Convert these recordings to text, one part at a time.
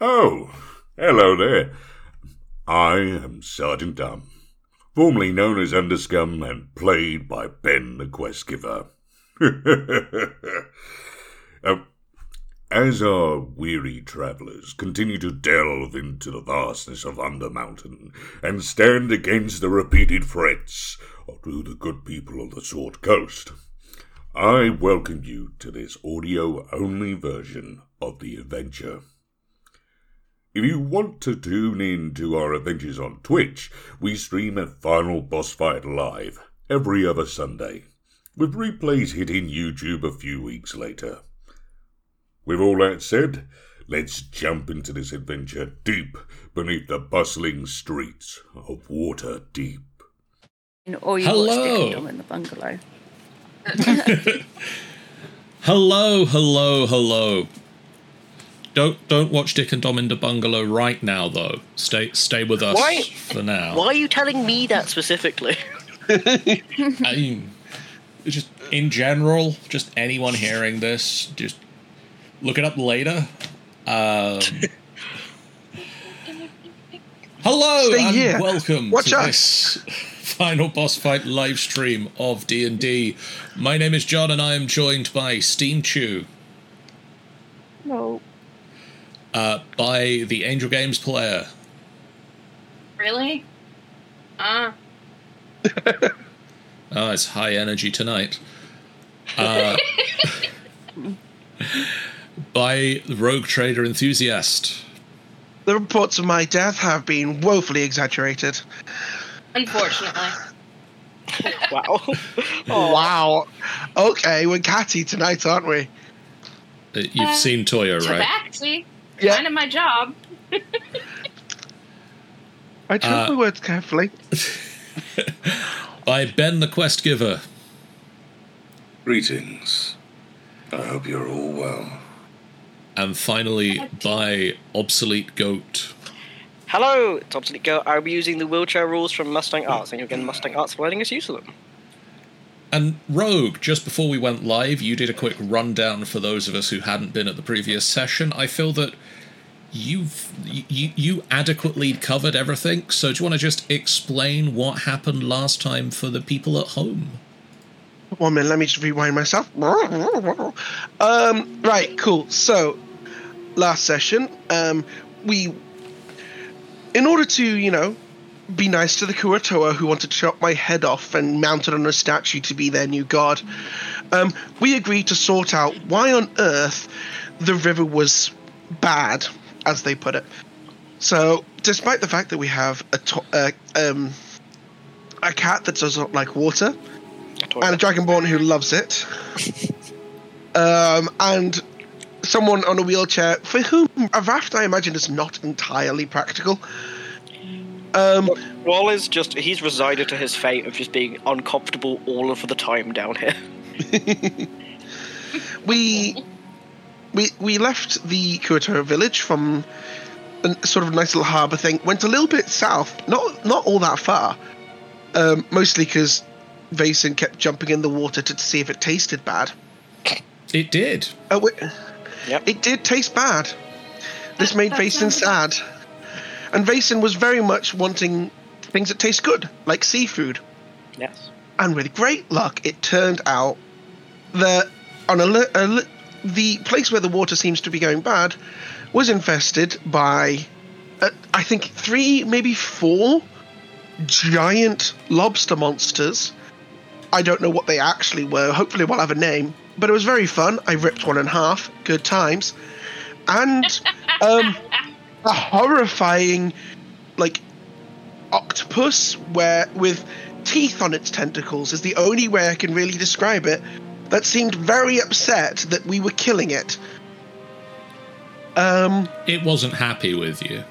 Oh, hello there. I am Sergeant Dumb, formerly known as Underscum and played by Ben the Quest Giver. uh, as our weary travellers continue to delve into the vastness of Undermountain and stand against the repeated threats to the good people of the Sword Coast, I welcome you to this audio only version of the adventure. If you want to tune in to our adventures on Twitch, we stream a Final Boss Fight live every other Sunday, with replays hitting YouTube a few weeks later. With all that said, let's jump into this adventure deep beneath the bustling streets of Waterdeep. Or you Hello. watch Dick and in the bungalow. Hello, hello, hello. Don't don't watch Dick and Dom in the bungalow right now, though. Stay stay with us Why- for now. Why are you telling me that specifically? I mean, just in general, just anyone hearing this, just look it up later. Um, hello Stay and here. welcome Watch to out. this final boss fight live stream of D and D. My name is John, and I am joined by Steam Chew, No. Uh, by the Angel Games player, Really? Uh, Oh, it's high energy tonight. Uh, by the Rogue Trader Enthusiast. The reports of my death have been woefully exaggerated. unfortunately. wow. Wow. Okay, we're catty tonight, aren't we? Uh, You've Uh, seen Toya, right? Tabaxi. Yeah. Kind of my job. I chose Uh, my words carefully. By Ben the Quest Giver. Greetings. I hope you're all well. And finally, by Obsolete Goat. Hello, it's Obsolete Girl. I'll be using the wheelchair rules from Mustang Arts, and you'll get Mustang Arts for letting us use them. And Rogue, just before we went live, you did a quick rundown for those of us who hadn't been at the previous session. I feel that you've you, you adequately covered everything. So do you want to just explain what happened last time for the people at home? One minute, let me just rewind myself. Um, right, cool. So, last session, um, we, in order to, you know, be nice to the Kuo-toa who wanted to chop my head off and mount it on a statue to be their new god, um, we agreed to sort out why on earth the river was bad, as they put it. So, despite the fact that we have a, to- uh, um, a cat that does not like water, and a dragonborn who loves it, um, and someone on a wheelchair for whom a raft, I imagine, is not entirely practical. Um, Wall is just, he's resigned to his fate of just being uncomfortable all of the time down here. we we we left the Kuo-toa village from a sort of nice little harbour thing. Went a little bit south, not not all that far. Um, mostly because Vason kept jumping in the water to see if it tasted bad. It did. Oh, wait. Yep. It did taste bad. This That- made Vason sounds- sad. And Vason was very much wanting things that taste good, like seafood. Yes. And with great luck, it turned out that on a, a the place where the water seems to be going bad was infested by, uh, I think, three, maybe four giant lobster monsters. I don't know what they actually were. Hopefully, we'll have a name. But it was very fun. I ripped one in half. Good times. And um, a horrifying, like, octopus where with teeth on its tentacles is the only way I can really describe it. That seemed very upset that we were killing it. Um, It wasn't happy with you.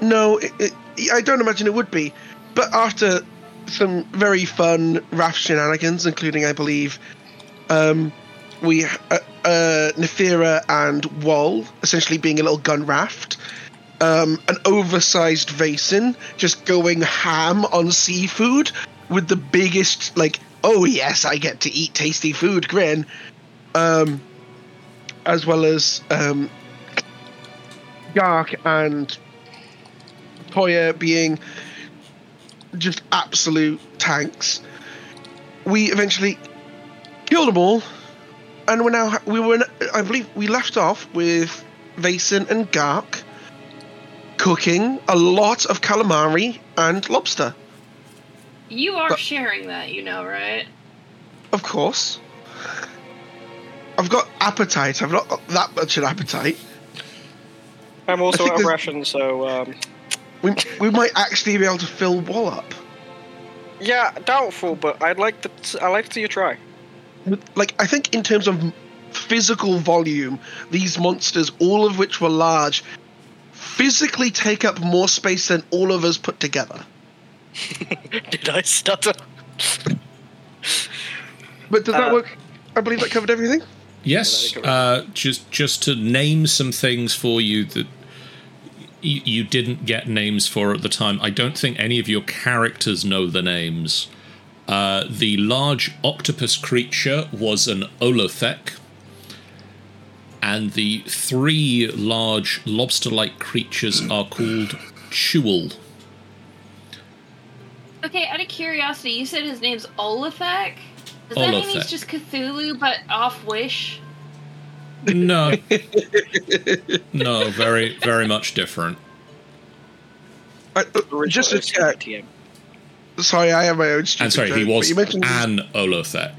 no, it, it, I don't imagine it would be. But after some very fun raft shenanigans, including, I believe, um, we uh, uh, Nefira and Wall essentially being a little gun raft, um, an oversized Vason just going ham on seafood with the biggest like, oh yes, I get to eat tasty food grin, um, as well as um, Gark and Toya being just absolute tanks, we eventually killed them all, and we're now we were In, I believe we left off with Vason and Gark cooking a lot of calamari and lobster. You are But- sharing that, you know, right? Of course. I've got appetite. I've not got that much an appetite. I'm also think out of there's- rations, so um, We, we might actually be able to fill Wall up. yeah, doubtful. But I'd like to. I like to see you try. Like, I think in terms of physical volume, these monsters, all of which were large, physically take up more space than all of us put together. Did I stutter? But did that Uh, work? I believe that covered everything. Yes, uh, just just to name some things for you that you, you didn't get names for at the time. I don't think any of your characters know the names. Uh, the large octopus creature was an Olothek, and the three large lobster-like creatures are called Chuul. Okay, out of curiosity, you said his name's Olafek? Does that mean he's just Cthulhu but off Wish? No, no, very very much different. I, uh, just to check. TM. Sorry, I have my own stupid And sorry, he joke, but was you mentioned these- an Olothek.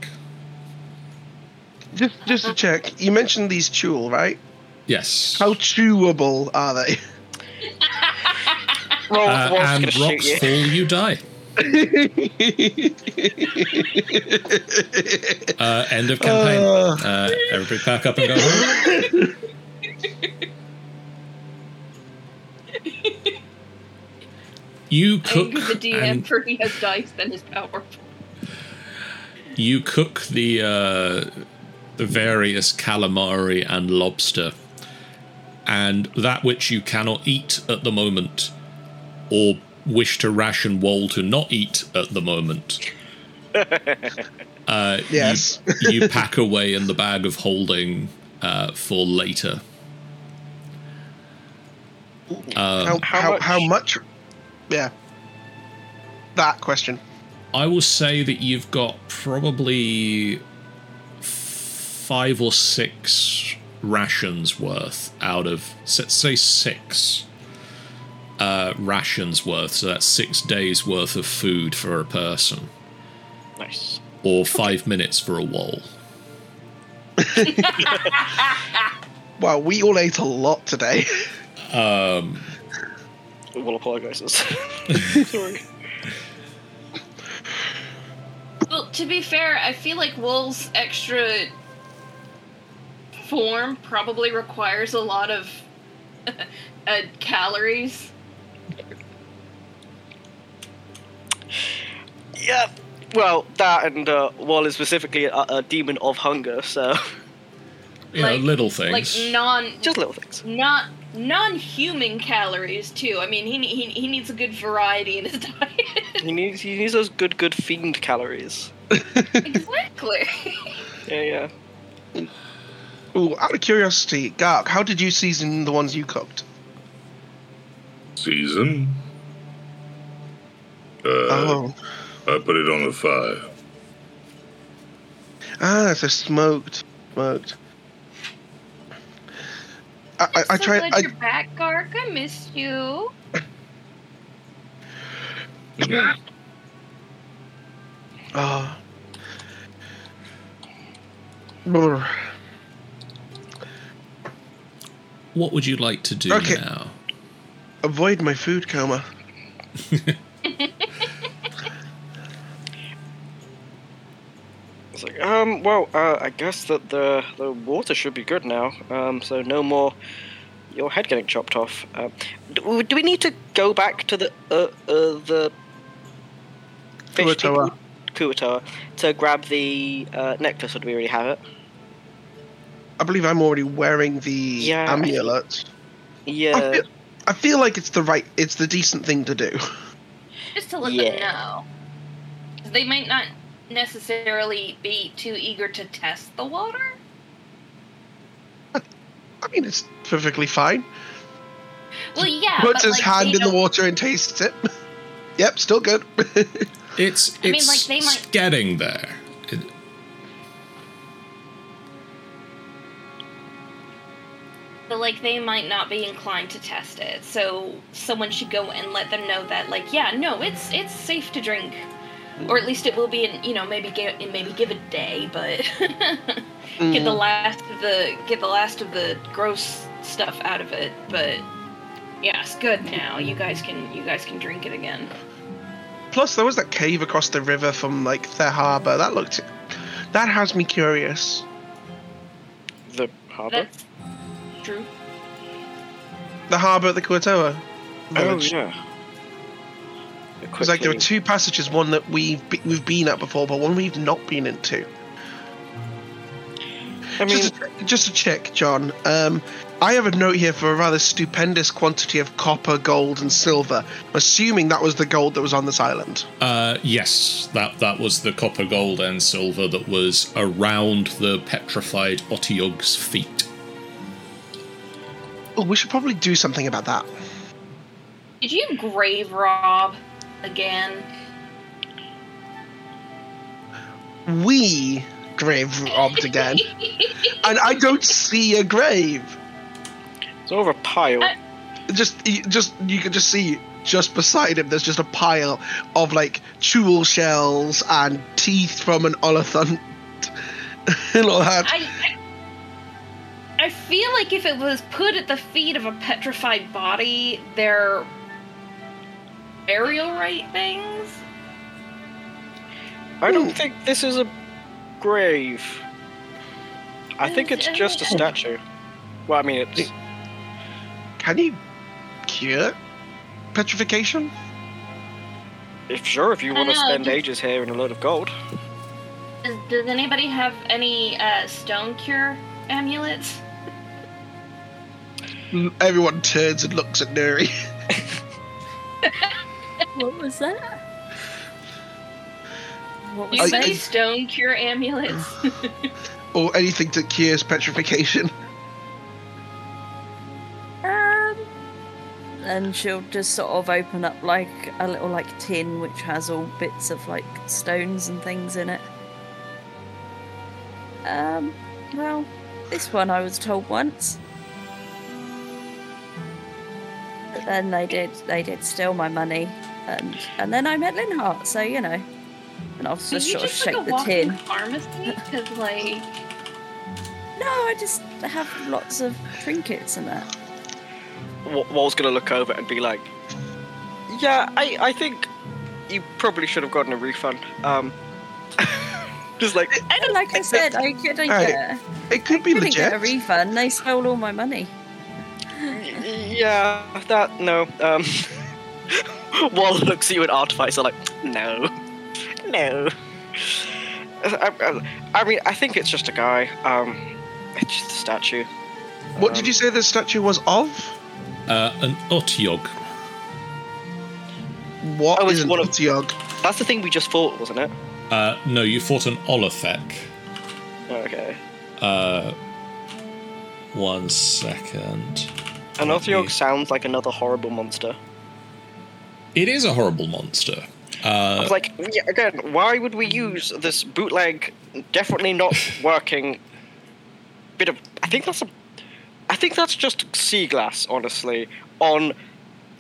just just to check. You mentioned these chuul, right? Yes. How chewable are they? Roll, Uh, and gonna rocks you. fall, you die. Uh, end of campaign. Uh. Uh, everybody pack up and go home. You cook Angry the DM and for he has dice than his power. you cook the uh, the various calamari and lobster, and that which you cannot eat at the moment, or wish to ration Wall to not eat at the moment. Uh, you- Yes. you, pack away in the bag of holding uh, for later. Um, how, how how, much- how much? Yeah. That question. I will say that you've got probably five or six rations worth out of let's say six uh, rations worth. So that's six days worth of food for a person, Nice. or five minutes for a wall. Wow, we all ate a lot today. Um, Will apologizes. Sorry. Well, to be fair, I feel like Wool's extra form probably requires a lot of uh, calories. Yeah. Well, that and uh, Wall is specifically a, a demon of hunger, so you know, Like- little things. Like non just little things. not non-human calories too. I mean, he he, he needs a good variety in his diet. He needs he needs those good good fiend calories. exactly. Yeah, yeah. Ooh, out of curiosity, Gark, how did you season the ones you cooked? Season? Uh, oh. I put it on the fire. Ah, so smoked. Smoked. I, I, I so tried. I, you're back, Gark. I missed you. Ah. What would you like to do Okay. now? Avoid my food coma. It's like, um, well, uh, I guess that the the water should be good now. Um, so no more your head getting chopped off. Um, do, do we need to go back to the uh, uh the fish Kuo-toa. people- Kuo-toa to grab the uh, necklace, or do we already have it? I believe I'm already wearing the Yeah, I amulet. I Yeah. feel, I feel like it's the right, it's the decent thing to do. Just to let Yeah. them know. 'Cause They might not necessarily be too eager to test the water. I mean, it's perfectly fine. Well, yeah. Puts his like, hand in the water and tastes it. yep, still good. It's I mean, it's like, they might- getting there. It- But like they might not be inclined to test it, so someone should go and let them know that like yeah, no, it's it's safe to drink, or at least it will be in you know maybe give maybe give a day, but get the mm. last of the get the last of the gross stuff out of it. But yeah, it's good now. You guys can you guys can drink it again. Plus, there was that cave across the river from like their harbor. That looked. That has me curious. The harbor. That's true. The harbor at the Kuo-toa Oh yeah. It's like there are two passages, one that we've be- we've been at before, but one we've not been into. I mean, just, a, just a check, John. Um, I have a note here for a rather stupendous quantity of copper, gold, and silver. Assuming that was the gold that was on this island. Uh, yes, that that was the copper, gold, and silver that was around the petrified Otyugh's feet. Oh, we should probably do something about that. Did you grave rob again? We grave robbed again, and I don't see a grave. it's over a pile. I- Just, you- just you can just see just beside him. There's just a pile of like jewel shells and teeth from an olifant and all that. I, I I feel like if it was put at the feet of a petrified body, they're burial rite things. I don't think this is a grave. I think it's just a statue. Well, I mean, it's Can you cure petrification? if sure if you want to know, spend just- ages here in a load of gold. Does, does anybody have any uh, stone cure amulets? Everyone turns and looks at Nuri. What was that? What was you have I- any stone cure amulets? or anything that cures petrification. Um, and she'll just sort of open up like a little like tin which has all bits of like stones and things in it. Um, well, this one I was told once. But then they did they did steal my money and and then I met Linhart, so you know. And I'll just you sort of just shake like a the tin. pharmacy? Because like, No, I just have lots of trinkets and that. Wa- Wall's gonna look over and be like, "Yeah, I, I think you probably should have gotten a refund." Um, just like, I don't Like I said, I couldn't Hey, get, It could be couldn't get a refund. They stole all my money. Yeah, that no. Um, Wall looks at you at Artificer like, no, no. I, I, I mean, I think it's just a guy. Um, it's just a statue. What did you say the statue was of? Uh, an Otyugh. What Oh, is an one of- That's the thing we just fought, wasn't it? Uh, no, you fought an Olithek. Okay. Uh, one second. An Let me- sounds like another horrible monster. It is a horrible monster. I Uh, was like, yeah, again, why would we use this bootleg, definitely not working bit of? I think that's a, I think that's just sea glass, honestly. On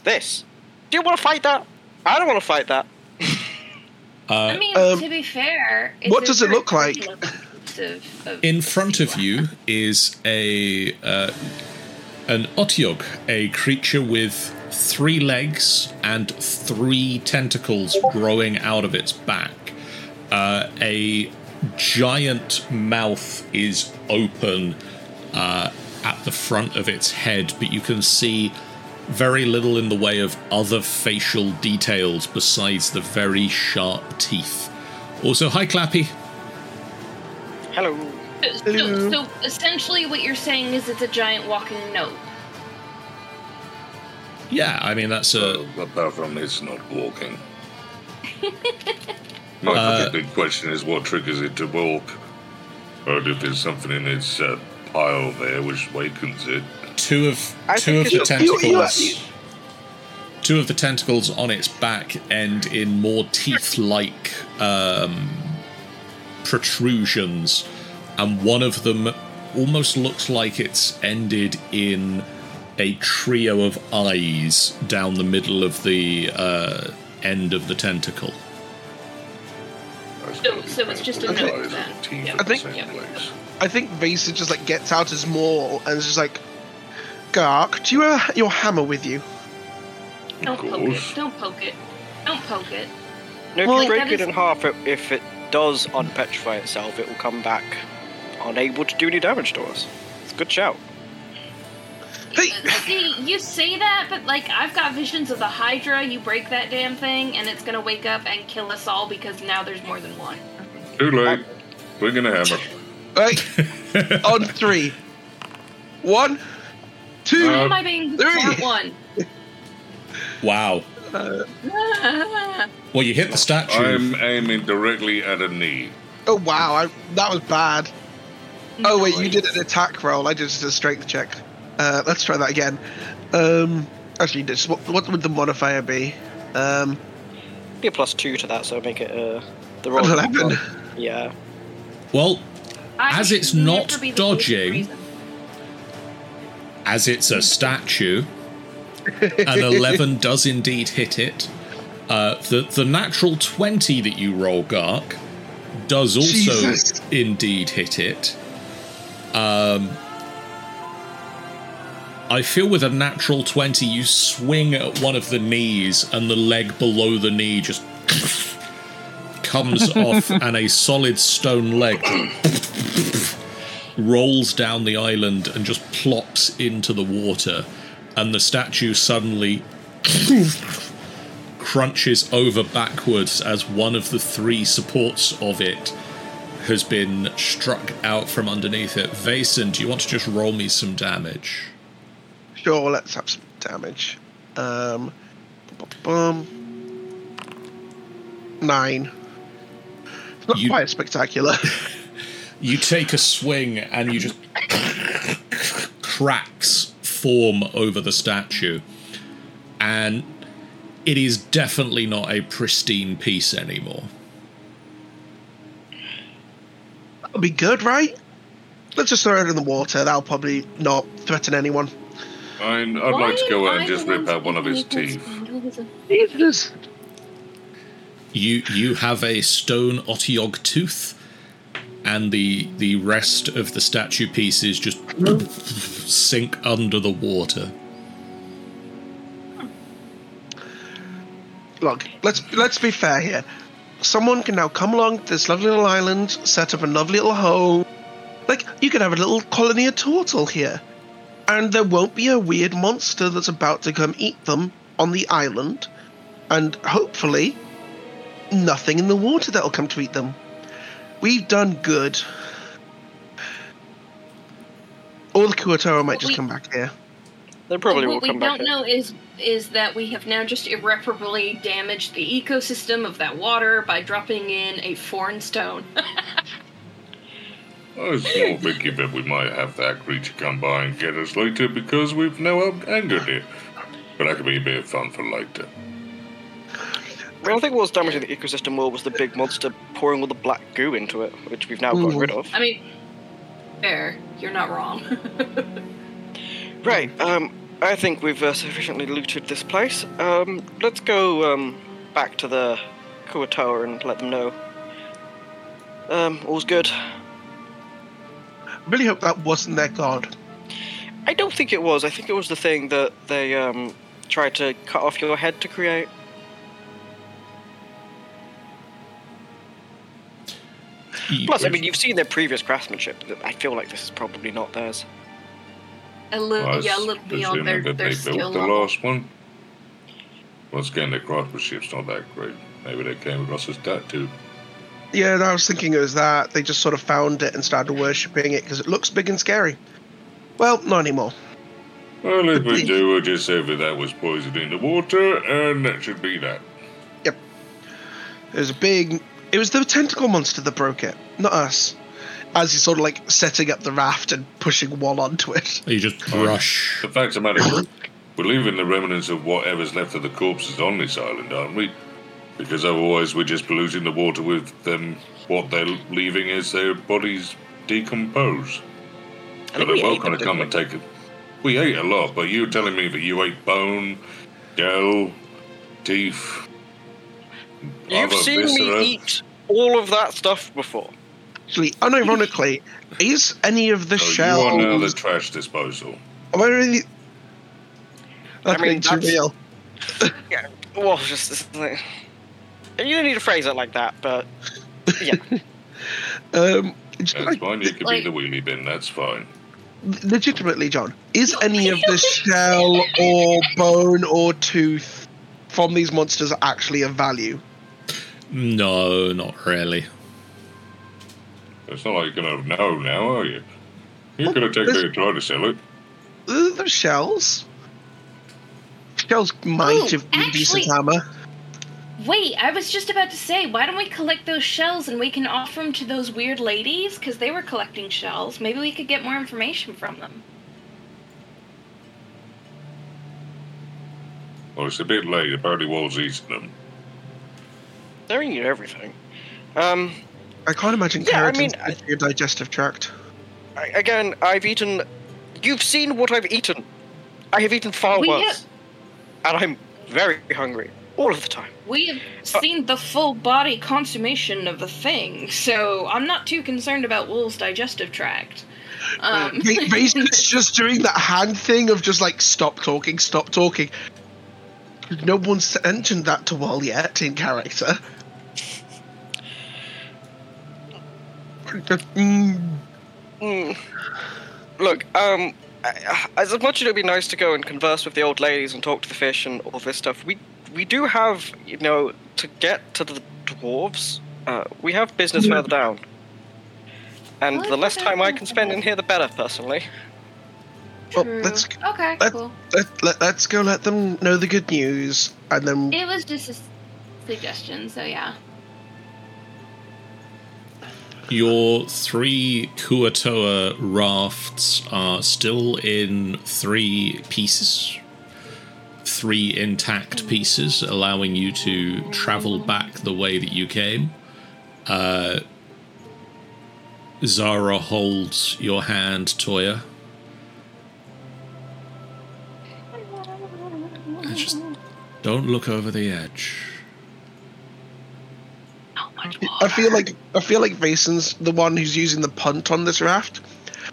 this, do you want to fight that? I don't want to fight that. uh, I mean, Um, to be fair, it's what does it look like? representative of- in front of you is a uh, an Otyugh, a creature with three legs and three tentacles growing out of its back. Uh, a giant mouth is open uh, at the front of its head, but you can see very little in the way of other facial details besides the very sharp teeth. Also, hi Clappy. Hello. So, Hello. so essentially, what you're saying is it's a giant walking note. Yeah, I mean that's a Uh, apart from it's not walking. My Uh, big question is what triggers it to walk? Or if there's something in its uh, pile there which wakens it. Two of I two of the it's- You- you- tentacles. you- two of the tentacles on its back end in more teeth-like um, protrusions, and one of them almost looks like it's ended in a trio of eyes down the middle of the uh, end of the tentacle. So- so it's just a note of then. Yeah. I think- same yeah. I think Vasa just like gets out his maul and is just like, Gark, do you have your hammer with you? Don't poke it. Don't poke it. Don't poke it. No, if Well, you break that it is- in half, it, if it does unpetrify itself, it will come back unable to do any damage to us. It's a good shout. Hey, Uh, See, you say that, but like I've got visions of the Hydra. You break that damn thing, and it's gonna wake up and kill us all because now there's more than one. Too late. Bring in a hammer. right, on three. One, two. Why Uh, am I being three. smart one? Wow. Well, you hit the statue. I'm aiming directly at a knee. oh wow, I, that was bad. Oh wait, you did an attack roll. I did a strength check. Uh, let's try that again. Um, actually, just what, what would the modifier be? Um, Be a plus two to that, so make it uh, the roll. eleven. Yeah. Well, I As it's not be the voice of dodging, as it's a statue, an 11 does indeed hit it. Uh, the, the natural 20 that you roll, Gark, does also Jesus. indeed hit it. Um, I feel with a natural 20, you swing at one of the knees, and the leg below the knee just comes off, and a solid stone leg rolls down the island and just plops into the water, and the statue suddenly crunches over backwards as one of the three supports of it has been struck out from underneath it. Vason, do you want to just roll me some damage? Sure, let's have some damage. Um, bum, nine. It's not You- quite spectacular. You take a swing and you just cracks form over the statue. And it is definitely not a pristine piece anymore. That'll be good, right? Let's just throw it in the water. That'll probably not threaten anyone. I'd, I'd like to go out and just rip out one of his teeth. Jesus. You you have a stone Otyugh tooth, and the the rest of the statue pieces just sink under the water. Look, let's let's be fair here. Someone can now come along to this lovely little island, set up a lovely little home. Like you could have a little colony of turtle here, and there won't be a weird monster that's about to come eat them on the island, and hopefully, nothing in the water that'll come to eat them. We've done good. Or the Kuo-toa might just We- come back here. They probably will come back. what we don't back. know is is that we have now just irreparably damaged the ecosystem of that water by dropping in a foreign stone. I was more thinking that we might have that creature come by and get us later because we've now angered it. But that could be a bit of fun for later. I don't think what was damaging the ecosystem more was the big monster pouring all the black goo into it, which we've now gotten rid of. I mean, fair. You're not wrong. Right, um, I think we've uh, sufficiently looted this place. Um, let's go um, back to the Kuo-toa and let them know. Um, all's good. I really hope that wasn't their god. I don't think it was. I think it was the thing that they um, tried to cut off your head to create. Plus, I mean, you've seen their previous craftsmanship. I feel like this is probably not theirs. a little, I was yeah, a little beyond their, that their they skill built the level. last one. Once again, their craftsmanship's not that great. Maybe they came across as that too. Yeah, I was thinking it was that. They just sort of found it and started worshipping it because it looks big and scary. Well, not anymore. Well, if we do, we'll just say that that was poisoned in the water, and that should be that. Yep. It was a big. It was the tentacle monster that broke it, not us. as he's sort of like setting up the raft and pushing one onto it. You just brush. The fact of the matter is, we're leaving the remnants of whatever's left of the corpses on this island, aren't we? Because otherwise we're just polluting the water with them, what they're leaving as their bodies decompose. I So they're we ate welcome to come and take it. We ate a lot, but you're telling me that you ate bone, gel, teeth, You've seen viscera? me eat all of that stuff before. Actually, unironically, is any of the So shells? you are now the trash disposal. Am I really? That's mean, being too that's- real. Yeah. Well, just it's like, you don't need to phrase it like that, but yeah. Um, That's like, fine. You could like- be the wheelie bin. That's fine. legitimately, John, is any of the shell or bone or tooth from these monsters actually of value? No, not really. It's not like you're gonna know now, are you? You're gonna take This- it and try to sell it. Uh, the shells. Shells might Oh, have been decent actually- armor. Wait, I was just about to say, why don't we collect those shells and we can offer them to those weird ladies? Because they were collecting shells. Maybe we could get more information from them. Well, it's a bit late. Apparently, Walt's eating them. They're eating everything. Um, I can't imagine Yeah, I keratin's mean, good your digestive tract. I, again, I've eaten. You've seen what I've eaten. I have eaten far We worse, and I'm very hungry all of the time. We have Uh, seen the full body consummation of the thing, so I'm not too concerned about Wool's digestive tract. Um, Basically, just doing that hand thing of just like stop talking, stop talking. No one's mentioned that to Wall yet in character. Mm, Mm. Look, um, I- as much as it'd be nice to go and converse with the old ladies and talk to the fish and all this stuff, we we do have, you know, to get to the dwarves, uh, we have business Yeah. further down. And Well, the less time I can spend in here, the better, personally. Well, let's- okay, let- cool. let, let, let's go let them know the good news, and then It was just a suggestion, so yeah. Your three Kuo-toa rafts are still in three pieces. Three intact pieces, allowing you to travel back the way that you came. Uh, Zara holds your hand, Toya. And just don't look over the edge. I feel like I feel like Vason's the one who's using the punt on this raft.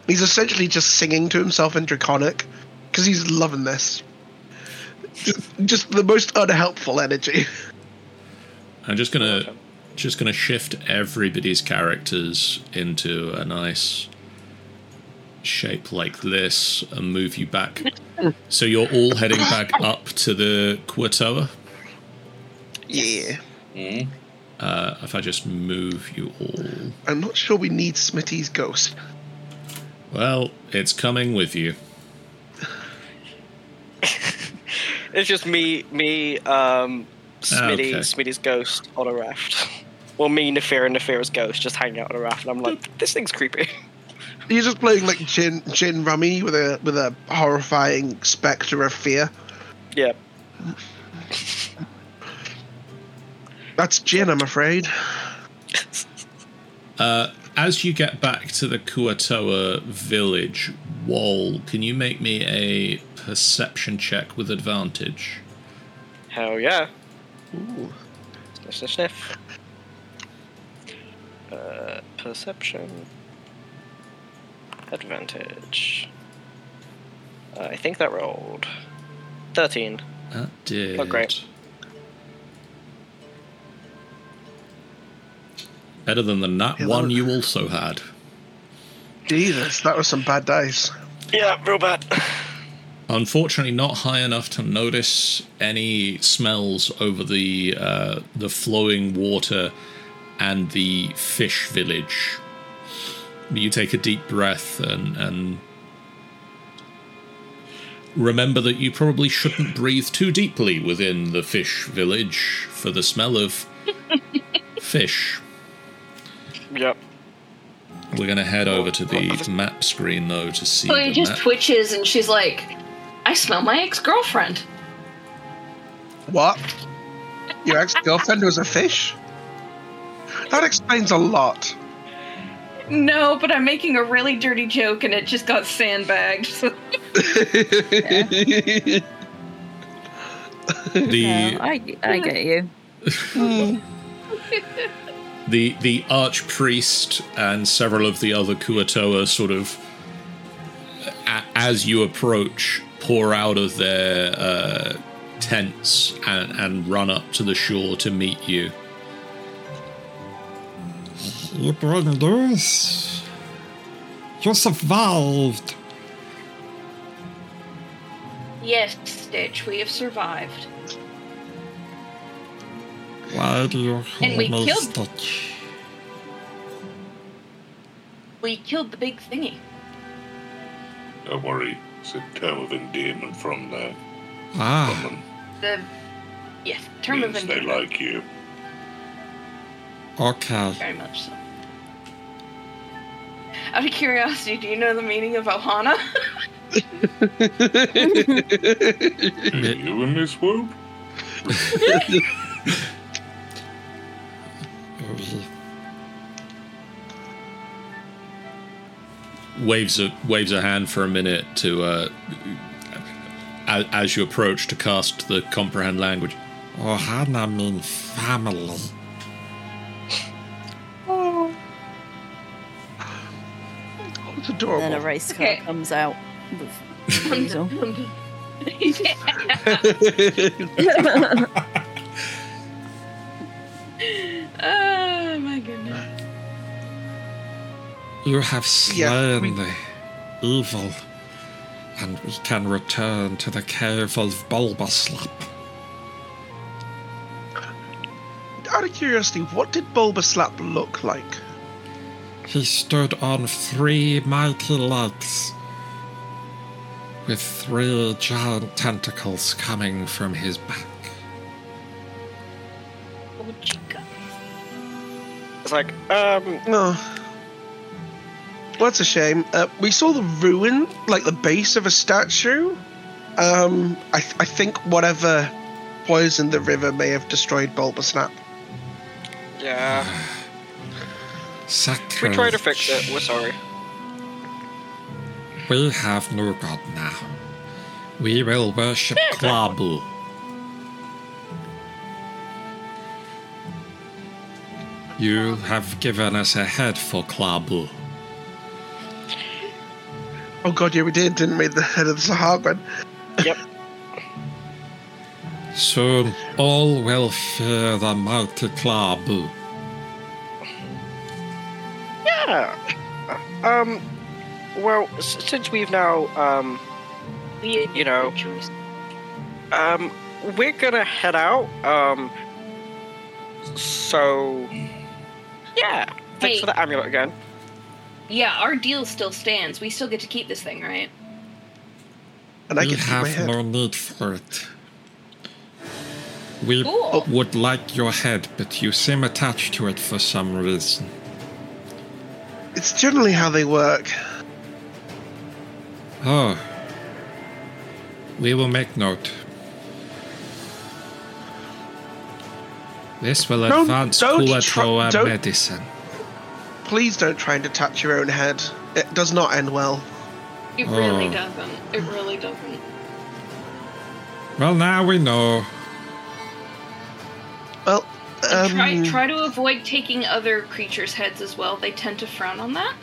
He's essentially just singing to himself in Draconic because he's loving this. Just, just the most unhelpful energy. I'm just gonna just gonna shift everybody's characters into a nice shape like this and move you back. So you're all heading back up to the Kuo-toa. Yeah. Mm. Uh, if I just move you all, I'm not sure we need Smitty's ghost. well, it's coming with you. It's just me, me, um, Smitty, Okay. Smitty's ghost on a raft. Well, me, Nefira, and Nefira's ghost just hanging out on a raft, and I'm like, this thing's creepy. You're just playing like Gin Gin Rummy with a with a horrifying spectre of fear. yeah. That's Gin, I'm afraid. Uh, as you get back to the Kuo-toa village wall, can you make me a perception check with advantage? Hell yeah. Ooh. Sniff, sniff, sniff. Uh, perception. Advantage. Uh, I think that rolled. 13. That did. Oh, great. Better than the nat Yeah, one that- you also had. Jesus, that was some bad days. Yeah, real bad. Unfortunately, not high enough to notice any smells over the uh, the flowing water and the fish village. You take a deep breath and and remember that you probably shouldn't breathe too deeply within the fish village for the smell of fish. Yep. We're going to head over to the map screen though to see. Chloe the just map. twitches and she's like, I smell my ex girlfriend. What? Your ex girlfriend was a fish? That explains a lot. No, but I'm making a really dirty joke and it just got sandbagged. So the Yeah, I, I get you. Hmm. the the archpriest and several of the other Kuo-toa sort of, a, as you approach, pour out of their uh, tents and, and run up to the shore to meet you. You bring this? You survived. yes, Stitch, we have survived. Why do you call And we me killed- Stitch? We killed the big thingy. Don't worry, it's a term of endearment from the Ah, woman. The yes, term of Means they like you. okay. Very much so. Out of curiosity, do you know the meaning of Ohana? You in this world? Waves a waves a hand for a minute to, uh, as, as you approach to cast the comprehend language. Ohana means family. It's And adorable. then a race car Okay. comes out. With Diesel. You have Yeah, slain we- the evil, and we can return to the cave of Bulbaslap. Out of curiosity, what did Bulbaslap look like? He stood on three mighty legs, with three giant tentacles coming from his back. Oh. It's like, um, Oh. Well, that's a shame. Uh, we saw the ruin, like the base of a statue. Um, I, th- I think whatever poisoned the river may have destroyed Bulbasnap. yeah. We tried to fix it. We're sorry. We have no god now. We will worship Klabu. You have given us a head for Klabu. Oh god, yeah, we did, didn't we? The head of the Sahagran. Yep. so all will fear the mighty Klabu. Yeah. Um. Well, s- since we've now, um, We You know. choose. um, we're gonna head out. Um. So. Yeah. Thanks Hey. for the amulet again. Yeah, our deal still stands. We still get to keep this thing, right? And I we can have head. no need for it. We Cool. would like your head, but you seem attached to it for some reason. It's generally how they work. Oh. We will make note. This will Don't- advance don't Kuo-toa try- medicine. Please don't try and detach your own head. It does not end well. It really Oh. doesn't. It really doesn't. Well, now we know. Well, And um, try try to avoid taking other creatures' heads as well. They tend to frown on that.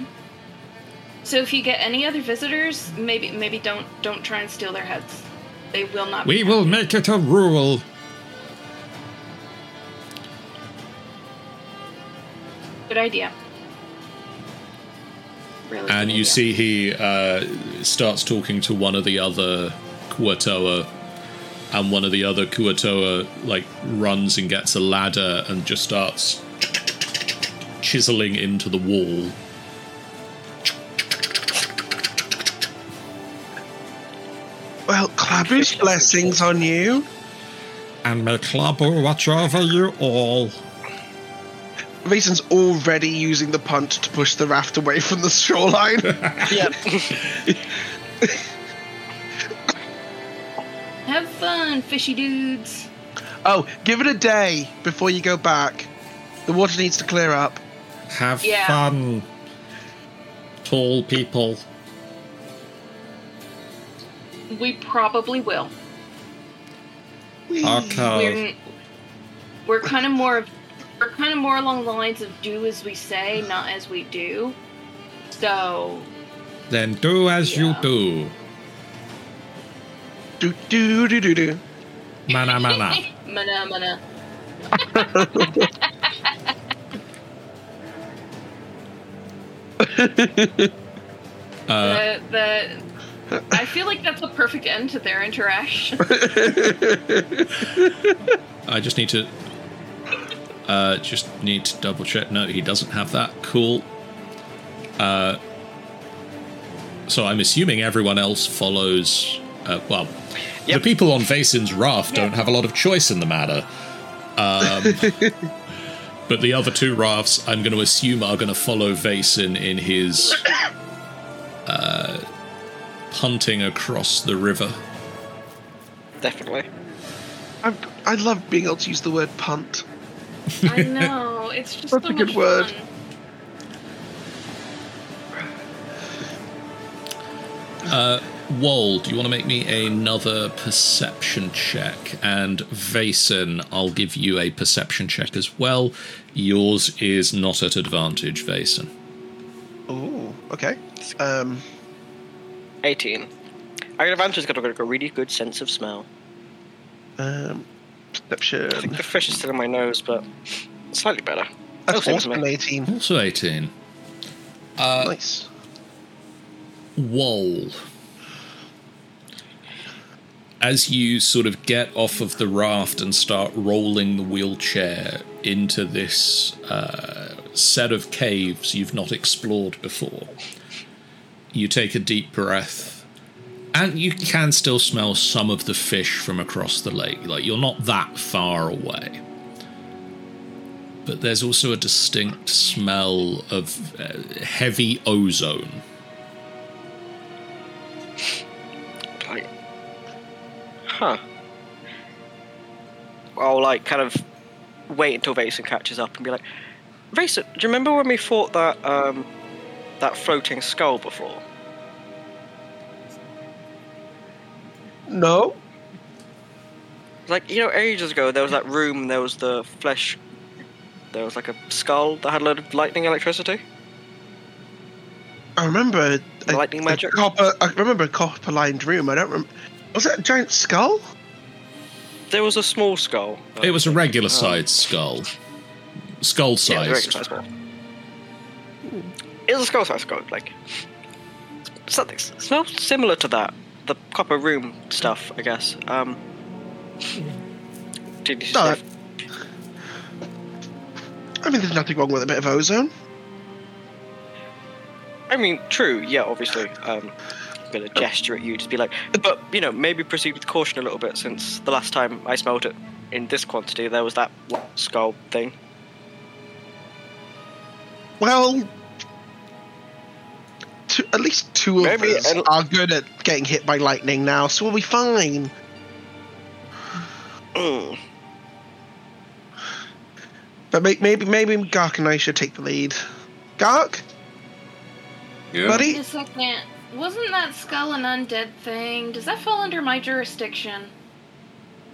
So if you get any other visitors, maybe maybe don't don't try and steal their heads. They will not. We be will happy. make it a rule. Good idea. Really. And good you idea. see he uh, starts talking to one of the other Kuo-toa, and one of the other Kuo-toa like runs and gets a ladder and just starts chiseling into the wall. well, Clabby's blessings on you. And may Klabu watch over you all. Mason's already using the punt to push the raft away from the shoreline. Yeah. Have fun, fishy dudes. oh, give it a day before you go back. The water needs to clear up. Have Yeah. fun, tall people. We probably will. Okay. We're we're kind of more of we're kind of more along the lines of do as we say, not as we do. So Then do as you do. Do do do do do. Mana mana. mana mana. Uh, the, the I feel like that's a perfect end to their interaction. I just need to. Uh, just need to double check. No, he doesn't have that. Cool. Uh, so I'm assuming everyone else follows. Uh, well, Yep. the people on Vasin's raft don't have a lot of choice in the matter. Um, but the other two rafts, I'm going to assume, are going to follow Vasin in his uh, punting across the river. Definitely. I I love being able to use the word punt. I know it's just That's so a good much word. fun. Wall, do you want to make me another perception check? And Vason, I'll give you a perception check as well. Yours is not at advantage, Vason. Oh, okay. Um, 18. I got advantage because I've got a really good sense of smell. um, I think the fish is still in my nose, but slightly better. That's same as also an me. 18. Also 18. Uh, nice. Wall. As you sort of get off of the raft and start rolling the wheelchair into this uh, set of caves you've not explored before, you take a deep breath, and you can still smell some of the fish from across the lake. Like, you're not that far away. But there's also a distinct smell of uh, heavy ozone. Like, huh. I'll like kind of wait until Vason catches up and be like, Vason, do you remember when we fought that um that floating skull before? No. Like you know, ages ago there was that room. There was the flesh. There was like a skull that had a load of lightning electricity. I remember a, Lightning a magic? copper. I remember a copper-lined room. I don't remember. Was that a giant skull? There was a small skull. It was a oh. regular sized skull. Skull Yeah, it was a sized. regular size skull. It was a skull size skull, like something smells similar to that. The copper room stuff, I guess. Um, did you No, sniff? I mean, there's nothing wrong with a bit of ozone. I mean, true. Yeah, obviously. Um, I'm gonna gesture at you, just be like, but you know, maybe proceed with caution a little bit, since the last time I smelled it in this quantity, there was that skull thing. Well, two, at least two of Maybe us an- are good at getting hit by lightning now, so we'll be fine. Mm. But maybe maybe Gark and I should take the lead. Gark, Yeah. buddy, Wait a second. Wasn't that skull an undead thing? Does that fall under my jurisdiction?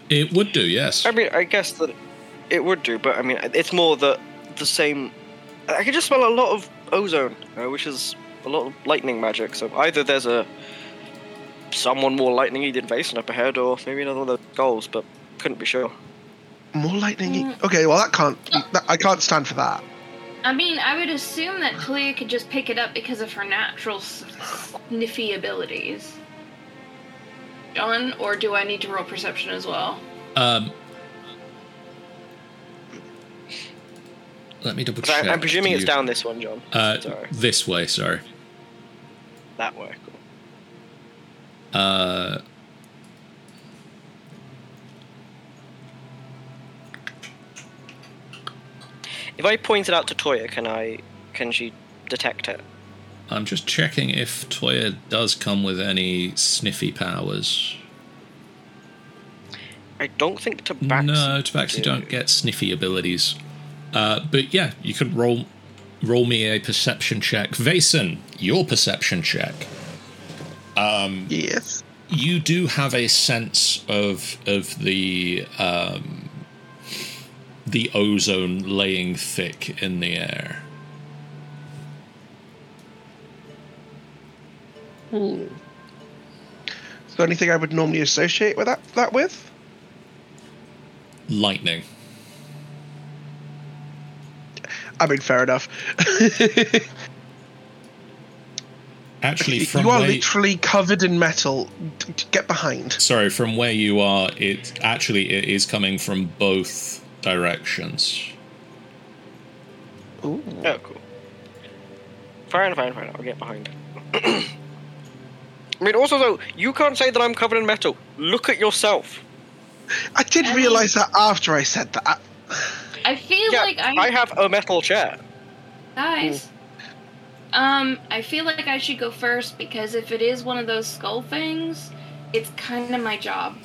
It would do, yes. I mean, I guess that it would do, but I mean, it's more the the same. I can just smell a lot of ozone, uh, which is a lot of lightning magic. So either there's a someone more lightningy than Vason up ahead, or maybe another one of the goals, but couldn't be sure. more lightning. Mm. Okay, well that can't. That, I can't stand for that. I mean, I would assume that Clea could just pick it up because of her natural s- sniffy abilities. John, or do I need to roll perception as well? Um, let me double check. I, I'm presuming Do it's you- down this one, John. Uh, Sorry, this way, sorry. that way. Cool. Uh, If I point it out to Toya, can I? Can she detect it? I'm just checking if Toya does come with any sniffy powers. I don't think Tabaxi. no, Tabaxi do. don't get sniffy abilities. Uh, but yeah, you can roll roll me a perception check. Vason, your perception check. Um, Yes. You do have a sense of of the um, the ozone laying thick in the air. Is there anything I would normally associate with that that with? Lightning. I mean, fair enough. Actually, from you are where literally covered in metal. T- t- get behind. sorry, from where you are, it actually it is coming from both directions. Ooh. Oh, cool. Fine, fine, fine. I'll get behind. I mean, also though, you can't say that I'm covered in metal. Look at yourself. I did I mean- realize that after I said that. I feel Yeah, like I, I have a metal chair. guys. Um, I feel like I should go first because if it is one of those skull things, it's kind of my job.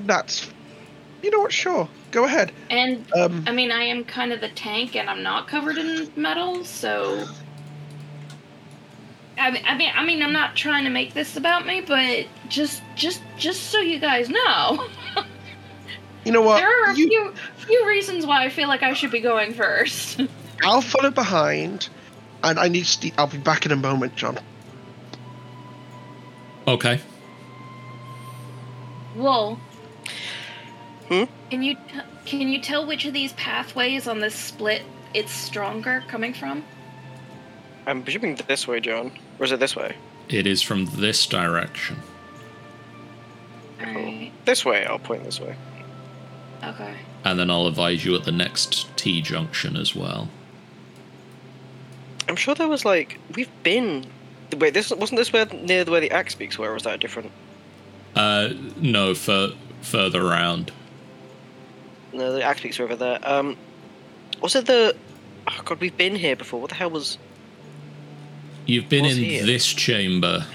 That's. You know what? Sure. Go ahead. And Um. I mean, I am kind of the tank, and I'm not covered in metal, so. I mean, I mean, I mean, I'm not trying to make this about me, but just, just, just so you guys know, You know what? there are a You, few, few reasons why I feel like I should be going first. I'll follow behind, and I need. Ste- I'll be back in a moment, John. Okay. Whoa. Hmm? Can you can you tell which of these pathways on this split it's stronger coming from? I'm presuming this way, John. Or is it this way? It is from this direction. Alright. This way. I'll point this way. Okay. And then I'll advise you at the next T junction as well. I'm sure there was like we've been. Wait, this wasn't this where near the where the axe beaks were? Or was that different? Uh, no, for further round. No, the axe beaks are over there. Um, was it the? Oh god, we've been here before. What the hell was? You've been Was in here. this chamber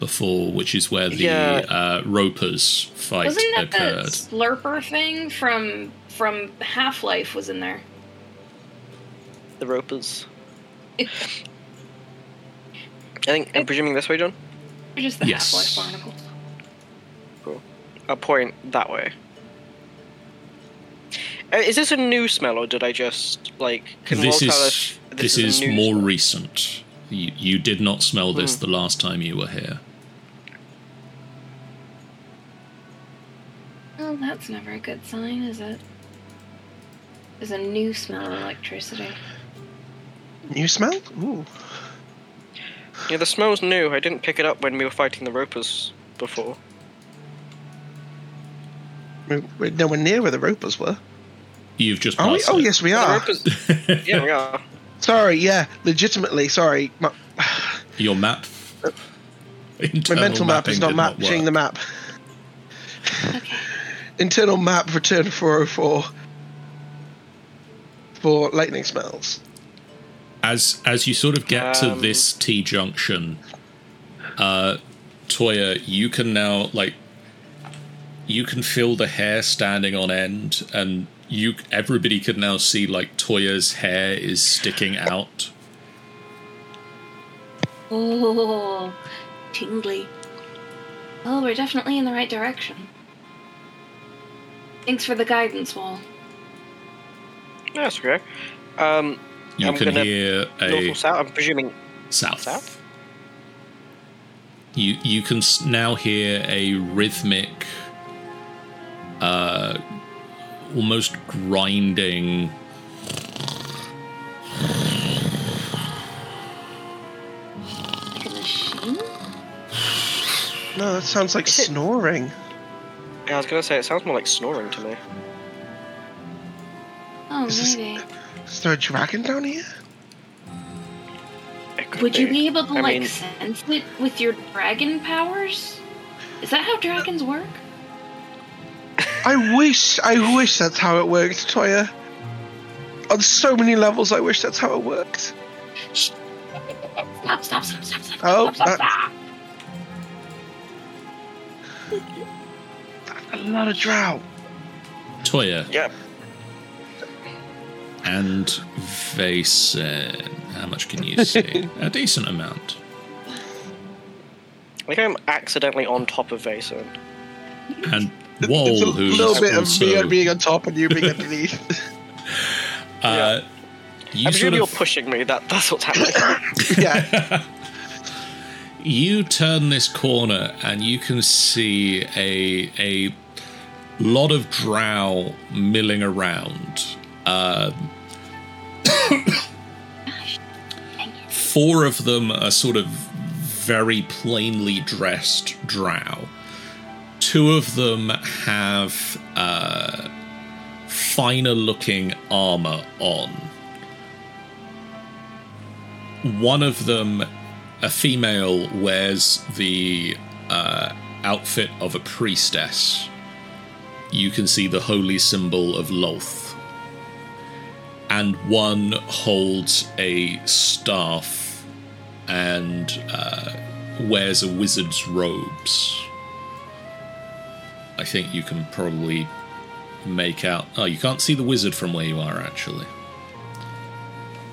before, which is where the Yeah. uh, Ropers fight Wasn't that occurred. the slurper thing from from Half Life was in there? The ropers. I think I'm presuming this way, John. Or just the Yes. Half Life barnacles? I'll point that way. Uh, is this a new smell, or did I just like? Can this Walt tell is us this, a is new more smell? recent. You, you did not smell this Hmm. the last time you were here. Well, that's never a good sign, is it? There's a new smell of electricity. New smell? Ooh. Yeah, the smell's new. I didn't pick it up when we were fighting the ropers before. We're, we're nowhere near where the ropers were. You've just Are we? Oh, it. yes, we The are. ropers. yeah, we are. Sorry, yeah, legitimately. Sorry, my, Your map. my mental map is not matching work. the map. Okay. Internal map for turn 404 for lightning smells. as as you sort of get to Um, this T junction, uh, Toya, you can now like you can feel the hair standing on end, and you everybody can now see like Toya's hair is sticking out. Oh, tingly. Oh, we're definitely in the right direction. Thanks for the guidance, Wall. Yeah, that's okay. Um, You I'm can hear north a or south? I'm presuming south. south. You you can now hear a rhythmic, uh, almost grinding. Like a machine? No, that sounds like Is it- snoring. Yeah, I was gonna say it sounds more like snoring to me. Oh, Is this- Is there a dragon down here? It could Would you be able to, I like, mean- sense it with your dragon powers? Is that how dragons work? I wish, I wish that's how it worked, Toya. On so many levels, I wish that's how it worked. Stop, stop, stop, stop, stop, Oh, stop, stop, that- stop. A lot of drow. Toya Yep. and Vason. How much can you see? a decent amount. I think I'm accidentally on top of Vason. And it's Wall, a who's little bit of me being on top and you being underneath. uh, you I sort presume you're pushing me. That that's what's happening. yeah. you turn this corner and you can see a a lot of drow milling around. Um, four of them are sort of very plainly dressed drow. Two of them have uh, finer looking armor on. One of them a female wears the uh, outfit of a priestess. You can see the holy symbol of Lolth. And one holds a staff and uh, wears a wizard's robes. I think you can probably make out. Oh, you can't see the wizard from where you are, actually.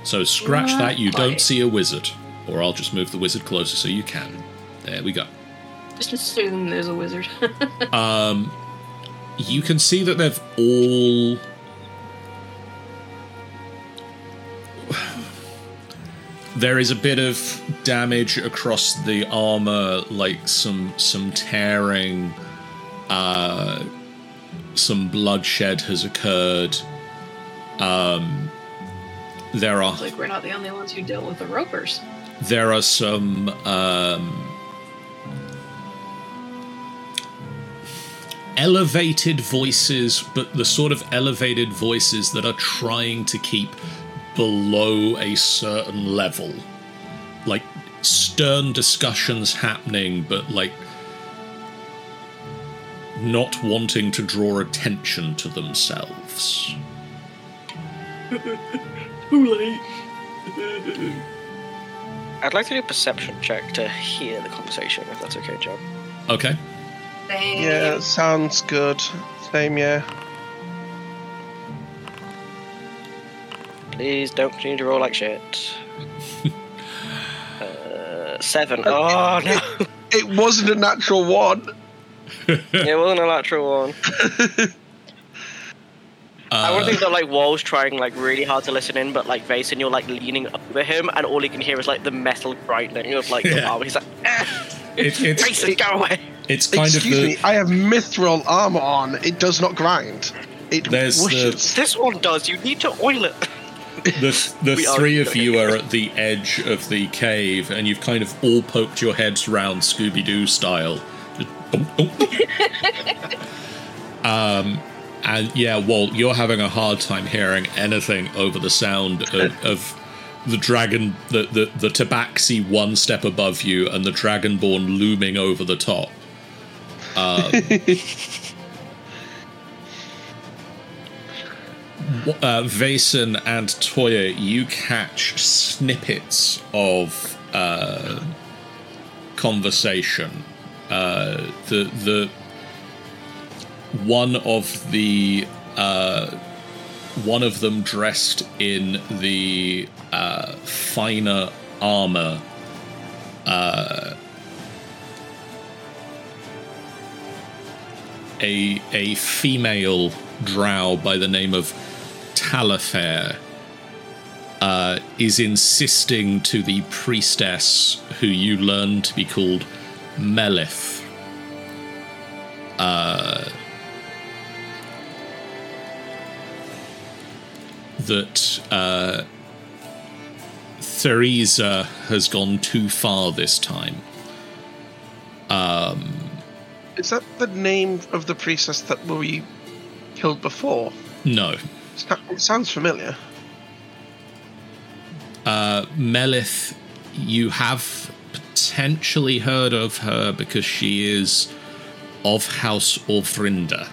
So scratch that, you don't see a wizard. Or I'll just move the wizard closer so you can. There we go. Just assume there's a wizard. You can see that they've all. There is a bit of damage across the armor, like some some tearing. Uh, some bloodshed has occurred. Um, there are like we're not the only ones who dealt with the ropers. there are some um, elevated voices, but the sort of elevated voices that are trying to keep below a certain level. Like stern discussions happening, but like not wanting to draw attention to themselves. I'd like to do a perception check to hear the conversation, if that's okay, John. Okay. Yeah, sounds good. Same, yeah. Please don't continue to roll like shit. uh, seven. Oh no, It wasn't a natural one. it wasn't a natural one. I want to think that like Wall's trying like really hard to listen in, but like Vason, you're like leaning over him, and all he can hear is like the metal grinding of like the Yeah. armor. He's like, eh, It, it's Vason, go away. It's kind Excuse of the me, I have mithril armor on. It does not grind. It There's the- whooshes. This one does. You need to oil it. the, the We are three of you are at the edge of the cave, and you've kind of all poked your heads round Scooby Doo style. Just bump, bump. um, and yeah, Walt, you're having a hard time hearing anything over the sound of, of the dragon, the, the, the tabaxi one step above you, and the dragonborn looming over the top. Um, uh, Vason and Toya, you catch snippets of uh, conversation. Uh, the the one of the uh, one of them dressed in the uh, finer armor. A a female drow by the name of Talafair uh, is insisting to the priestess, who you learn to be called Melith, uh, that uh, Theresa has gone too far this time. Is that the name of the priestess that we killed before? No, It sounds familiar. Melith, you have potentially heard of her because she is of House Auvryndar.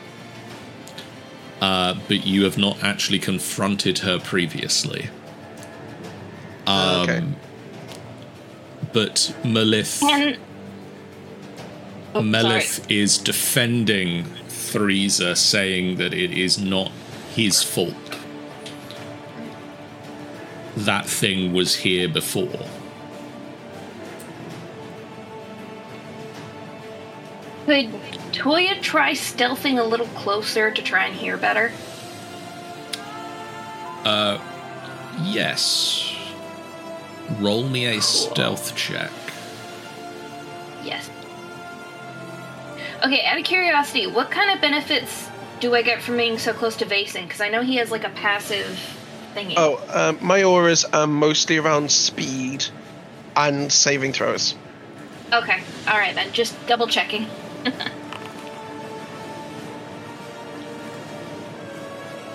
uh, but you have not actually confronted her previously. Um, okay. But Melith. And oh, Melith sorry. is defending Threesa, saying that it is not his fault. That thing was here before. Could Toya try stealthing a little closer to try and hear better? Uh, yes. Roll me a stealth check. Yes. Okay, out of curiosity, what kind of benefits do I get from being so close to Vason? Because I know he has like a passive thingy. Oh, um, my auras are mostly around speed and saving throws. Okay, alright then, just double checking.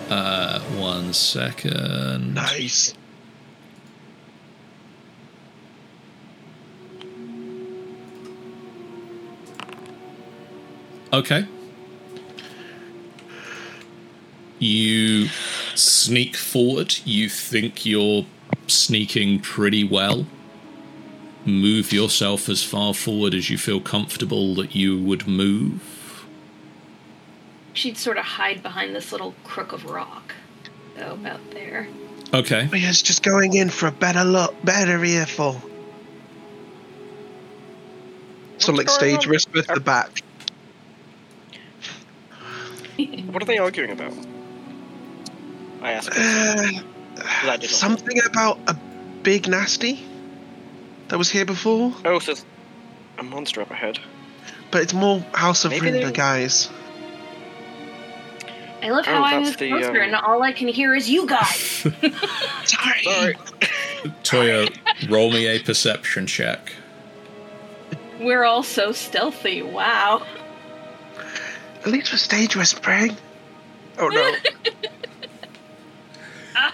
Uh, one second. Nice. Okay. You sneak forward. You think you're sneaking pretty well. Move yourself as far forward as you feel comfortable that you would move. She'd sort of hide behind this little crook of rock. So about there. Okay. Oh, he is just going in for a better look, better earful. So like What's going stage on? whisper to the back. What are they arguing about? I asked. Uh, I did not- something about a big nasty that was here before, Oh, so there's a monster up ahead. but it's more House of Maybe they- Rinder guys. I love Oh, how I that's was the, closer um, and all I can hear is you guys. Sorry. Sorry. Toya, roll me a perception check. We're all so stealthy. Wow. At least for stage whispering. Oh no.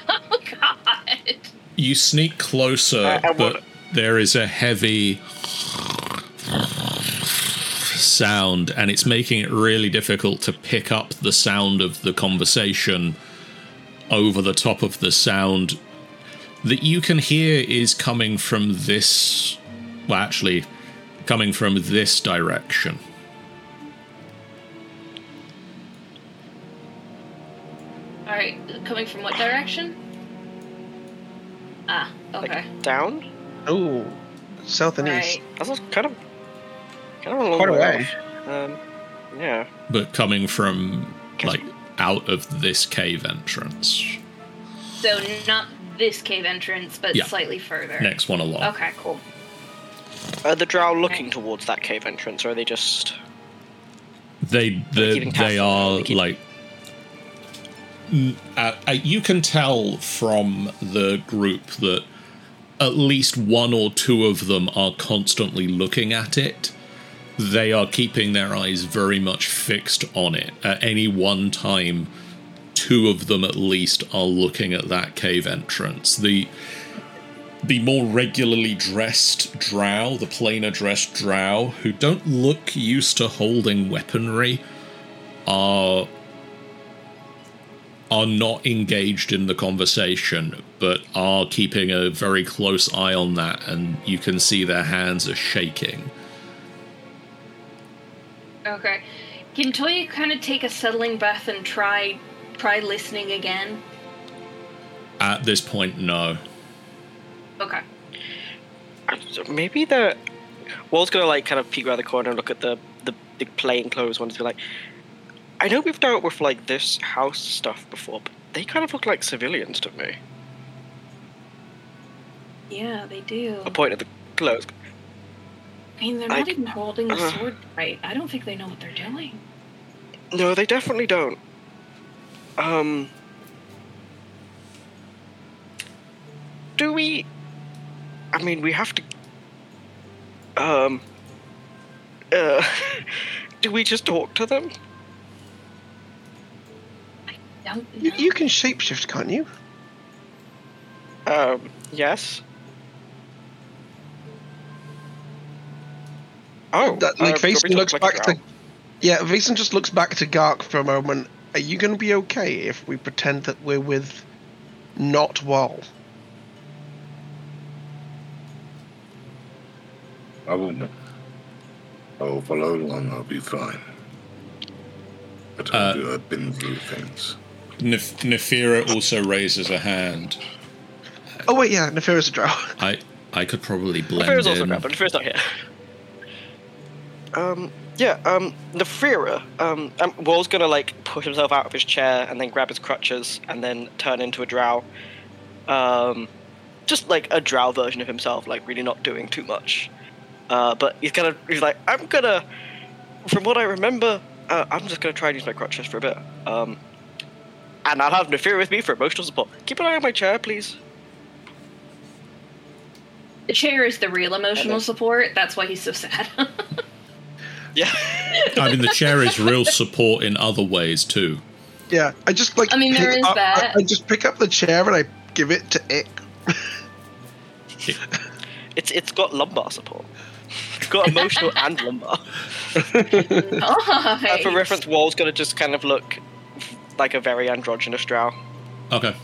Oh god. You sneak closer, I- I but wanna- there is a heavy sound, and it's making it really difficult to pick up the sound of the conversation over the top of the sound that you can hear is coming from this. Well, actually, coming from this direction. Coming from what direction? Ah, okay. Like down? oh, south and east. That's kind of kind of a long Quite way. way. off. Um, yeah. But coming from, like, out of this cave entrance. So not this cave entrance, but Yeah. slightly further. Next one along. Okay, cool. Are the drow looking towards that cave entrance, or are they just? they they, keeping they are they keep- like n- uh, uh, you can tell from the group that at least one or two of them are constantly looking at it. They are keeping their eyes very much fixed on it. At any one time two of them at least are looking at that cave entrance. The the more regularly dressed drow, the plainer dressed drow, who don't look used to holding weaponry, are are not engaged in the conversation, but are keeping a very close eye on that, and you can see their hands are shaking. Okay. Can Toya kind of take a settling breath and try try listening again? At this point, no. Okay. Maybe the. Wall's gonna like kind of peek around the corner and look at the the big plain clothes ones. And be like, I know we've dealt with like this house stuff before, but they kind of look like civilians to me. Yeah, they do. I point at the clothes. I mean, they're I- not even holding the uh. sword right. I don't think they know what they're doing. No, they definitely don't. Um. Do we? I mean, we have to. Um. Uh. do we just talk to them? Don't You, you can shapeshift, can't you? Um. Yes. Oh, That, like uh, do you want me Vason looks like back to. Yeah, Vason just looks back to Gark for a moment Are you going to be okay if we pretend that we're with not Wall? I will. Oh, follow along. I'll be fine. I told Uh, you I've been through things. Nef- Nefira also raises a hand. Oh wait, yeah, Nefira's a drow. I I could probably blend Nefira's also in. grabbed, but Nefira's not here. Um, yeah, um, Nefira, um, um, Wall's gonna, like, push himself out of his chair and then grab his crutches and then turn into a drow. Um, just like a drow version of himself, like, really not doing too much. Uh, but he's gonna, he's like, I'm gonna, from what I remember, uh, I'm just gonna try and use my crutches for a bit. Um, and I'll have Nefira with me for emotional support. Keep an eye on my chair, please. The chair is the real emotional support. That's why he's so sad. Yeah. I mean, the chair is real support in other ways too. Yeah, I just like. I mean, there is up- that. I, I just pick up the chair and I give it to Ick. It's it's got lumbar support. It's got emotional and lumbar. Nice. Uh, for reference, Wall's gonna just kind of look like a very androgynous drow. Okay.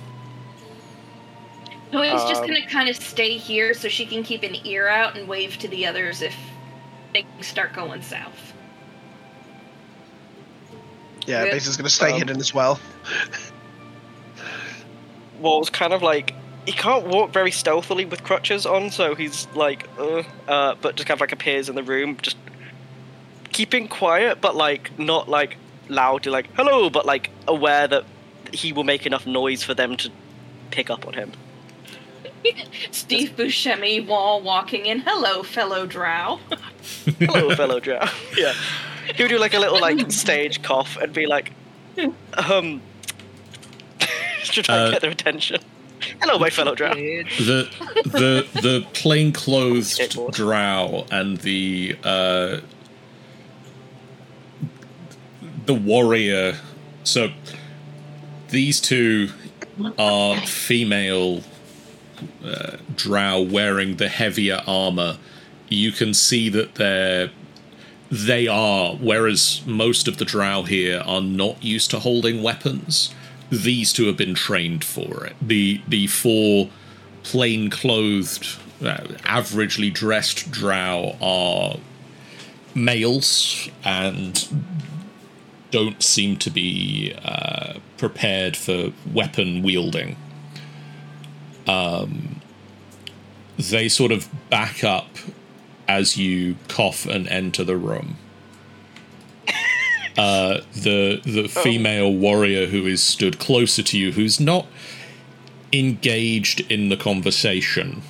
Noelle's just Um, gonna kind of stay here so she can keep an ear out and wave to the others if things start going south. Yeah, Yeah. Basil's gonna stay Um, hidden as well. Wall's kind of like he can't walk very stealthily with crutches on, so he's like, uh, uh, but just kind of like appears in the room, just keeping quiet, but like not like loudly, like hello, but like aware that he will make enough noise for them to pick up on him. Steve Buscemi wall walking in. Hello, fellow drow. Hello, fellow drow. yeah, he would do like a little like stage cough and be like, um, just to try Uh, and get their attention. Hello, my fellow drow. The the the plainclothed Skateboard. drow and the uh, the warrior. So these two are female uh, drow wearing the heavier armor. You can see that they're they are, whereas most of the drow here are not used to holding weapons. These two have been trained for it. The the four plain clothed, uh, averagely dressed drow are males and don't seem to be uh, prepared for weapon wielding. Um, they sort of back up as you cough and enter the room. Uh, the the female warrior who is stood closer to you, who's not engaged in the conversation,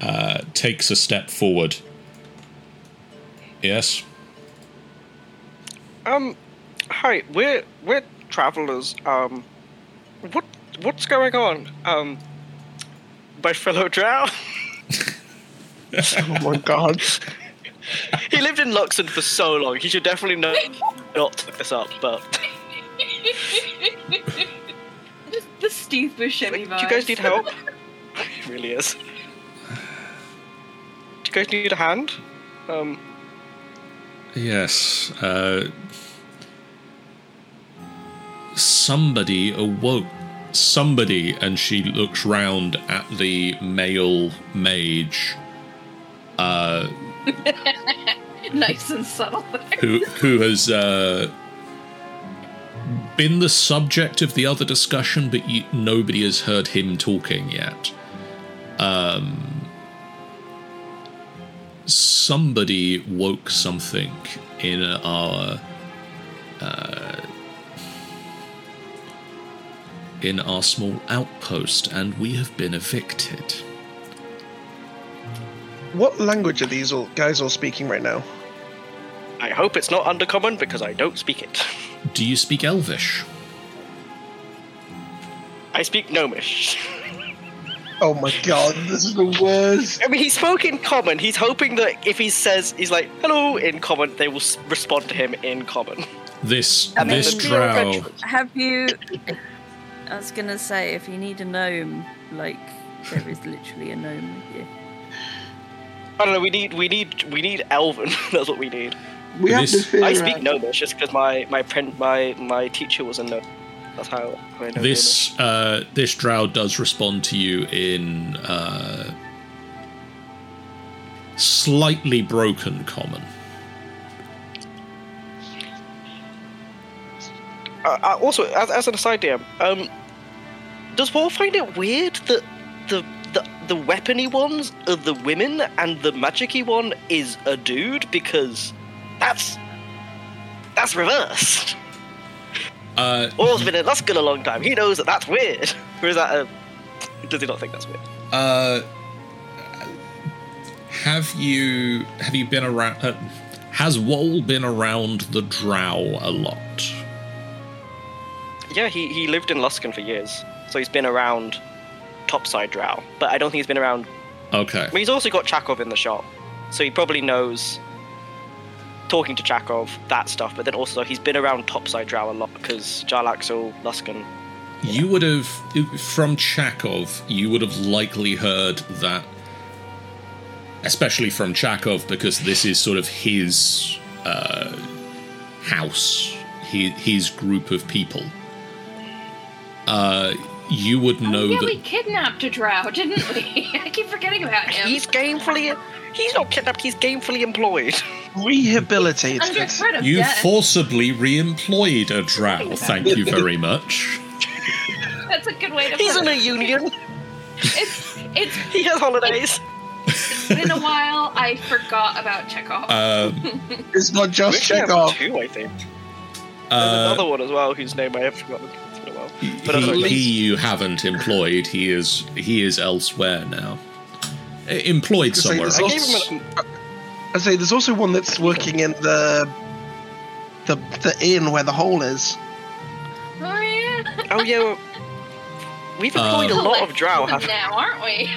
uh, takes a step forward. Yes. Um, hi, we're we're travelers. Um, what what's going on? Um, my fellow drow. Oh my god. he lived in Luskan for so long. He should definitely know not to look this up. But the Steve Buscemi do you guys need help? it really is. Do you guys need a hand? Um, Yes. Uh, somebody awoke. Somebody, and she looks round at the male mage. Uh, nice and subtle. who who has uh, been the subject of the other discussion, but you, nobody has heard him talking yet. Um, somebody woke something in our uh, in our small outpost, and we have been evicted. What language are these all guys all speaking right now? I hope it's not undercommon because I don't speak it. Do you speak Elvish? I speak Gnomish. Oh my god, this is the worst. I mean, he spoke in common. He's hoping that if he says he's like hello in common, they will respond to him in common. This I mean, this the- drow. Have you? I was gonna say, if you need a gnome, like there is literally a gnome with you. I don't know. We need we need we need Elven. That's what we need. We have This- to fear. I speak Gnomish just because my my print my my teacher was a gnome. That's how I know This uh, this drow does respond to you in uh, slightly broken common. Uh, also, as, as an aside, DM, um, does Paul find it weird that the the the weapony ones are the women and the magicy one is a dude? Because that's that's reversed. Uh, Paul's been in Luskan a long time. He knows that that's weird. Or is that a? Does he not think that's weird? uh, have you have you been around? Uh, has Wol been around the drow a lot? Yeah, he, he lived in Luskan for years, so he's been around Topside Drow. But I don't think he's been around. Okay. Mean, he's also got Chakov in the shop, so he probably knows talking to Chakov that stuff. But then also he's been around Topside Drow a lot because Jarlaxle, Luskan. You would have, from Chakov, you would have likely heard that, especially from Chakov, because this is sort of his uh, house, his, his group of people. Uh, you would know oh, yeah, that. we kidnapped a drow, didn't we? I keep forgetting about him. He's gamefully. He's not kidnapped. He's gamefully employed. rehabilitated. under threat of You death. forcibly re-employed a drow. Thank you very much. That's a good way to He's put in a union. It's it's He has holidays. It's been a while. I forgot about Chekhov. Um, It's not just actually have Chekhov. two, I think. There's uh, another one as well, whose name I have forgotten. It's been a while. But he, otherwise- he you haven't employed. He is he is elsewhere now. Uh, Employed Just say somewhere this I else. a, I say there's also one that's working in the the the inn where the hole is. oh yeah. Oh yeah, well, we've employed Um, a lot of drow. Them Have now, aren't we?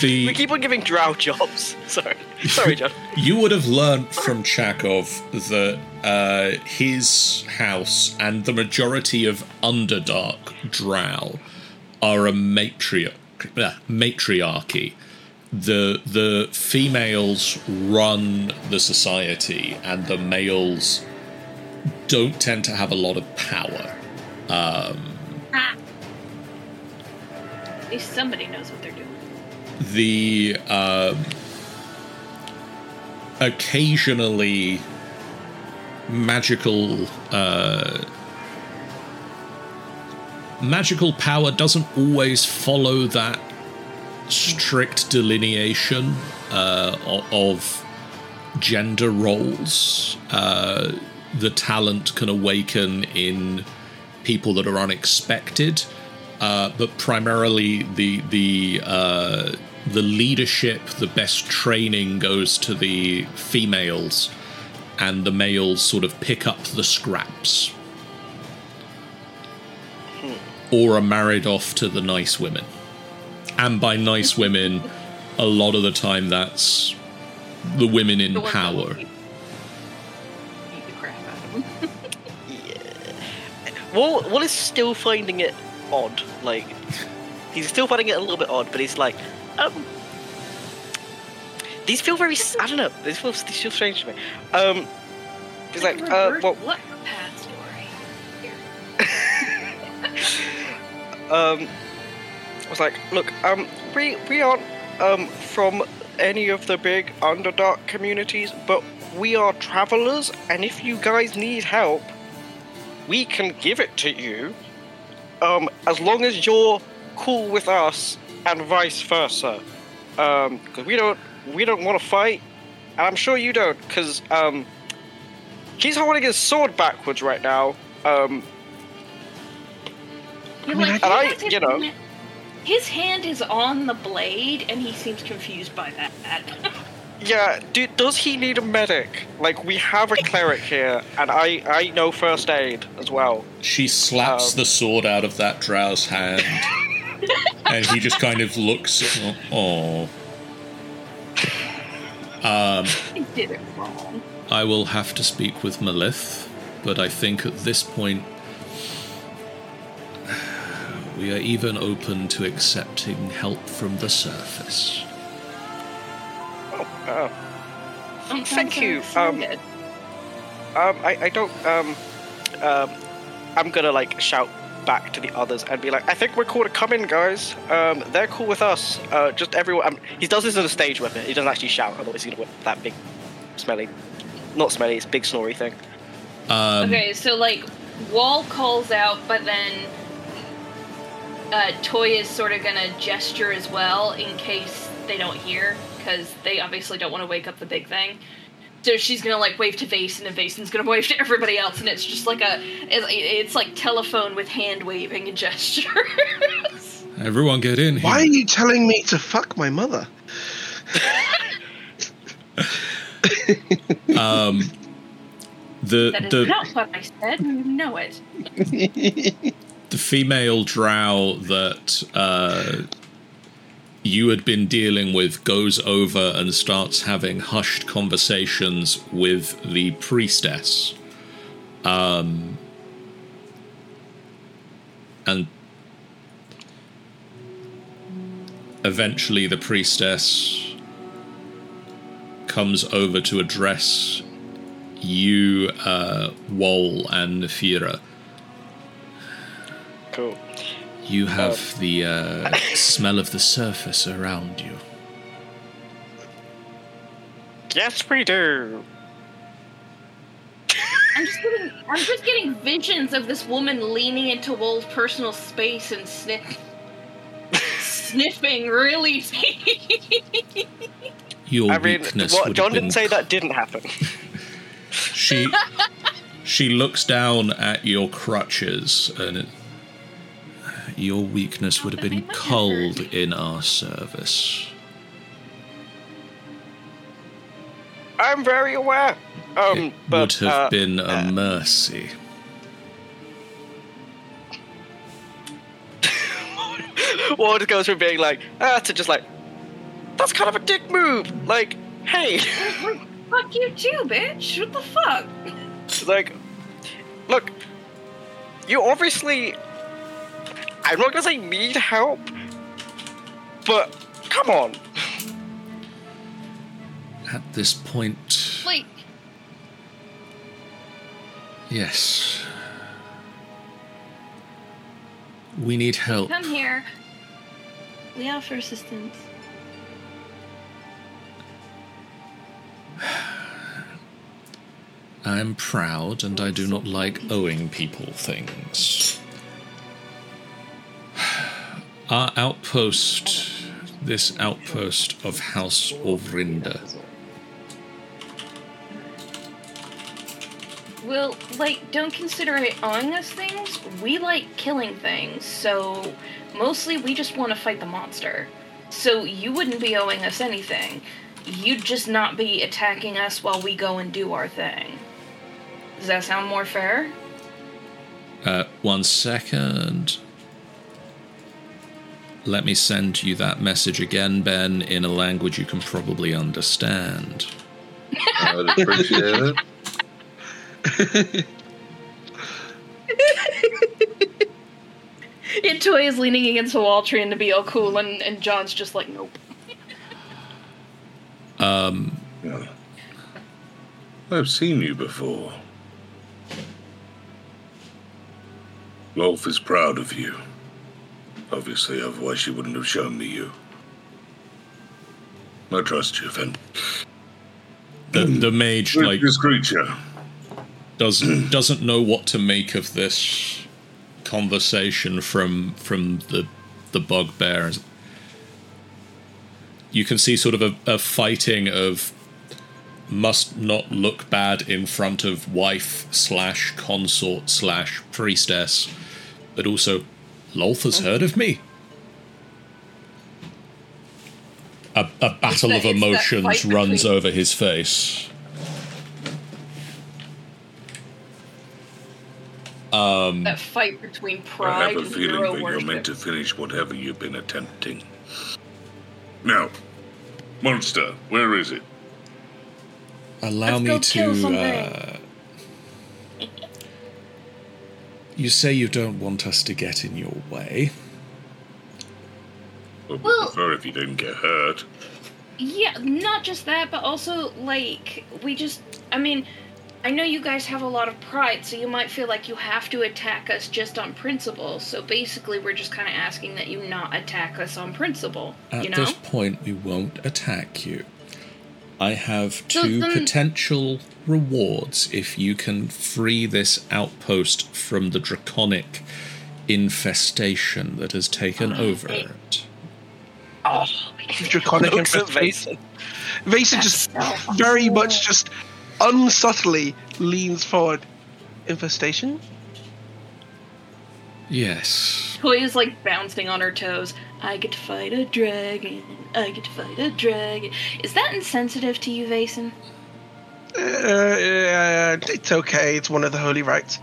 The we keep on giving drow jobs. Sorry, sorry, John. You would have learnt from Chakov that uh, his house and the majority of Underdark Drow are a matriarch, uh, matriarchy. The the females run the society, and the males don't tend to have a lot of power. Um, Ah. At least somebody knows what they're doing. The um, occasionally magical uh, magical power doesn't always follow that strict delineation uh, of gender roles. Uh, the talent can awaken in people that are unexpected, uh, but primarily the the uh, the leadership, the best training goes to the females, and the males sort of pick up the scraps, hmm. or are married off to the nice women. And by nice women, a lot of the time that's the women in The ones that will power. Beat beat the crap out of them. Wall, Wall is still finding it odd. Like he's still finding it a little bit odd, but he's like, um, these feel very. I don't know. These feel these feel strange to me. Um, he's like, uh, well, blood path story. Um, I was like, look, um, we we aren't um from any of the big underdark communities, but we are travelers, and if you guys need help, we can give it to you. Um, as long as you're cool with us, and vice versa. Um, because we don't we don't want to fight, and I'm sure you don't, because um, he's holding his sword backwards right now. Um, You're mean, like, I- and I- his you know- His hand is on the blade, and he seems confused by that. Yeah, do, does he need a medic? Like, we have a cleric here, and I, I know first aid as well. She slaps Um, the sword out of that drow's hand, and he just kind of looks. Oh, um, he did it wrong. I will have to speak with Malith, but I think at this point we are even open to accepting help from the surface. Oh, uh, Sometimes Thank you, um, um, I, I don't, um, um, I'm gonna like shout back to the others and be like, I think we're cool to come in, guys. Um, they're cool with us. Uh, just everyone. Um, he does this in a stage weapon. He doesn't actually shout, otherwise he's gonna whip that big, smelly, not smelly, it's big snory thing. Um, Okay, so like Wall calls out, but then uh, Toy is sort of gonna gesture as well in case they don't hear, because they obviously don't want to wake up the big thing. So she's gonna like wave to Vase, and Vason's gonna wave to everybody else, and it's just like a, it's, it's like telephone with hand waving and gestures. Everyone get in here. Why are you telling me to fuck my mother? um, the that is the not what I said. You know it. the female drow that uh, you had been dealing with goes over and starts having hushed conversations with the priestess. Um, and eventually, the priestess comes over to address you, uh, and Nefira. Cool. You have the uh, smell of the surface around you. Yes, we do. I'm just getting, I'm just getting visions of this woman leaning into Wol's personal space and sniff, sniffing really deep. Your I mean, weakness what, would John have been didn't say that didn't happen. She she looks down at your crutches and it, your weakness would have been cold in our service. I'm very aware. Um, It but would have uh, been a mercy. Ward goes from being like, ah, to just like, that's kind of a dick move. Like, hey, Fuck you too, bitch. What the fuck? like, look, you obviously, I'm not gonna say need help, but come on. At this point, Like, yes. We need help. come here. We offer assistance. I am proud and I do not like owing people things. Our outpost, this outpost of House Auvryndar, Well, like, don't consider it owing us things. We like killing things, so mostly we just want to fight the monster. So you wouldn't be owing us anything. You'd just not be attacking us while we go and do our thing. Does that sound more fair? Uh, one second. Let me send you that message again, Ben, in a language you can probably understand. I would appreciate it. Yeah, Toy is leaning against the wall trying to be all cool, and, and John's just like, nope. Um, Yeah. I've seen you before. Lolth is proud of you. Obviously, otherwise she wouldn't have shown me you. I trust you, Finn. the, hmm. the mage, like, this creature. doesn't hmm. doesn't know what to make of this conversation from from the the bugbear. You can see sort of a, a fighting of must not look bad in front of wife slash consort slash priestess, but also Lolth has heard of me. A, a battle that- of emotions runs between- over his face. Um, That fight between pride. I have a feeling hero that you're meant to finish whatever you've been attempting. Now, monster, where is it? Allow Let's me go kill to. Uh, you say you don't want us to get in your way. Well, we Well- prefer if you didn't get hurt. Yeah, not just that, but also like we just I mean, I know you guys have a lot of pride, so you might feel like you have to attack us just on principle. So basically, we're just kind of asking that you not attack us on principle. At you know? this point, we won't attack you. I have So two then- potential rewards if you can free this outpost from the draconic infestation that has taken over oh, hey. it. Draconic infestation. Vason. Vason just very much just unsubtly leans forward. Infestation? Yes. Toya's like bouncing on her toes. I get to fight a dragon. I get to fight a dragon. Is that insensitive to you, Vason? Uh, uh, it's okay. It's one of the holy rites.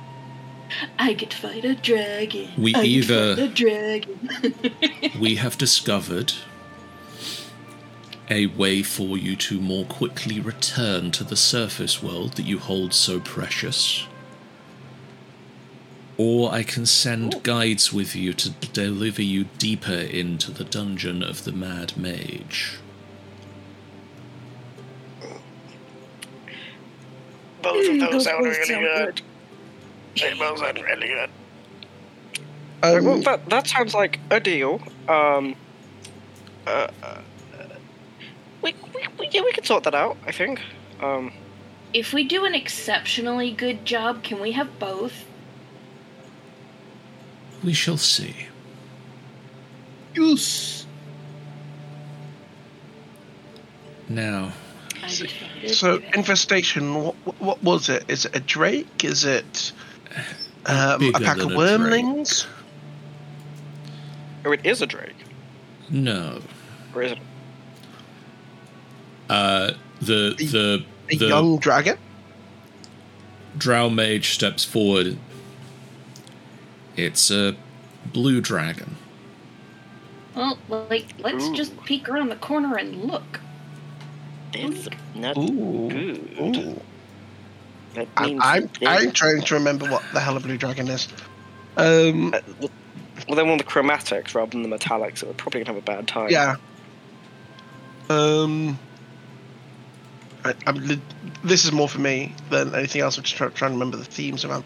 I get to fight a dragon. We I get to either- fight a dragon. We have discovered a way for you to more quickly return to the surface world that you hold so precious. Or I can send guides with you to deliver you deeper into the dungeon of the Mad Mage. Both of those those sound really good. They both sound really good. well, Um, that that sounds like a deal. Um, uh, uh, we, we, we, yeah, we can sort that out. I think. Um, if we do an exceptionally good job, can we have both? We shall see. Goose. Now, I get to fight a So, infestation, what, what was it? Is it a drake? Is it um, a pack of wyrmlings? oh, it is a drake, no. or is it? Uh, the the A the young dragon? Drow Mage steps forward. It's a blue dragon. Well, like, let's Ooh. just peek around the corner and look. It's not Ooh. good. Ooh. I'm, I'm, I'm trying to remember what the hell a blue dragon is. Um, Uh, well, well, they want the chromatics rather than the metallics, so we're probably gonna have a bad time. yeah. Um, I, I'm, this is more for me than anything else. I'm just try, trying to remember the themes around.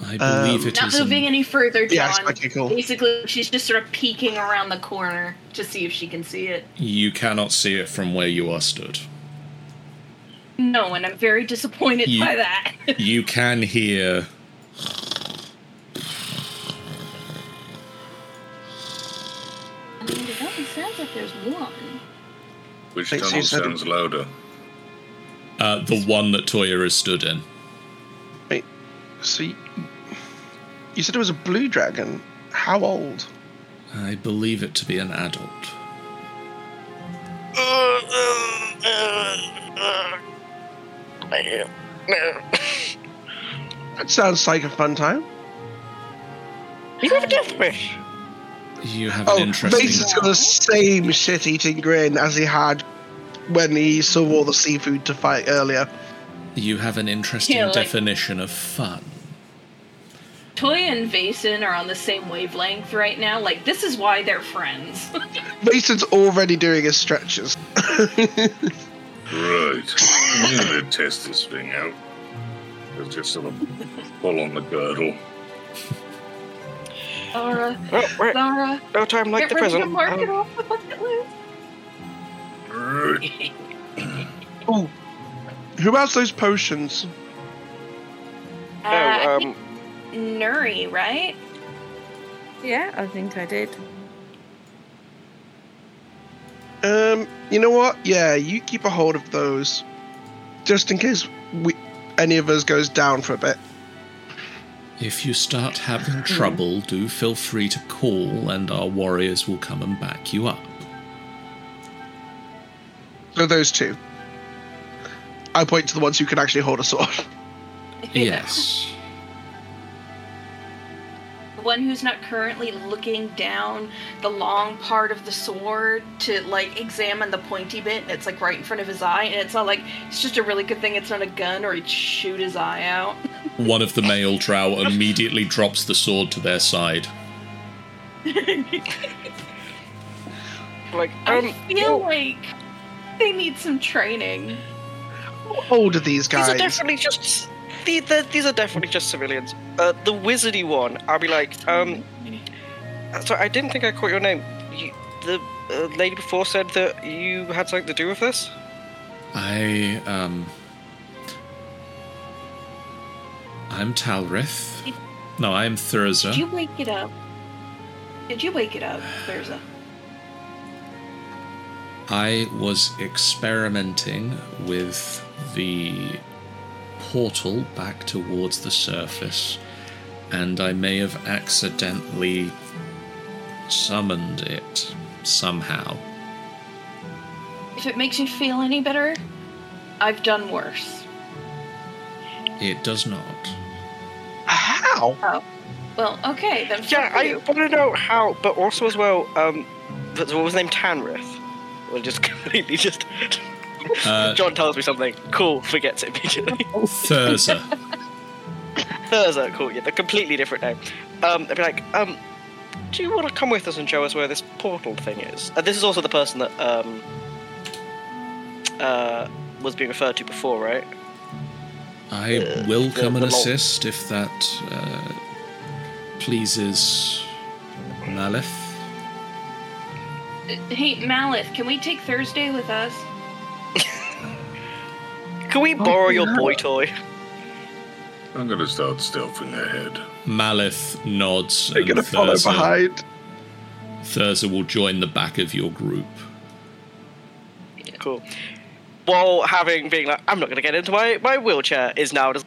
I believe Um, it Not is. moving an- any further, John. Yes, okay, cool. Basically, she's just sort of peeking around the corner to see if she can see it. you cannot see it from where you are stood. No, and I'm very disappointed You- by that. You can hear. I mean, it only sounds like there's one. Which tunnel you said- sounds louder? Uh, the one that Toya is stood in. So, you, you said it was a blue dragon. How old? I believe it to be an adult. That sounds like a fun time. You have a death wish. You have Oh, an interesting. Vason's got the same shit-eating grin as he had when he saw all the seafood to fight earlier. You have an interesting Yeah, like- definition of fun. Toya and Vason are on the same wavelength right now. Like, this is why they're friends. Vason's already doing his stretches. Right. I'm gonna test this thing out. Let's just sort of pull on the girdle. Zara, Oh, right. Zara, No time like get the ready present. to mark it Um, off the bucket list. Right. Oh, who has those potions? Uh, oh, think um, Nuri, right? Yeah, I think I did. Um, you know what? Yeah, you keep a hold of those, just in case we any of us goes down for a bit. If you start Hmm. having trouble, do feel free to call, and our warriors will come and back you up. So those two. I point to the ones who can actually hold a sword. Yes. The one who's not currently looking down the long part of the sword to like examine the pointy bit, and it's like right in front of his eye, and it's not like it's just a really good thing it's not a gun or he'd shoot his eye out. One of the male drow immediately drops the sword to their side. like, I um, feel like they need some training. How old are these these are guys? definitely just the, the, these are definitely just civilians. Uh, the wizardy one, I'll be like, um, sorry, I didn't think I caught your name. You, the uh, lady before said that you had something to do with this. I um I'm Talrith. No, I'm Thurza. Did you wake it up? Did you wake it up, Thurza? I was experimenting with the portal back towards the surface, and I may have accidentally summoned it somehow. If it makes you feel any better, I've done worse. It does not. How? Oh. Well, okay, then Yeah, I you. want to know how, but also as well, um, what was his name? Tanrith. Well, just completely just. Uh, John tells me something. Cool, forgets it immediately. Thurza. Thurza, cool, yeah, they're completely different name. Um, I'd be like, um, do you want to come with us and show us where this portal thing is? And this is also the person that, um, uh, was being referred to before, right? I Uh, will the- come and the law. assist if that uh, pleases Malith. Hey, Malith, can we take Thursday with us? Can we borrow your boy toy? I'm gonna start stealthing ahead. Malith nods They're gonna follow behind. Thurza will join the back of your group. Cool. While having being like, I'm not gonna get into my, my wheelchair is now just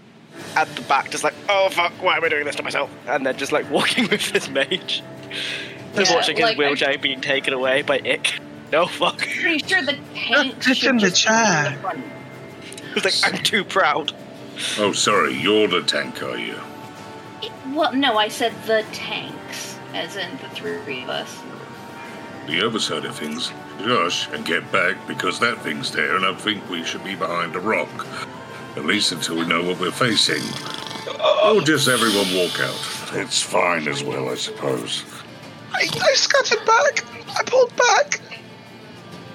at the back, just like, oh fuck, why am I doing this to myself? And then just like walking with this mage. Just Yeah, watching his like, I- wheelchair being taken away by Ick. No oh, fuck. Pretty sure the tank It's should in the just be in chair. the front. It's like, I'm too proud. Oh, sorry, you're the tank, are you? Well, no, I said the tanks, as in the three of us. The other side of things, Josh, and get back because that thing's there, and I think we should be behind a rock. At least until we know what we're facing. Or just everyone walk out. It's fine as well, I suppose. I, I scattered back. I pulled back.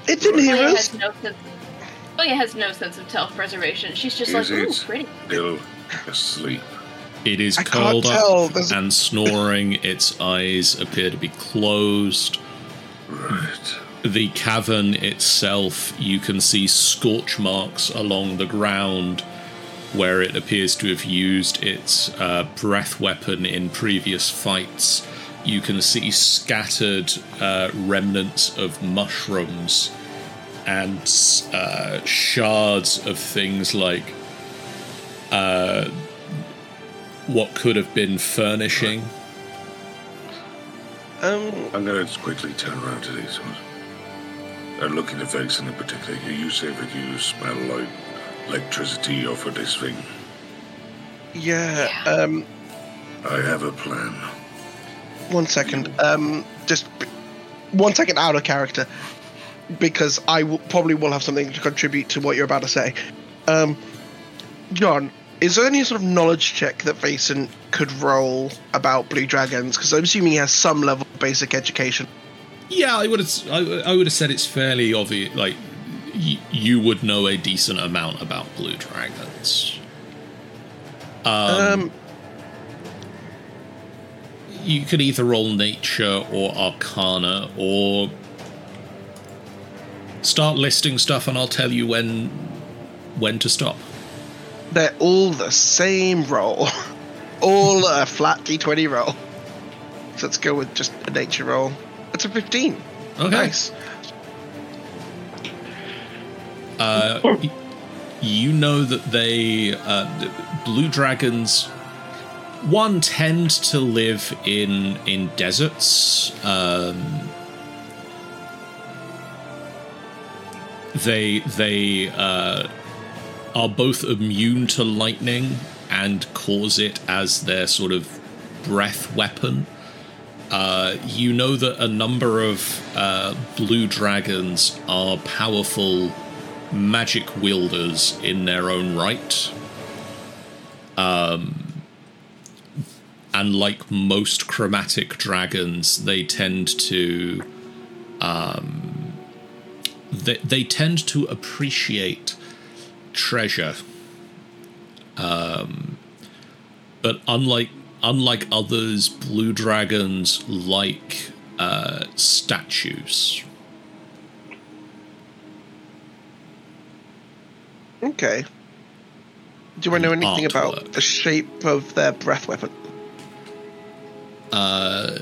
It didn't hear us. no sense. Leia has no sense of self-preservation. She's just Is like, ooh, pretty. still asleep? It is I curled up There's- and snoring. Its eyes appear to be closed. Right. The cavern itself, you can see scorch marks along the ground where it appears to have used its uh, breath weapon in previous fights. You can see scattered uh, remnants of mushrooms and uh, shards of things like uh, what could have been furnishing. Um, I'm gonna just quickly turn around to these ones. And look in the face in particular. You say that you smell like electricity off of this thing. yeah. Um, I have a plan. one second. Um, just one second out of character, because I probably will have something to contribute to what you're about to say. Um, John, is there any sort of knowledge check that Vason could roll about blue dragons? Because I'm assuming he has some level of basic education. Yeah, I would have. I, I would have said it's fairly obvious. Like y- you would know a decent amount about blue dragons. Um, You could either roll nature or arcana, or start listing stuff, and I'll tell you when when to stop. they're all the same roll, all a flat d20 roll. So let's go with just a nature roll. That's a 15. Okay. Nice. Uh, y- you know that they uh, blue dragons one tend to live in in deserts um, they they uh, are both immune to lightning and cause it as their sort of breath weapon uh, you know that a number of uh, blue dragons are powerful magic wielders in their own right. Um, and like most chromatic dragons, they tend to um, they, they tend to appreciate treasure. Um, but unlike unlike others, blue dragons like uh, statues. Okay. Do I know anything about the shape of their breath weapon? Uh,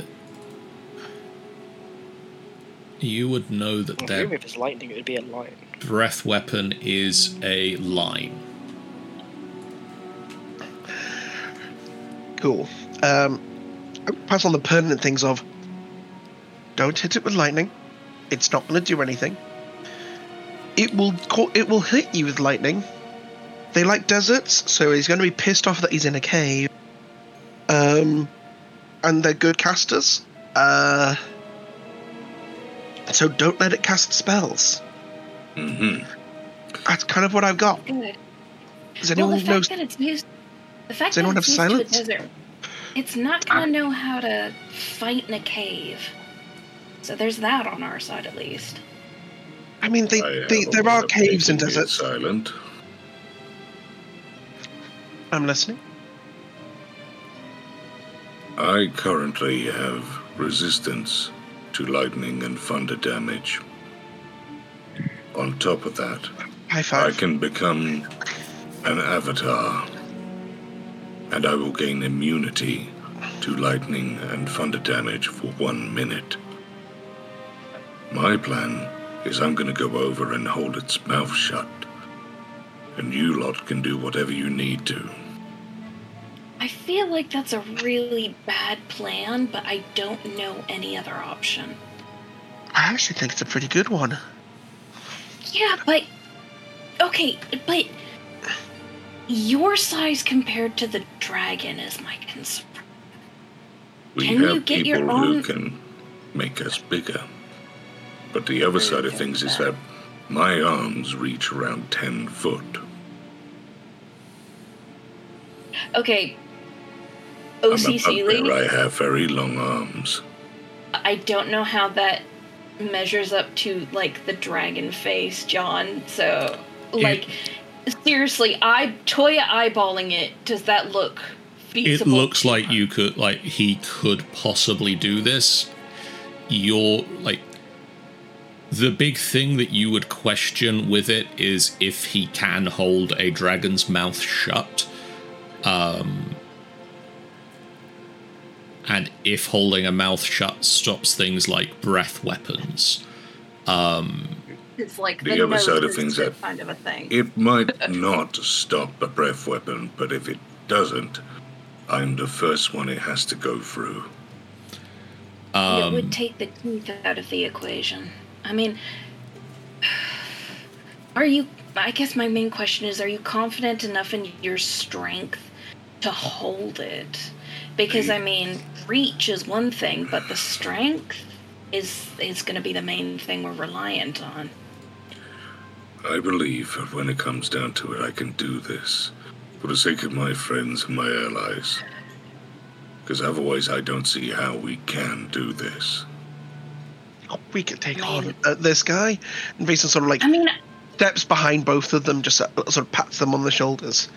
you would know that I their if it's lightning, it would be a lion. breath weapon is a line. Cool. Um, pass on the pertinent things of don't hit it with lightning. It's not going to do anything. It will co- it will hit you with lightning. They like deserts, so he's going to be pissed off that he's in a cave. Um, and they're good casters. Uh, so don't let it cast spells. Mm-hmm. That's kind of what I've got. Good. Does Well, anyone the know? fact that it's used, the fact Does anyone that have it's used silence? desert, it's not gonna know how to fight in a cave. So there's that on our side at least. I mean, they, I they, there are caves in deserts. Silent. I'm listening. I currently have resistance to lightning and thunder damage. On top of that, I can become an avatar, and I will gain immunity to lightning and thunder damage for one minute. My plan is I'm going to go over and hold its mouth shut, and you lot can do whatever you need to. I feel like that's a really bad plan, but I don't know any other option. I actually think it's a pretty good one. Yeah, but okay, but your size compared to the dragon is my concern. We Can you have get people your who can make us bigger. But the other side of things is that. that my arms reach around 10 foot. Okay, I'm a OC I have very long arms. I don't know how that measures up to like the dragon face, John. So, like, seriously, I Toya eyeballing it. Does that look Feasible? It looks like you could, like he could possibly do this. You're like the big thing that you would question with it is if he can hold a dragon's mouth shut. Um, and if holding a mouth shut stops things like breath weapons. It's like The the, other nose side of is things that that- kind of a thing. It might not stop a breath weapon, but if it doesn't, I'm the first one it has to go through. it Um, would take the teeth out of the equation. I mean, are you? I guess my main question is: Are you confident enough in your strength to hold it? Because I mean, reach is one thing, but the strength is is going to be the main thing we're reliant on. I believe that when it comes down to it, I can do this for the sake of my friends and my allies. Because otherwise, I don't see how we can do this. We can take on uh, this guy, and Vason sort of like I mean, steps behind both of them, just uh, sort of pats them on the shoulders.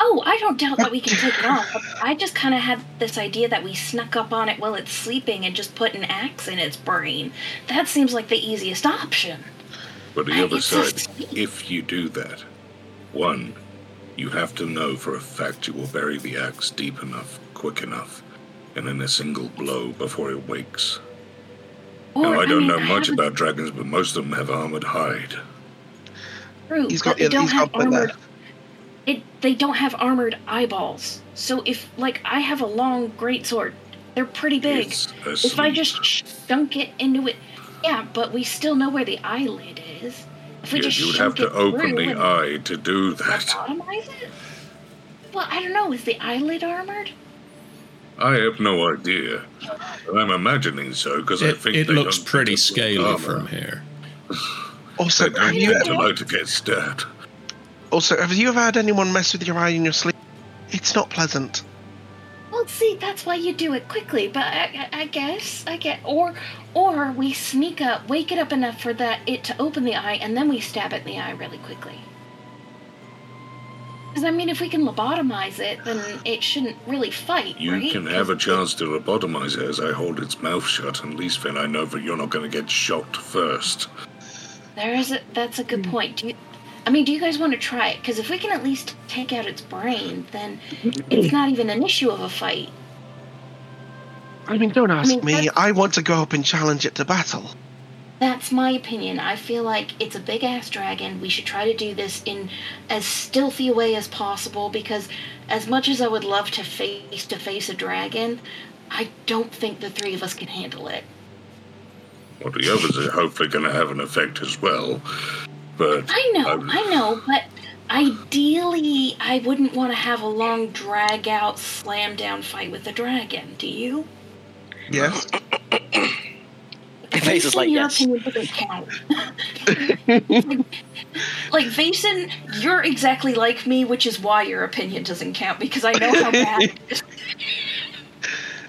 Oh, I don't doubt that we can take it off. I just kind of had this idea that we snuck up on it while it's sleeping and just put an axe in its brain. That seems like the easiest option. But the I other side, if you do that, one, you have to know for a fact you will bury the axe deep enough, quick enough, and in a single blow before it wakes. Or, now, I don't mean, know much haven't- about dragons, but most of them have armored hide. True, He's but got- they yeah, don't he's have got one armored. It they don't have armored eyeballs. So if like I have a long greatsword, they're pretty big. If I just dunk it into it, yeah, but we still know where the eyelid is. If we Yeah, just you would have shunk to it open through the and eye to do that. lobotomize it. Well, I don't know. Is the eyelid armored? I have no idea. I'm imagining so because I think it they looks don't pretty pick up scaly armor. from here. Also, They have don't you tend to to get stabbed. Also have you ever had anyone mess with your eye in your sleep? It's not pleasant. Well, see, that's why you do it quickly. But I, I, I guess I get or or we sneak up, wake it up enough for that it to open the eye, and then we stab it in the eye really quickly. Because I mean, if we can lobotomize it, then it shouldn't really fight, You right? can have a chance to lobotomize it as I hold its mouth shut, and at least then I know that you're not going to get shot first. There is a, that's a good hmm. point. Do you, I mean, do you guys want to try it? Because if we can at least take out its brain, then it's not even an issue of a fight. I mean, don't ask mean, me. I want to go up and challenge it to battle. That's my opinion. I feel like it's a big ass dragon. We should try to do this in as stealthy a way as possible because, as much as I would love to face to face a dragon, I don't think the three of us can handle it. Well, the others are hopefully going to have an effect as well. But I know, um, I know, but ideally, I wouldn't want to have a long, drag out, slam down fight with a dragon. Do you? Yes. Face is like, your yes. opinion doesn't count. like Vason, you're exactly like me, which is why your opinion doesn't count because I know how bad. it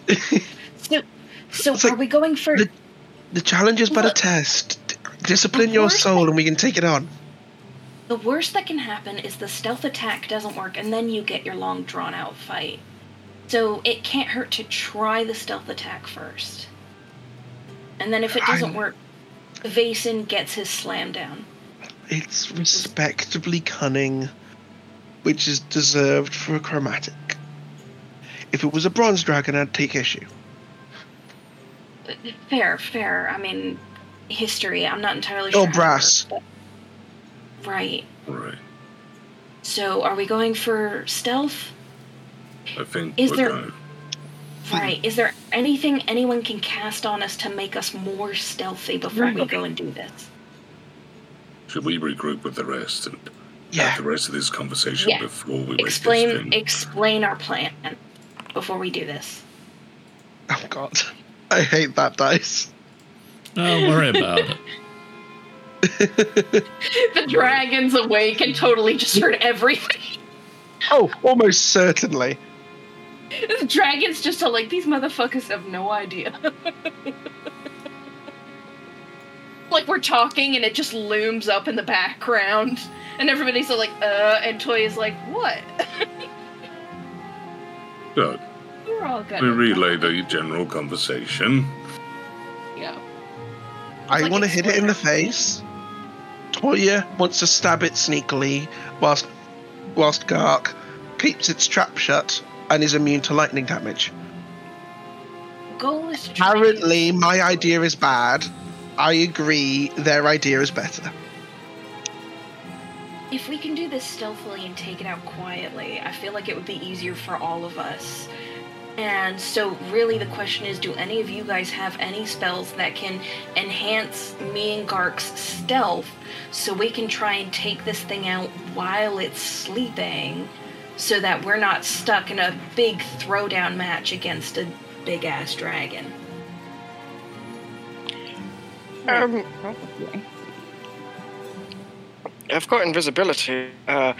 is. so, so It's are like we going for? the- The challenge is but a test. Discipline your soul, and we can take it on. The worst that can happen is the stealth attack doesn't work, and then you get your long, drawn out fight. So it can't hurt to try the stealth attack first. And then if it doesn't I'm- work, Vason gets his slam down. It's respectably cunning, which is deserved for a chromatic. If it was a bronze dragon, I'd take issue. Fair, fair. I mean, history. I'm not entirely oh, sure. Oh, brass. works, but- Right. right. So are we going for stealth? I think Is there- going. Right. Is there anything anyone can cast on us to make us more stealthy before we go and do this? Should we regroup with the rest and Yeah. have the rest of this conversation Yeah. before we waste this Explain thing? explain our plan before we do this. Oh God, I hate that dice. Don't worry about it. The dragon's awake and totally just heard everything. Oh, almost certainly. the dragon's just all like, these motherfuckers have no idea. like we're talking and it just looms up in the background. And everybody's all like, uh, and Toya's like, what? So, We're all we gonna relay the general conversation. Yeah. I like want to hit it in the face. Toya wants to stab it sneakily, whilst whilst Gark keeps its trap shut and is immune to lightning damage. Goal is to try to- Apparently, my idea is bad. I agree. Their idea is better. If we can do this stealthily and take it out quietly, I feel like it would be easier for all of us. And so, really, the question is do any of you guys have any spells that can enhance me and Gark's stealth so we can try and take this thing out while it's sleeping so that we're not stuck in a big throwdown match against a big ass dragon? Um, I've got invisibility. Uh,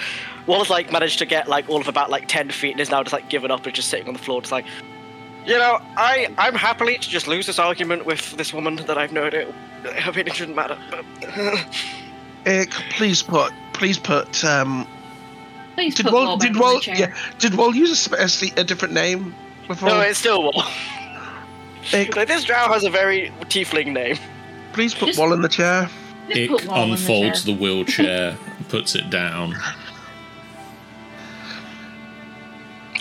Wallace like managed to get like all of about like ten feet and is now just like given up and just sitting on the floor, just like, you know, I I'm happily to just lose this argument with this woman that I've known it. I mean, it shouldn't matter. But Ick, please put, please put. Um, Please did put Wall, Wall back did in Wall, the yeah, did Wall use a, a, a different name before? no, it's still Wall. Ick, Like this drow has a very tiefling name. please put Just- Wall in the chair. Just Ick put the unfolds the wheelchair, and puts it down.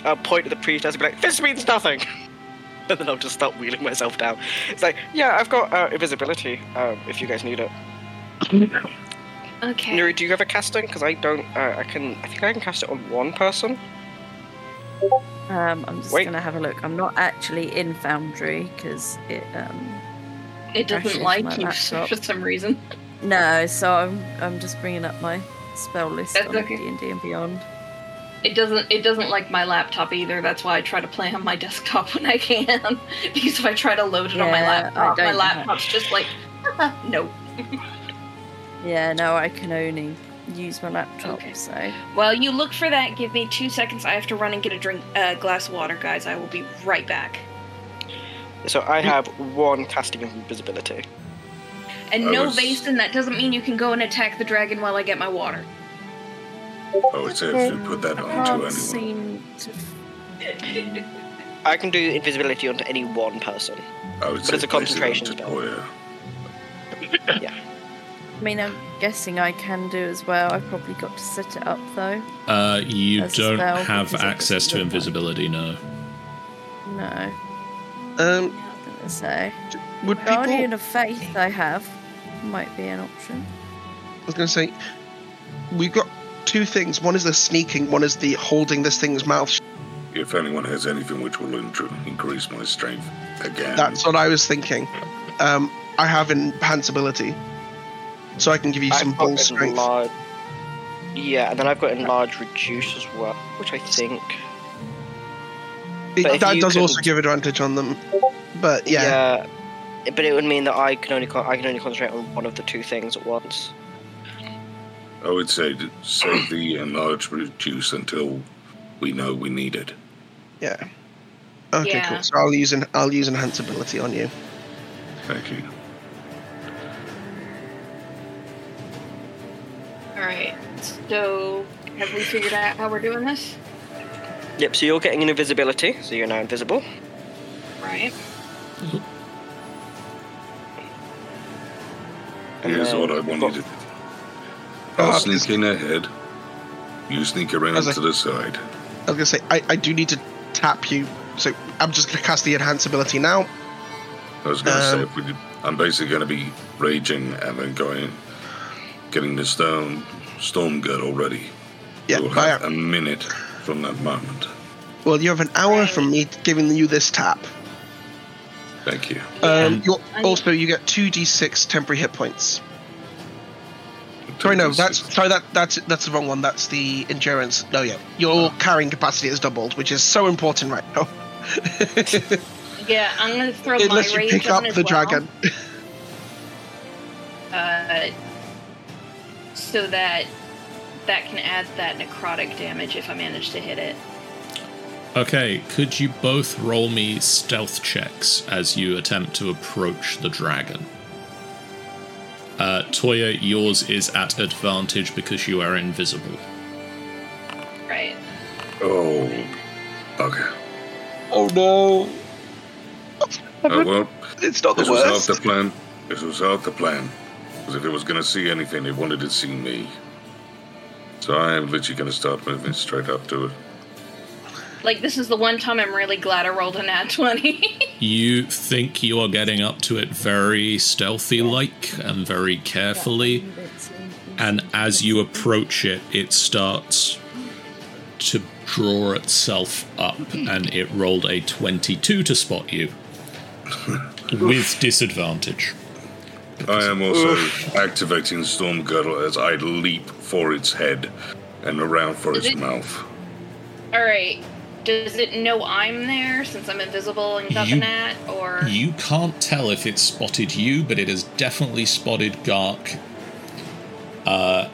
I'll point at the priestess and be like, "This means nothing," and then I'll just start wheeling myself down. It's like, yeah, I've got uh, invisibility. Um, if you guys need it. Okay. Nuri, do you have a casting? Because I don't. Uh, I can. I think I can cast it on one person. Um, I'm just Wait. gonna have a look. I'm not actually in Foundry because it. Um, It doesn't like my you laptop. for some reason. No, so I'm I'm just bringing up my spell list That's on okay. D and D and Beyond. It doesn't. It doesn't like my laptop either. That's why I try to play on my desktop when I can. because if I try to load it on my laptop, my don't laptop's just like, no. Yeah, no, I can only use my laptop. Okay. So Well, you look for that. Give me two seconds. I have to run and get a drink, uh, glass of water, guys. I will be right back. So I have one casting of invisibility. And I no, was- Vason, that doesn't mean you can go and attack the dragon while I get my water. I would say if you put that I onto can't anyone. to. I can do invisibility onto any one person. I would But say it's a place it concentration spell. Yeah. I mean, I'm guessing I can do as well. I've probably got to set it up though. Uh, you don't spell, have access to doesn't look like- invisibility, no. No, Um, I'm gonna say would people? Guardian of Faith. I have might be an option. I was going to say, we've got two things. One is the sneaking. One is the holding this thing's mouth. If anyone has anything which will intr- increase my strength again, That's what I was thinking. Um, I have enhance ability, so I can give you some I've bull strength. enlarge. Yeah, and then I've got enlarge reduce as well, which I think. It- but that you does also give advantage on them. But yeah, Yeah. But it would mean that I can only con- I can only concentrate on one of the two things at once. I would say to save the enlarged reduce until we know we need it. yeah. Okay, Yeah. cool. So I'll use an I'll use enhance ability on you. Thank you. Alright. So, have we figured out how we're doing this? Yep. So you're getting an invisibility, so you're now invisible. Right. And Here's what I want you to. I'll Uh, sneak in ahead. You sneak around I- to the side. I was gonna say I, I do need to tap you, so I'm just gonna cast the enhance ability now. I was going to say, Um, we I'm basically going to be raging and then going, getting the stone storm girdle ready. Yeah, We'll have a minute from that moment. well, you have an hour from me giving you this tap. Thank you. Um, you also you get two d6 temporary hit points. Sorry, no, that's sorry that that's that's the wrong one. That's the endurance. No, yeah, your carrying capacity is doubled, which is so important right now. Yeah, I'm gonna throw Unless my you rage pick up as the well, dragon. Uh, so that that can add that necrotic damage if I manage to hit it. Okay, could you both roll me stealth checks as you attempt to approach the dragon? Uh, Toya, yours is at advantage because you are invisible. Right. Oh. Okay. oh no! Oh, well, It's not the this was half worst. the plan. This was half the plan. Because if it was going to see anything, it wanted to see me. So I am literally going to start moving straight up to it. Like this is the one time I'm really glad I rolled a nat twenty. You think you are getting up to it very stealthy like and very carefully, and as you approach it, it starts to draw itself up, and it rolled a 22 to spot you with disadvantage. I am also activating Storm Girdle as I leap for its head and around for its it- mouth. All right. Does it know I'm there since I'm invisible and got You- or You can't tell if it's spotted you, but it has definitely spotted Gark. Uh,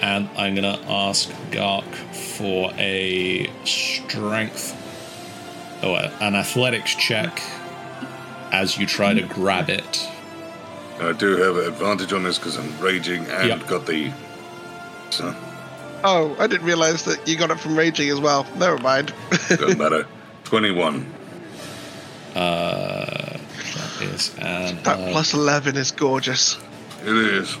and I'm gonna ask Gark for a strength, oh, a- an athletics check as you try to grab it. I do have an advantage on this because I'm raging and Yep. got the. So, Oh, I didn't realize that you got it from raging as well. Never mind. doesn't matter. 21. Uh, that is an that uh, plus eleven is gorgeous. It is.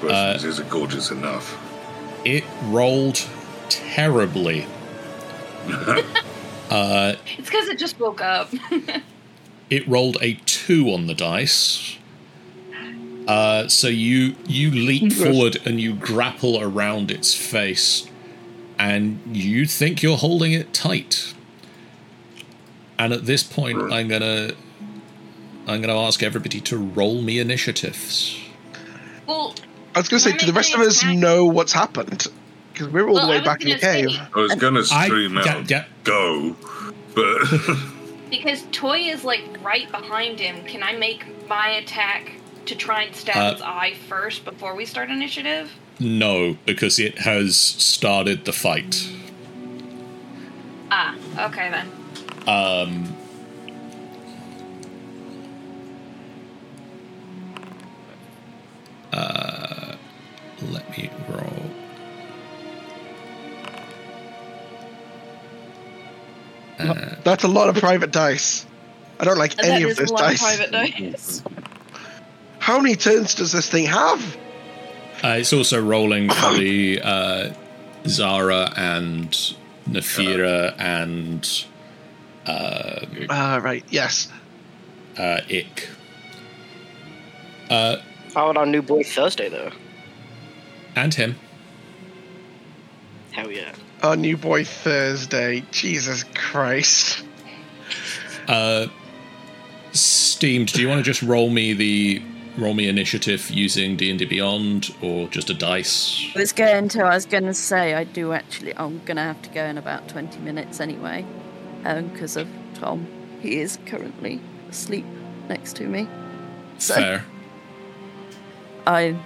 Question Uh, is, is it gorgeous enough? It rolled terribly. uh, it's because it just woke up? it rolled a two on the dice. Uh, so you you leap forward and you grapple around its face, and you think you're holding it tight. And at this point, I'm gonna I'm gonna ask everybody to roll me initiatives. well, I was going to say, do the rest of us attack- know what's happened? Because we're all Well, the way back in the gonna say- cave. I was going to I- scream yeah, out, yeah. go, but because Toy is like right behind him. Can I make my attack to try and stab uh, its eye first before we start initiative? No, because it has started the fight. Ah, okay then. Um. Uh, let me roll. Uh, That's a lot of private dice. I don't like any of this dice. private dice. How many turns does this thing have? Uh, it's also rolling for the uh, Zara and Nafira and uh, Ah, right. Yes. uh, Ick. Uh, How about our new boy Thursday though? and him. Hell yeah. Our new boy Thursday. Jesus Christ. Uh, Steamed, do you want to just roll me the roll me initiative using D and D Beyond or just a dice? I was going to. I was going to say I do actually. I'm going to have to go in about 20 minutes anyway, because of Tom. He is currently asleep next to me. Fair. I,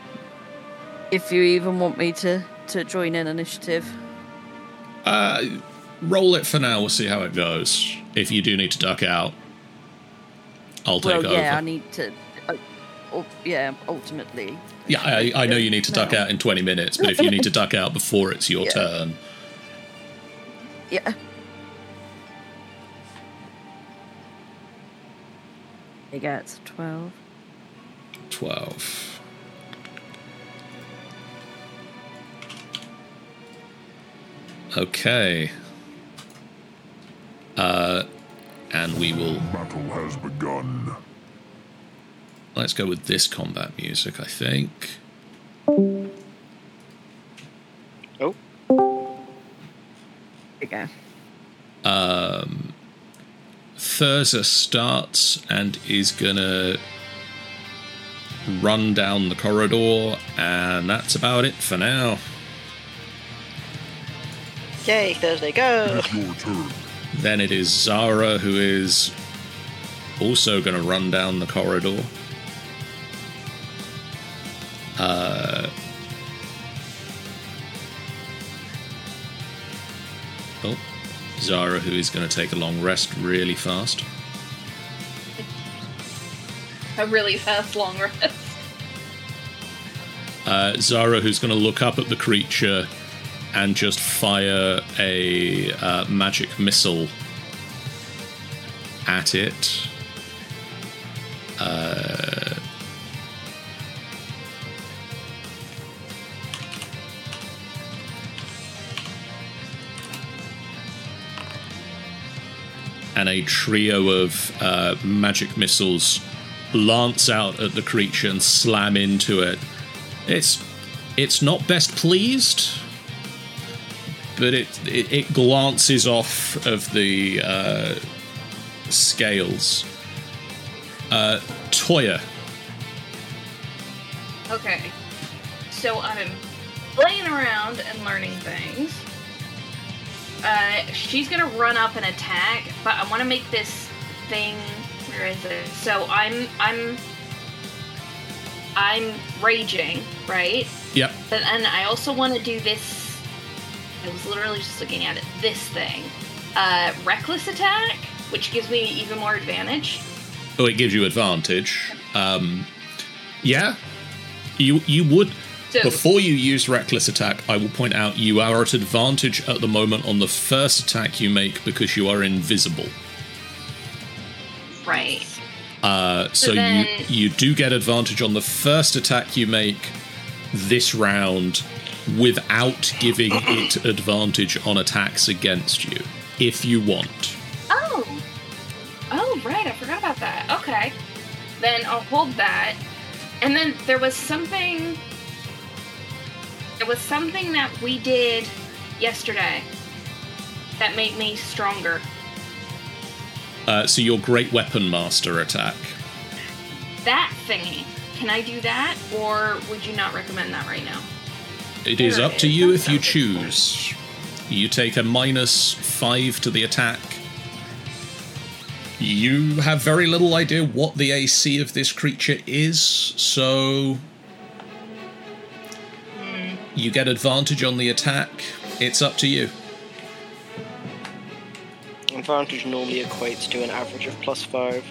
if you even want me to to join in initiative, Uh, roll it for now. We'll see how it goes. If you do need to duck out, I'll take well, over. yeah, I need to. Ul- yeah, ultimately, Yeah, I, I know you need to duck out in 20 minutes, but if you need to duck out before it's your Yeah. turn, yeah. He gets 12. 12. Okay. Uh, and we will. Battle has begun. Let's go with this combat music, I think. Oh, There you go. Um, Thurza starts and is gonna run down the corridor, and that's about it for now. yay, Thursday, go! Then it is Zara who is also going to run down the corridor. Uh, oh, Zara who is going to take a long rest really fast. A really fast long rest. Uh, Zara who's going to look up at the creature and just fire a uh, magic missile at it. Uh, and a trio of uh, magic missiles lance out at the creature and slam into it. It's it's not best pleased, but it it, it glances off of the uh, scales. Uh, Toya, Okay. So I'm playing around and learning things. Uh, she's gonna run up and attack, but I want to make this thing. Where is it? So I'm I'm I'm raging, right? yep, But then I also want to do this. I was literally just looking at it. This thing, uh, reckless attack, which gives me even more advantage. oh, it gives you advantage. Um, yeah, you you would. Before you use reckless attack, I will point out you are at advantage at the moment on the first attack you make because you are invisible. right. Uh, so So then- you you do get advantage on the first attack you make this round without giving it advantage on attacks against you if you want. Oh. Oh, right. I forgot about that. Okay. Then I'll hold that. And then there was something. There was something that we did yesterday that made me stronger. Uh, so your great weapon master attack. That thingy. Can I do that? Or would you not recommend that right now? It is There up it to is. you That if you choose. You take a minus five to the attack. You have very little idea what the AC of this creature is, so you get advantage on the attack. It's up to you. Advantage normally equates to an average of plus five.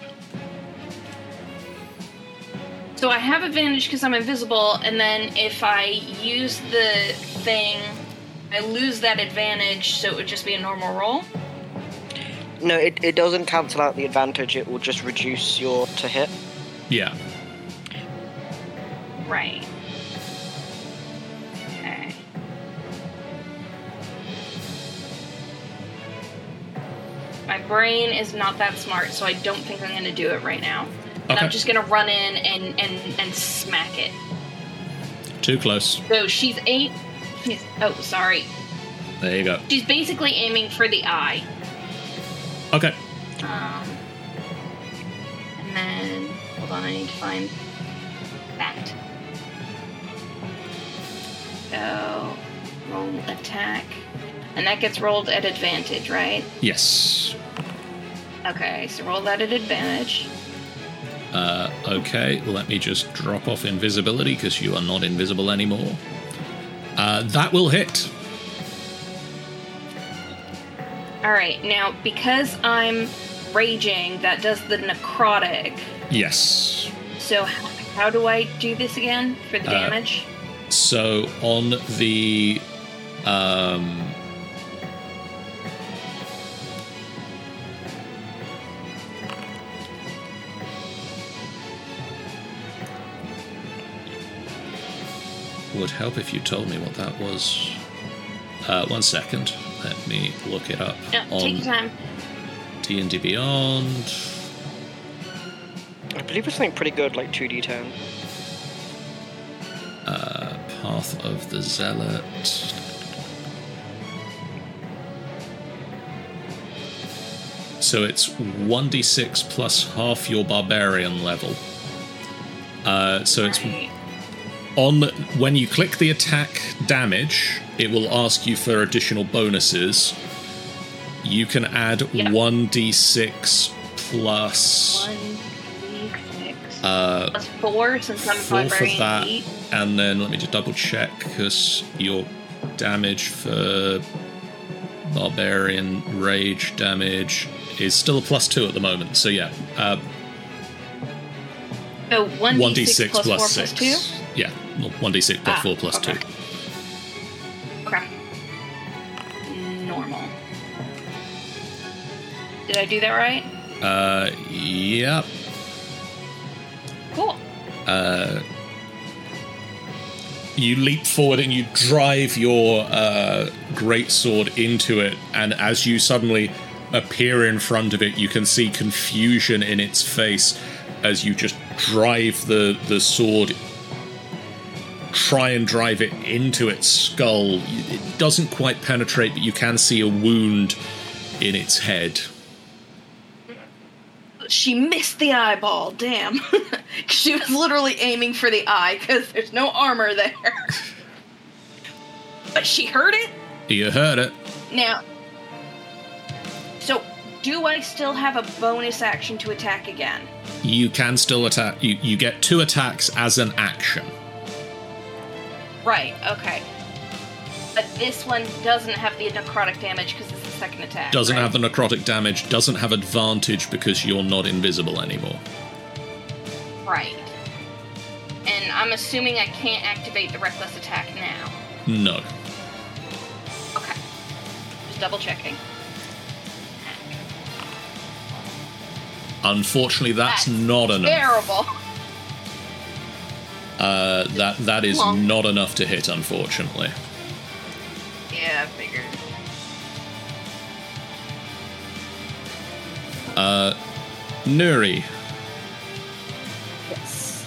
So I have advantage because I'm invisible, and then if I use the thing, I lose that advantage, so it would just be a normal roll. no, it, it doesn't cancel out the advantage. It will just reduce your to hit. Yeah. Right. My brain is not that smart, so I don't think I'm going to do it right now. And Okay. I'm just going to run in and, and, and smack it. Too close. So she's eight. She's, oh, sorry. There you go. She's basically aiming for the eye. Okay. Um, and then, hold on, I need to find that. So, roll attack. And that gets rolled at advantage, right? Yes. Okay, so roll that at advantage. Uh, okay, let me just drop off invisibility because you are not invisible anymore. Uh, that will hit. Alright, now because I'm raging, that does the necrotic. Yes. So, how do I do this again for the Uh, damage? So on the um would help if you told me what that was. Uh, one second. Let me look it up Yeah, take on your time. D and D Beyond. I believe it's something pretty good, like 2d10. Uh, Path of the Zealot. So it's 1d6 plus half your barbarian level. Uh, so it's Right. On when you click the attack damage, it will ask you for additional bonuses. You can add Yeah. 1d6 plus One, three, six. uh, Plus four, since I'm four for that, eight. and then let me just double check because your damage for barbarian rage damage is still a plus two at the moment. So yeah, uh, So one one d d six plus plus four six. plus two. Yeah, one d six plus Ah, four plus okay. two. Okay. Normal. Did I do that right? Uh, yep. Cool. Uh, you leap forward and you drive your uh, great sword into it, and as you suddenly appear in front of it, you can see confusion in its face as you just drive the the sword. Try and drive it into its skull. It doesn't quite penetrate, but you can see a wound in its head. She missed the eyeball. Damn. she was literally aiming for the eye because there's no armor there. but she heard it. You heard it. Now. So, do I still have a bonus action to attack again? You can still attack. You, you get two attacks as an action. Right. Okay. But this one doesn't have the necrotic damage because it's the second attack. Doesn't right? have the necrotic damage, doesn't have advantage because you're not invisible anymore. Right. And I'm assuming I can't activate the reckless attack now. No. Okay. Just double checking. Unfortunately, that's, That's not enough. Terrible. Uh, that that is not enough to hit, unfortunately. Yeah, I figured. Uh, Nuri, Yes.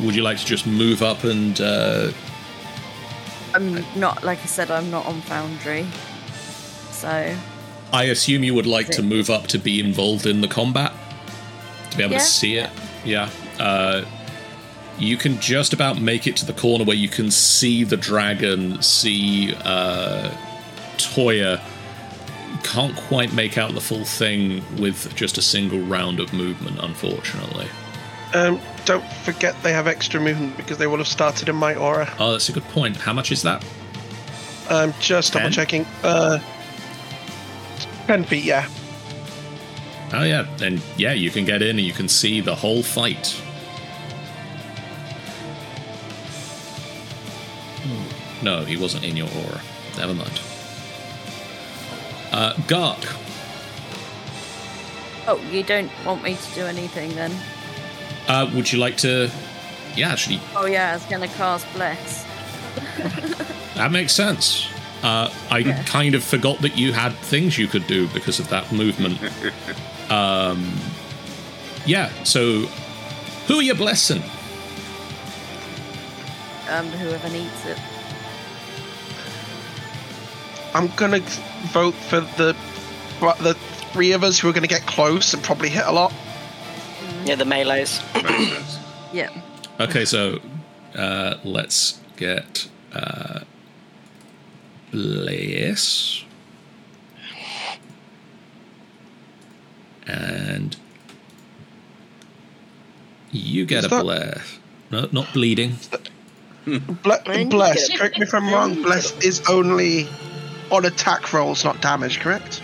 would you like to just move up and uh, I'm not, like I said, I'm not on Foundry. So, I assume you would like to move up to be involved in the combat? To be able Yeah. to see it? Yeah. Uh, you can just about make it to the corner where you can see the dragon, see uh, Toya. Can't quite make out the full thing with just a single round of movement, unfortunately. Um, don't forget they have extra movement because they will have started in my aura. Oh, that's a good point. How much is that? Um, just double-checking. Uh, ten feet, yeah. Oh, yeah. Then, yeah, you can get in and you can see the whole fight. No, he wasn't in your aura. Never mind. Uh, Gark, Oh, you don't want me to do anything then? Uh, would you like to? Yeah, actually, Oh yeah, I was gonna cast bless. that makes sense. Uh, I Yeah. kind of forgot that you had things you could do because of that movement. um, yeah. So, who are you blessing? Um, whoever needs it. I'm gonna vote for the the three of us who are gonna get close and probably hit a lot. Yeah, the melees. Yeah. Okay, so uh, let's get uh, Bless. And you get Is a that- bless. No, not bleeding. Ble- bless, get- correct me if I'm wrong. Bless is only on attack rolls, not damage, correct?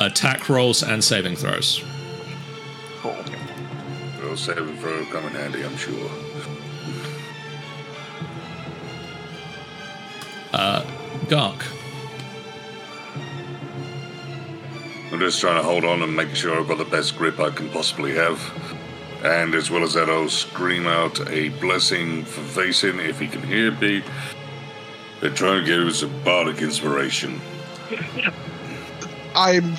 Attack rolls and saving throws. Cool. Well, saving throw come in handy, I'm sure. Uh, Gark. I'm just trying to hold on and make sure I've got the best grip I can possibly have. And as well as that, I'll scream out a blessing for Vason if he can hear me. They're trying to give us a bardic inspiration. I'm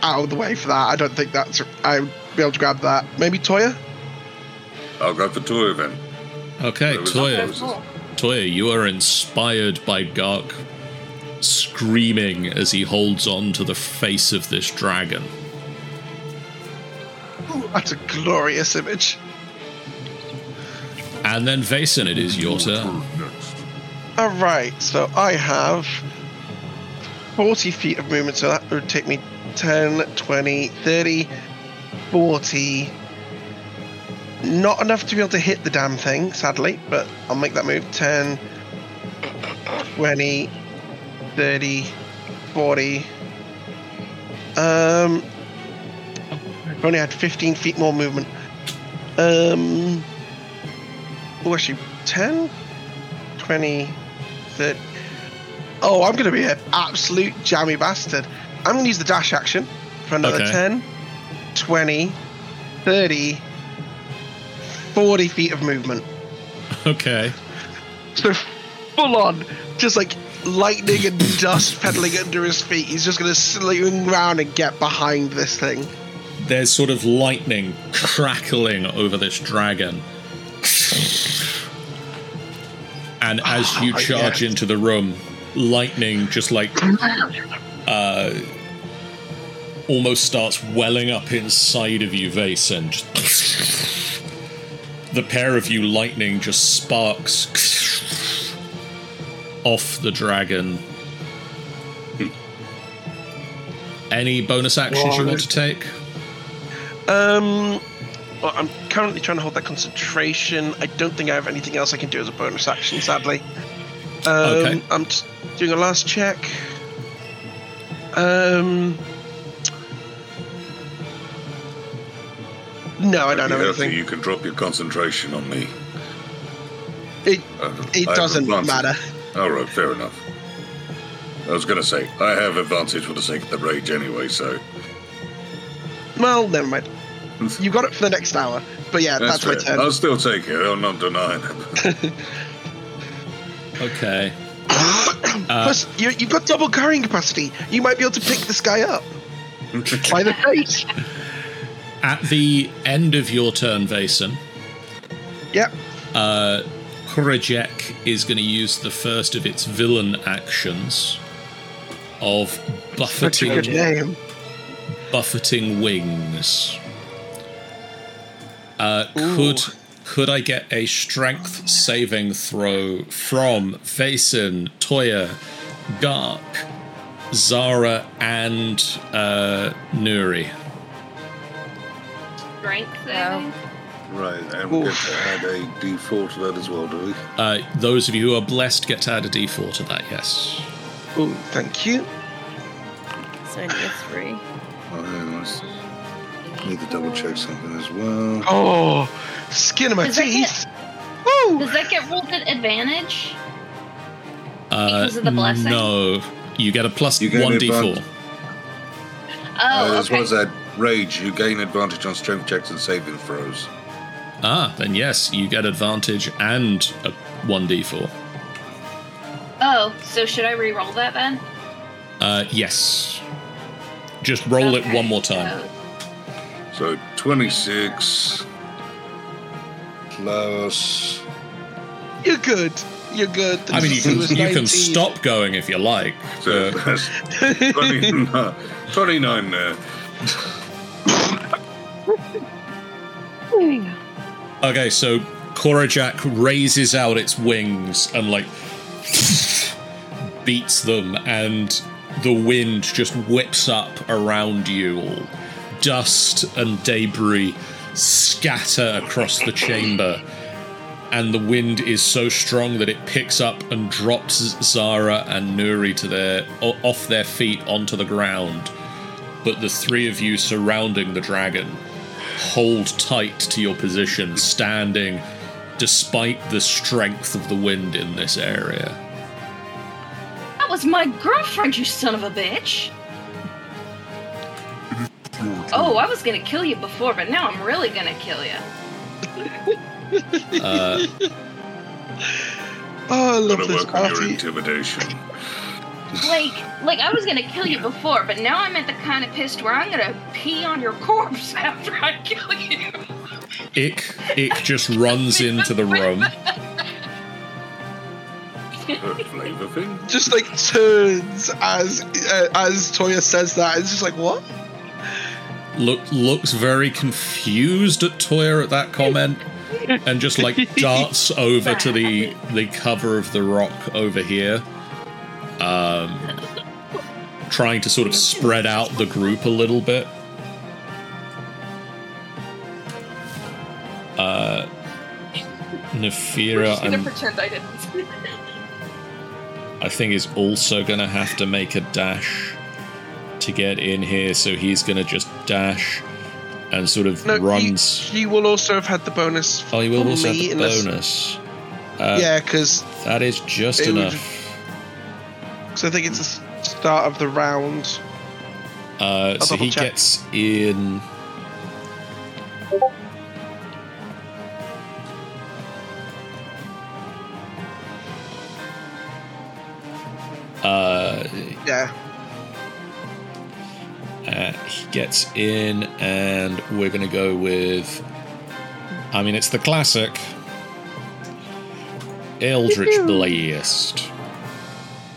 out of the way for that. I don't think that's. I'd be able to grab that. Maybe Toya? I'll go for Toya then. Okay, Toya. Toya, you are inspired by Gark screaming as he holds on to the face of this dragon. Ooh, that's a glorious image. And then Vason, it is your turn. Alright, so I have 40 feet of movement, so that would take me 10, 20, 30, 40. Not enough to be able to hit the damn thing, sadly, but I'll make that move. 10, 20, 30, 40. Um, I've only had 15 feet more movement. Um, oh, actually, 10, 20, 30. Oh, I'm going to be an absolute jammy bastard. I'm going to use the dash action for another Okay. 10, 20, 30, 40 feet of movement. Okay. So full on, just like lightning and dust pedaling under his feet. He's just going to swing around and get behind this thing. There's sort of lightning crackling over this dragon. And as you Ah, charge yes. into the room, lightning just like uh, almost starts welling up inside of you, Vason. Just the pair of you, lightning just sparks off the dragon. Any bonus actions you want to take? Um, well, I'm currently trying to hold that concentration. I don't think I have anything else I can do as a bonus action, sadly. Um, Okay. I'm just doing a last check. Um, no, I don't have You, anything. you can drop your concentration on me. It Uh, it doesn't matter. All right, fair enough. I was going to say, I have advantage for the sake of the rage anyway, so. Well, never mind. You got it for the next hour. But yeah, that's, my turn. I'll still take it, I'm not denying it. Okay. Plus, you, you've got double carrying capacity. You might be able to pick this guy up by the face. At the end of your turn, Vason, Yep. uh, Kurajek is going to use the first of its villain actions of buffeting. Such a good name. buffeting wings. Uh, could could I get a strength saving throw from Vason, Toya, Gark, Zara, and uh, Nuri? Strength saving. right, and we get to add a d4 to that as well, do we? Uh, those of you who are blessed get to add a d4 to that, yes. Oh, thank you. It's only a three. Oh, yeah, nice. Need to double check something as well. Oh, skin of my Does that teeth. Woo! Does that get rolled at advantage? Uh, Because of the blessing? No. You get a plus You one d4. Oh, Uh, as okay. well as that, rage, you gain advantage on strength checks and saving throws. Ah, then yes, you get advantage and a 1d4. Oh, so should I re-roll that then? Uh, yes. Just roll it one more time. so- So 26 plus. You're good. You're good. The I mean, you can you can stop going if you like. So but- that's 29, uh, 29 there. Okay, so Korajak raises out its wings and like beats them, and the wind just whips up around you. All dust and debris scatter across the chamber, and the wind is so strong that it picks up and drops Zara and Nuri to their off their feet onto the ground. But the three of you surrounding the dragon hold tight to your position, standing despite the strength of the wind in this area. That was my girlfriend, you son of a bitch. Oh, I was gonna kill you before, but now I'm really gonna kill you. Uh, Oh, I love Gotta this work on your party. intimidation. Like, like I was gonna kill you before, but now I'm at the kind of pissed where I'm gonna pee on your corpse after I kill you. Ick, Ick just runs into the room. A flavor thing? Just like turns as uh, as Toya says that. It's just like what? Look, looks very confused at Toya at that comment, and just like darts over to the the cover of the rock over here, um, trying to sort of spread out the group a little bit. Uh, Nefira, I'm gonna pretend I didn't. I think is also going to have to make a dash to get in here, so he's going to just dash and sort of No, runs. He, he will also have had the bonus. oh, he will also have the bonus. Uh, yeah, because That is just It would- I think it's the start of the round. Uh, so he check. gets in. Gets in, and we're going to go with. I mean, it's the classic Eldritch Blast,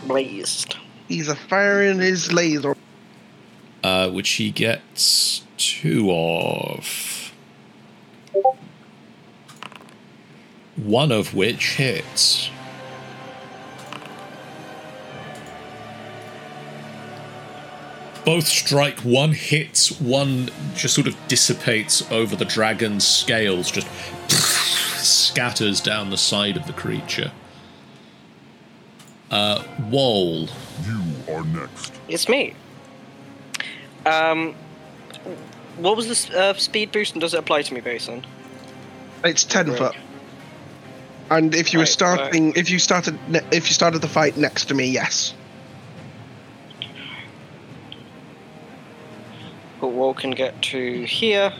Blazed. He's a firing his laser. uh, which he gets two of. One of which hits. Both strike, one hits, one just sort of dissipates over the dragon's scales, just scatters down the side of the creature. Uh, Wall. You are next. It's me. Um, what was the uh, speed boost, and does it apply to me, Vason? It's ten Right. foot. And if you were Right, starting, if you started, ne- if you started the fight next to me, yes. But Wall can get to here,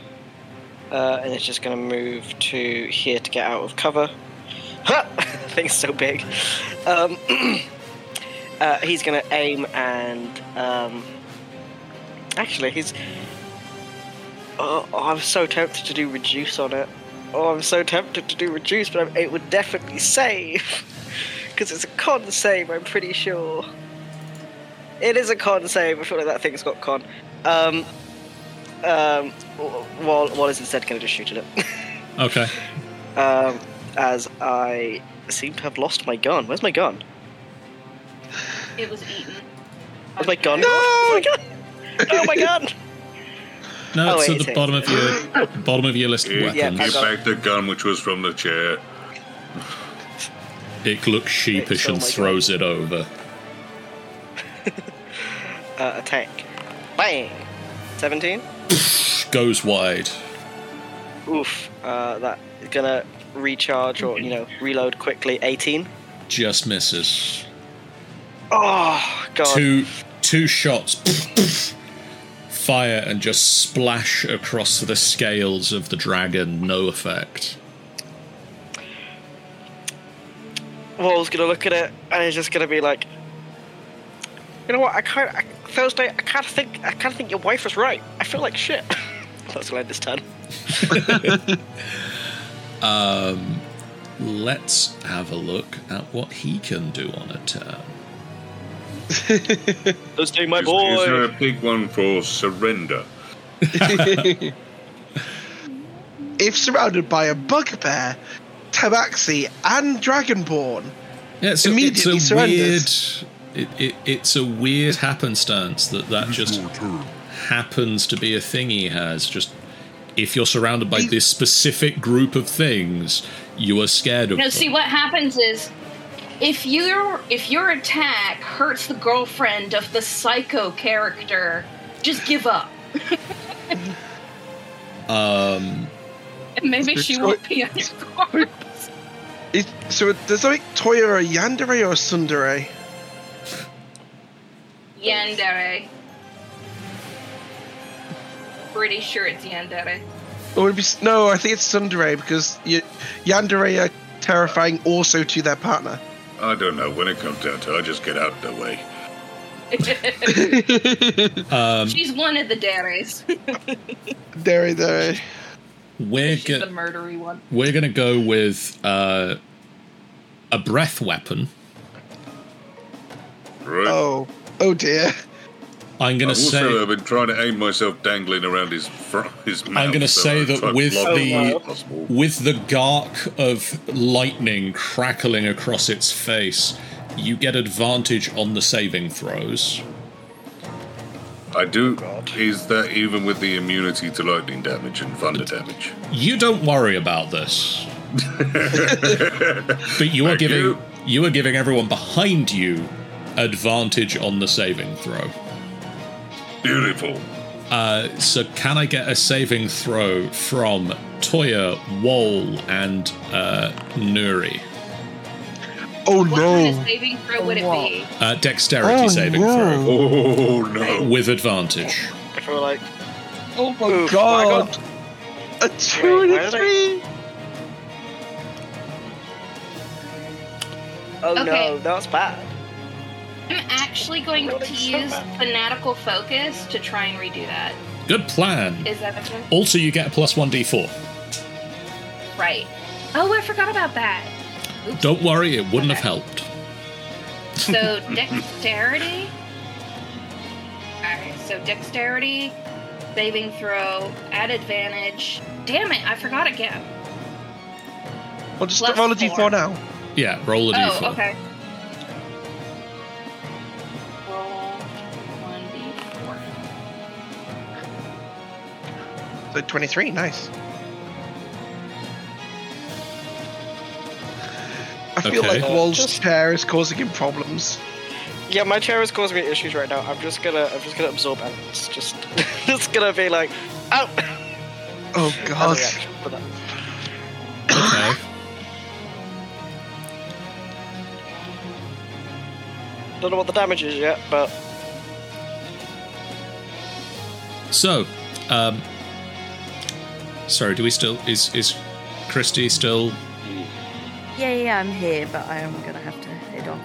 uh, and it's just going to move to here to get out of cover. Thing's so big. Um, uh, he's going to aim and um, actually he's. Oh, I'm so tempted to do reduce on it. Oh, I'm so tempted to do reduce, but I'm, it would definitely save because it's a con save. I'm pretty sure. It is a con save. I feel like that thing's got con. Um, um, Wall, Wall is instead going to just shoot at it. Okay. um, as I seem to have lost my gun. Where's my gun? It was eaten. Where's my gun? Where's my gun? Oh my gun! No, Oh, it's wait, at the it's- bottom of your bottom of your list of weapons. Yeah, I give back the gun which was from the chair. It looks sheepish Oh and my God. throws it over. Uh, attack. Bang! 17? Goes wide. Oof. Uh, that is gonna recharge or, you know, reload quickly. 18? Just misses. Oh, God. Two two shots fire and just splash across the scales of the dragon, no effect. Wall's gonna look at it and he's just gonna be like, you know what? I can't. I, Thursday. I can't think. I can't think your wife was right. I feel like shit. That's gonna end this turn. Let's have a look at what he can do on a turn. Thursday, my Is, is there a big one for surrender? if surrounded by a bugbear, tabaxi, and dragonborn, Yeah, it's a, it's Immediately a surrenders. weird. It, it, it's a weird happenstance that that just happens to be a thing he has. Just if you're surrounded by He- this specific group of things, you are scared of No, them. see what happens is if your if your attack hurts the girlfriend of the psycho character, just give up. um, And maybe she a won't be on your corpse. it, so does that make Toya a Yandere or a Tsundere? Yandere. Pretty sure it's Yandere. Or would be no? I think it's Tsundere because y- Yandere are terrifying also to their partner. I don't know. When it comes down to it, I just get out of the way. um, She's one of the Deres. Dere, dere. we're She's the go- murdery one. we're gonna go with uh, a breath weapon. Right? Oh, oh dear. I'm gonna say I've also say uh, been trying to aim myself dangling around his fr- his mouth. I'm gonna so say I that with the- it possible. with the gark of lightning crackling across its face, you get advantage on the saving throws. I do. Is that even with the immunity to lightning damage and thunder damage? You don't worry about this. but you are Thank giving you. you are giving everyone behind you advantage on the saving throw. Beautiful. Uh, so can I get a saving throw from Toya, Wol, and uh, Nuri? Oh What kind of no. saving throw would it be? Uh, dexterity Oh, saving no. throw Oh no! with advantage. I feel like Oh my Oof, god. A two Wait, and a did I- three. oh Okay. no, that's bad. I'm actually going to use fanatical focus to try and redo that. Good plan. Is that okay? Also, you get a plus one d4. Right. Oh, I forgot about that. Oops. Don't worry, it wouldn't have helped. So dexterity. Alright, so dexterity, saving throw, at advantage. Damn it, I forgot again. Well, just roll a four. d4 now. Yeah, roll a d4. Oh, okay. So 23, nice. I feel Okay. like Wall's Just- chair is causing him problems. Yeah, my chair is causing me issues right now. I'm just gonna, I'm just gonna absorb it. It's just, it's gonna be like, ow. Oh god. reaction for that. Okay. Don't know what the damage is yet, but So, um, sorry, do we still is is Christy still? Yeah, yeah, I'm here, but I am gonna have to head off.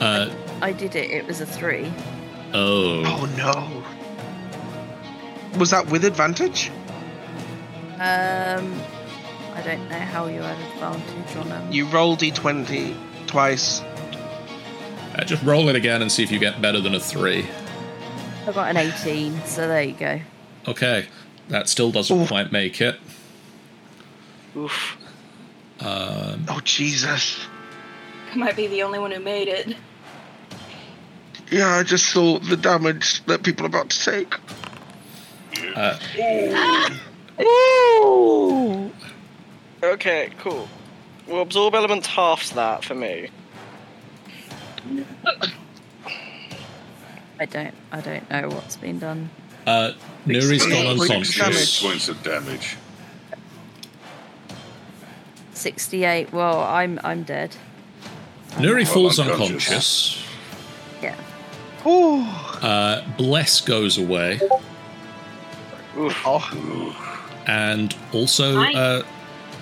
Uh, I did it. It was a three. oh, Oh no. Was that with advantage? Um, I don't know how you had advantage on them. You roll d20 twice. Uh, just roll it again and see if you get better than a three. I got an 18, so there you go. Okay, that still doesn't Oof. quite make it. oof. Um, Oh Jesus. I might be the only one who made it. Yeah, I just saw the damage that people are about to take. uh, Ooh. Okay, cool. Well, absorb elements halves that for me. I don't. I don't know what's been done. uh, Nuri's gone Sixty-eight points of unconscious. damage. Points of damage. 68. Well, I'm I'm dead. Nuri Well, falls unconscious. unconscious. Yeah. Ooh. Uh, Bless goes away. Oof. Oh, And also, I- uh,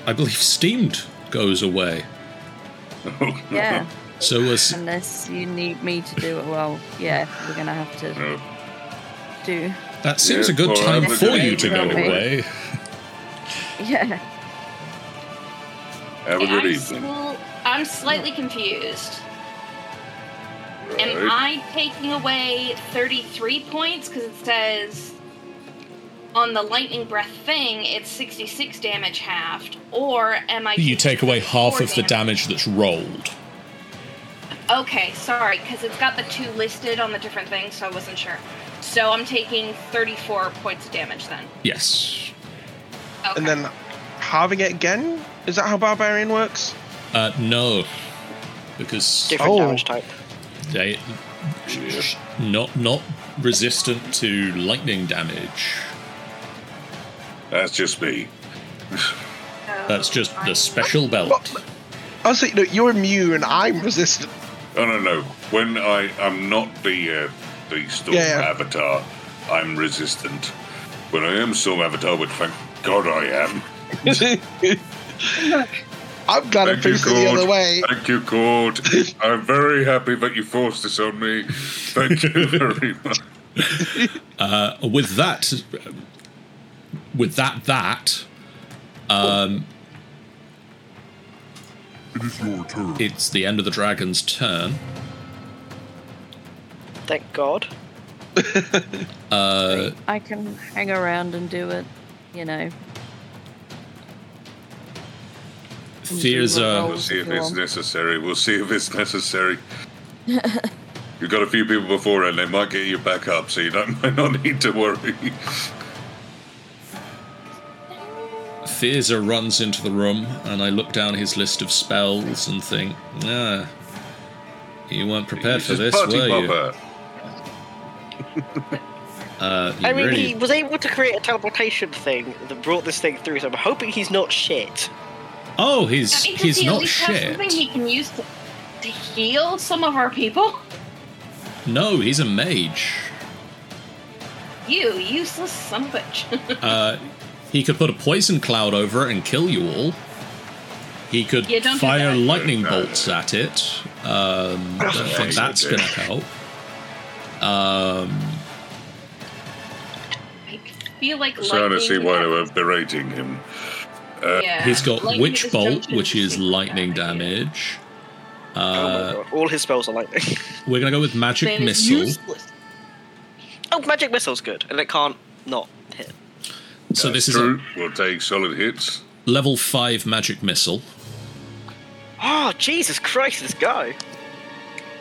I believe steamed goes away. Yeah. So was Unless you need me to do it, well, yeah, we're gonna have to No. do. That seems Yeah, a good well, time I'm for gonna you to go go away. Yeah. Have a good I'm, evening. sl- I'm slightly confused. Am I taking away 33 points? Because it says on the lightning breath thing, it's 66 damage halved. Or am I. You take away half 34 of the damage that's rolled. Okay, sorry, because it's got the two listed on the different things, so I wasn't sure. So I'm taking 34 points of damage then. Yes. Okay. and then halving it again? Is that how Barbarian works? Uh, no, because Different Oh. damage type. they not not resistant to lightning damage. That's just me. That's just the special belt. I was saying, no, you're immune and I'm resistant. Oh no no. When I I'm not the uh, the storm Yeah, yeah. avatar, I'm resistant. But I am storm avatar, which thank God I am. I'm glad I Thank you, faced it the other way. Thank you, Cord. I'm very happy that you forced this on me. Thank you very much. Uh, with that, with that, that, um, It is your turn. it's the end of the dragon's turn. Thank God. Uh, I can hang around and do it, you know. Fears Do a are. roll. We'll see if it's necessary. We'll see if it's necessary. You've got a few people before, and they might get you back up, so you don't might not need to worry. Thurza runs into the room, and I look down his list of spells and think, ah, you weren't prepared for this, were you? popper. Uh, I mean, really- he was able to create a teleportation thing that brought this thing through, so I'm hoping he's not shit. Oh, he's I mean, does he's he at not least have shit. something he can use to, to heal some of our people? No, he's a mage. You useless son of a bitch. Uh, he could put a poison cloud over it and kill you all. He could Yeah, fire lightning bolts at it. Um, I don't think That's that's going to help. Um, I feel like I'm trying to see why they were berating him. Yeah. he's got Lightning witch bolt, which is lightning damage. oh Uh, my god, all his spells are lightning. we're going to go with magic Then missile. useless. oh, magic missile's good, and it can't not hit. So this That's is true. We'll take solid hits. level five magic missile. Oh, Jesus Christ, this guy.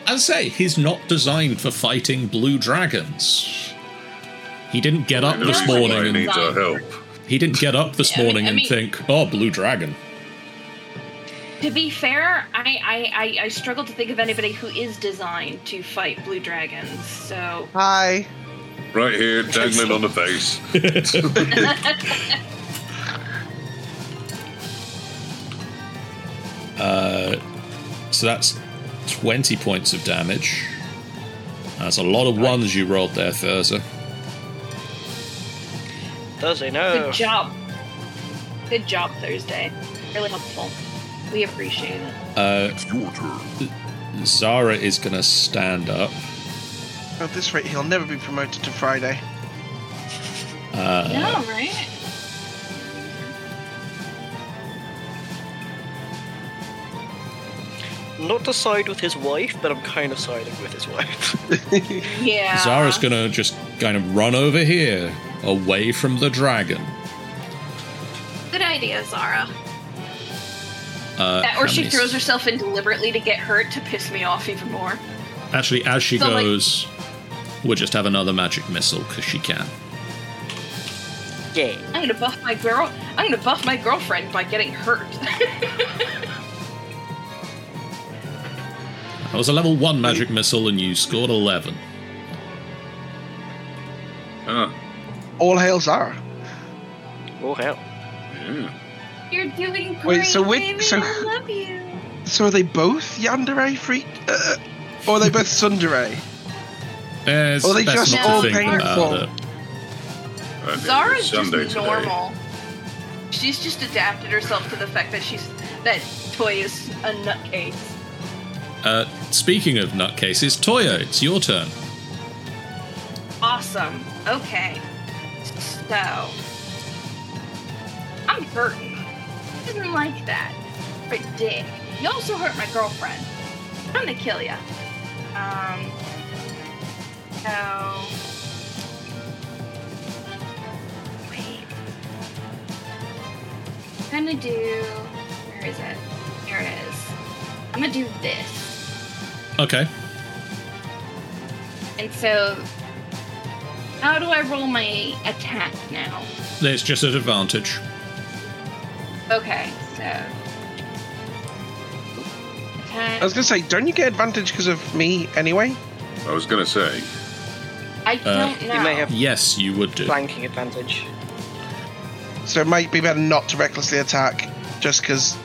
As I say, he's not designed for fighting blue dragons. He didn't get up this morning he and needs help. he didn't get up this Yeah, I mean- morning I and mean- think, "Oh, blue dragon." To be fair, I, I, I, I struggle to think of anybody who is designed to fight blue dragons. So Hi. Right here, dangling on the face. Uh, so that's 20 points of damage. That's a lot of ones you rolled there, Thurza. Does he know? good job, good job Thursday. Really helpful. We appreciate it. Uh, It's your turn. Zara is going to stand up. At this rate, he'll never be promoted to Friday. Uh, Yeah, right. Not to side with his wife, but I'm kind of siding with his wife. Yeah. Zara's going to just kind of run over here, away from the dragon. Good idea, Zara. Uh, That- or she many- throws herself in deliberately to get hurt to piss me off even more. Actually, as she So, like- goes, we'll just have another magic missile because she can. yeah. I'm gonna buff my girl. I'm gonna buff my girlfriend by getting hurt. That was a level one magic missile, and you scored 11. Ah, All hail Zara. Oh, hell. yeah. You're doing great, Wait, so which- baby. so- I love you. So are they both Yandere freak? Uh, or are they both Tsundere? There's Or they best just not all to think painful? about it. Zara's it's Sunday just today. normal. She's just adapted herself to the fact that she's that Toy is a nutcase. Uh, speaking of nutcases, Toya, it's your turn. Awesome. Okay. So I'm hurting. Didn't like that. But dick. You also hurt my girlfriend. I'm gonna kill ya. Um. So. Wait. I'm gonna do. Where is it? Here it is. I'm gonna do this. Okay. And so, how do I roll my attack now? There's just an advantage. Okay, so. Attack. I was gonna say, don't you get advantage because of me anyway? I was gonna say, I Uh, don't know. You may have Yes, you would do. flanking advantage. So it might be better not to recklessly attack, just because.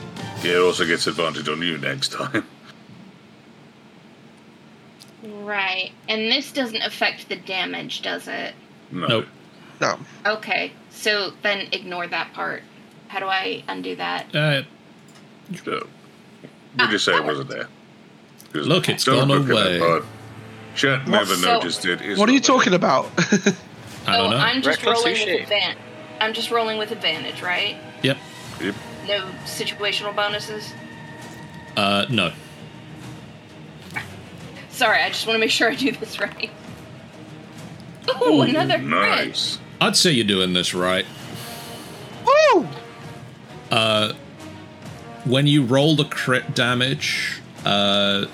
yeah, it also gets advantage on you next time. Right, and this doesn't affect the damage, does it? No. Nope. No. Okay, so then ignore that part. How do I undo that? Uh, So, we'll just say it wasn't there. 'Cause Look, it's don't gone look at that away. part. Chat never So- noticed it. It's What are you not there. talking about? I don't oh, know. I'm just Reckless rolling with advantage. I'm just rolling with advantage, right? Yep. Yep. No situational bonuses. Uh, no. Sorry, I just want to make sure I do this right. Ooh, another crit. Nice. I'd say you're doing this right. Woo! Uh, when you roll the crit damage, uh,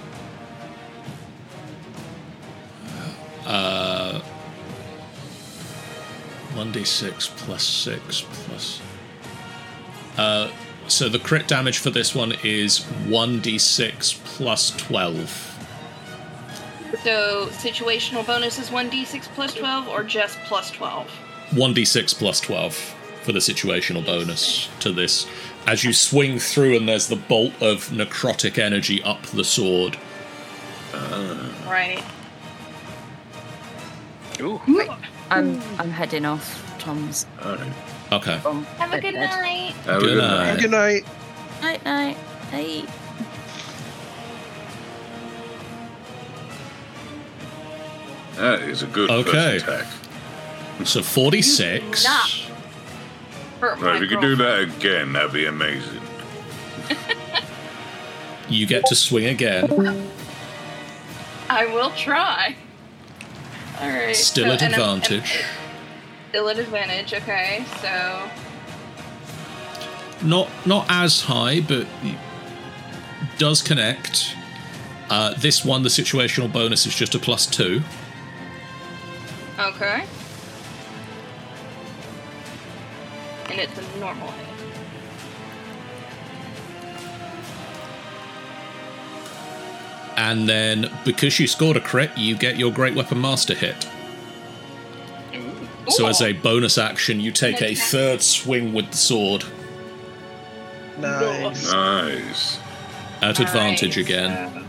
uh, 1d6 plus 6 plus. Uh, so the crit damage for this one is 1d6 plus 12. So situational bonus is 1d6 plus 12 or just plus 12? 1d6 plus 12 for the situational bonus to this. As you swing through, and there's the bolt of necrotic energy up the sword. Right. Ooh. I'm I'm heading off. Tom's All right. Okay. Have a good night. Have a Good good night. night. Good night. Night night. Hey. That is a good Okay. first attack. So 46. Not hurt my Right, if you could do that again, that'd be amazing. You get to swing again. I will try. All right. Still so- at and I'm- I'm- advantage. Still at advantage. Okay, so Not not as high, but does connect. Uh, this one, the situational bonus is just a plus two. Okay. And it's a normal hit. And then, because you scored a crit, you get your Great Weapon Master hit. So, as a bonus action, you take a third swing with the sword Nice. Nice. at advantage Alright, again. Uh,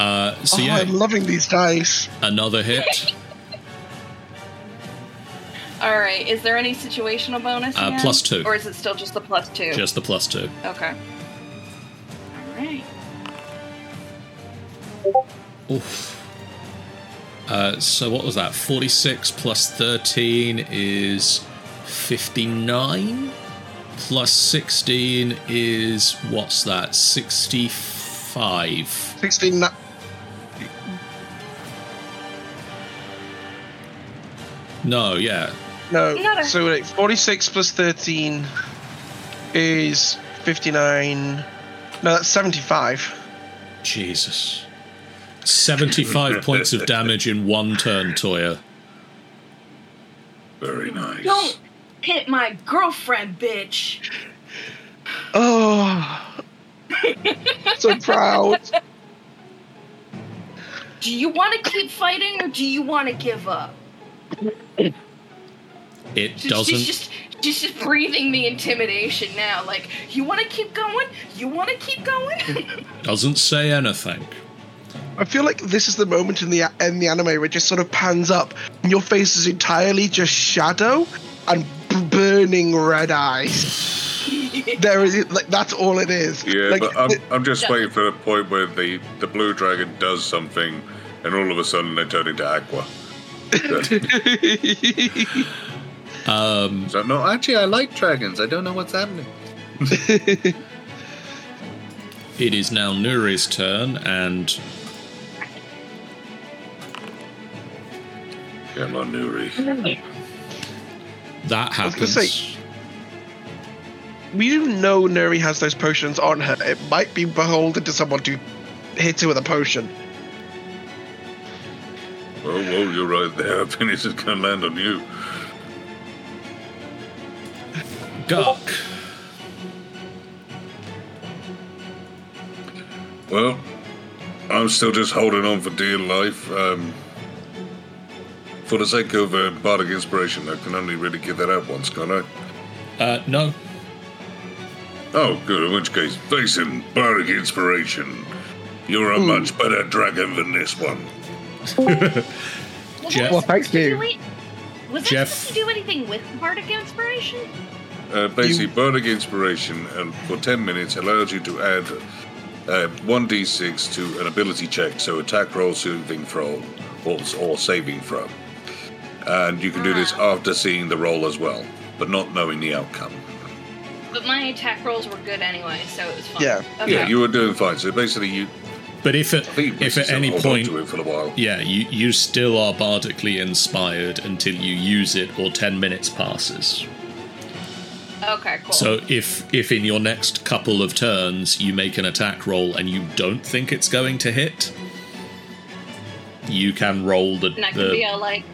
Uh, so, oh, yeah, I'm loving these dice. another hit. All right. Is there any situational bonus? Uh, plus two. Or is it still just the plus two? Just the plus two. Okay. All right. Oof. Uh, so what was that? 46 plus 13 is 59. Plus 16 is what's that? 65. 16. No, yeah. No. Not a- So wait, 46 plus 13 is 59. No, that's 75. Jesus. 75 points of damage in one turn, Toya. Very nice. Don't hit my girlfriend, bitch. Oh. so proud. Do you want to keep fighting or do you want to give up? It doesn't. She's just she's just breathing the intimidation now. Like, you want to keep going? You want to keep going? doesn't say anything. I feel like this is the moment in the in the anime where it just sort of pans up, and your face is entirely just shadow and b- burning red eyes. there is like that's all it is. Yeah, like, but I'm, I'm just waiting for the point where the, the blue dragon does something and all of a sudden they turn into aqua. Um, So, no, actually, I like dragons. I don't know what's happening. it is now Nuri's turn, and Come on, Nuri. that happens. gonna say- we do know Nuri has those potions on her. It might be beholden to someone to hit her with a potion. Whoa, whoa, you're right there. This is going to land on you. Guk. Well, I'm still just holding on for dear life. Um, for the sake of uh, bardic inspiration, I can only really give that out once, can't I? Uh, no. Oh, good. In which case, face him, bardic inspiration. You're a much better dragon than this one. Jeff. Well, thank you. Do it- Was that Jeff. supposed to do anything with bardic inspiration? Uh, basically, bardic inspiration, and for 10 minutes, allows you to add uh, 1d6 to an ability check, so attack roll, saving throw, or, or saving throw. And you can do this after seeing the roll as well, but not knowing the outcome. But my attack rolls were good anyway, so it was fine. Yeah. Okay. Yeah, you were doing fine. So basically, you But if at, I think you if at any point, to it for a while. yeah, you, you still are bardically inspired until you use it or 10 minutes passes. Okay, cool. So if if in your next couple of turns you make an attack roll and you don't think it's going to hit, you can roll the, and I can the be all like,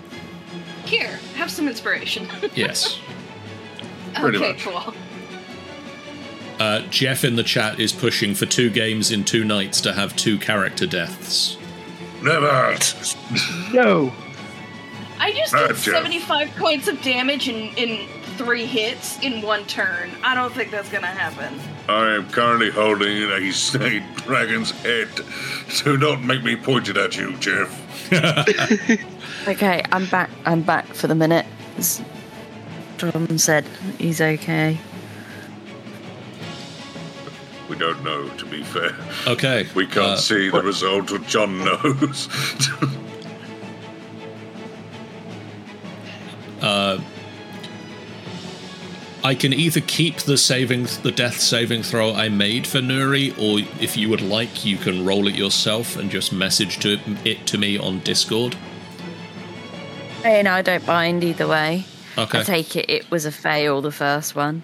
here, have some inspiration. yes. Pretty okay, much. cool. Uh, Jeff in the chat is pushing for two games in two nights to have two character deaths. Never! No. I just did Jeff. 75 points of damage in, in three hits in one turn. I don't think that's gonna happen. I am currently holding a snake dragon's head. So Do not make me point it at you, Jeff. Okay, I'm back. I'm back for the minute. As Tom said he's okay. We don't know, to be fair. Okay. We can't uh, see the result, but John knows. I can either keep the saving, the death saving throw I made for Nuri, or if you would like, you can roll it yourself and just message to it to me on Discord. Hey, no, I don't mind either way. Okay. I take it it was a fail, the first one.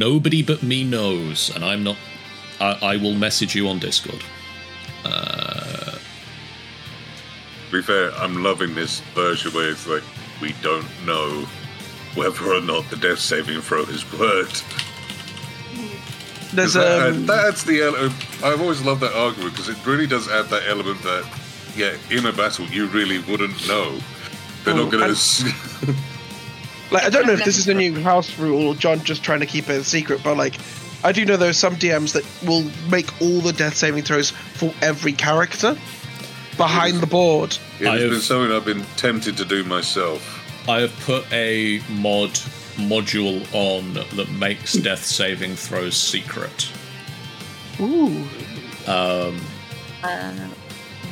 Nobody but me knows, and I'm not. I, I will message you on Discord. to be fair, I'm loving this version where it's like, we don't know whether or not the death saving throw has worked. There's That- um. that's the ele- I've always loved that argument because it really does add that element that, yeah, in a battle you really wouldn't know. They're not Oh, going and- to. Like, I don't know if this is a new house rule or John just trying to keep it a secret, but like, I do know there are some DMs that will make all the death saving throws for every character behind the board. It I has have- been something I've been tempted to do myself. I have put a mod module on that makes death saving throws secret. Ooh. Uh,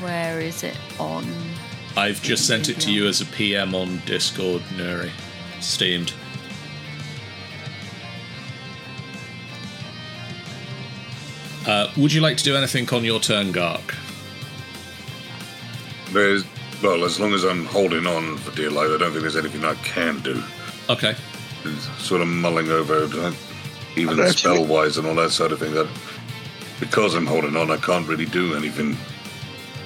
where is it on? I've just sent it to you as a PM on Discord, Nuri. Steamed. Uh, would you like to do anything on your turn, Gark? There's, well, as long as I'm holding on for dear life, I don't think there's anything I can do. Okay. sort of mulling over uh, even spell wise and all that sort of thing. That because I'm holding on, I can't really do anything.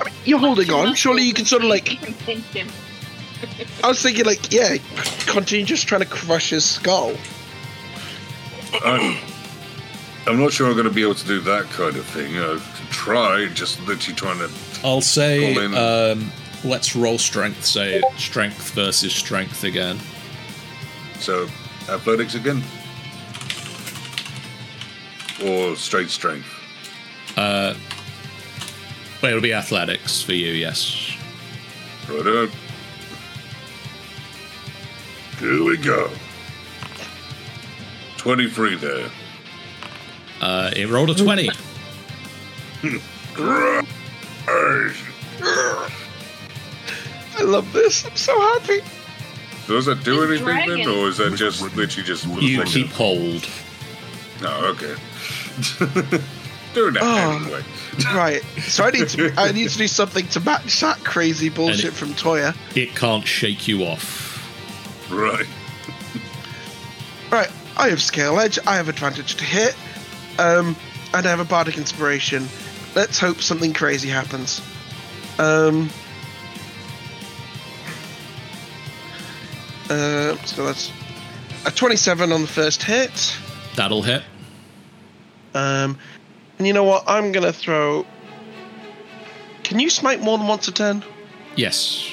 I mean, you're holding on. Surely you can sort of like. I was thinking, like, yeah, continue just trying to crush his skull. I'm, I'm not sure I'm going to be able to do that kind of thing. Uh, try, just literally trying to. I'll say, Call um, let's roll strength, say strength versus strength again. So, athletics again, or straight strength. Uh, well, it'll be athletics for you, yes. Right on. Here we go. 23 there. Uh, it rolled a 20. I love this. I'm so happy. Does that do This anything then, or is that just literally just. You keep hold. Oh, okay. Doing that Oh. anyway. Right. So I need to I need to do something to match that crazy bullshit it- from Toya. It can't shake you off. Right. Right. I have scale edge. I have advantage to hit. Um, and I have a bardic inspiration. Let's hope something crazy happens. Um. Uh, so that's a 27 on the first hit. That'll hit. Um, and you know what? I'm gonna throw. Can you smite more than once a turn? Yes.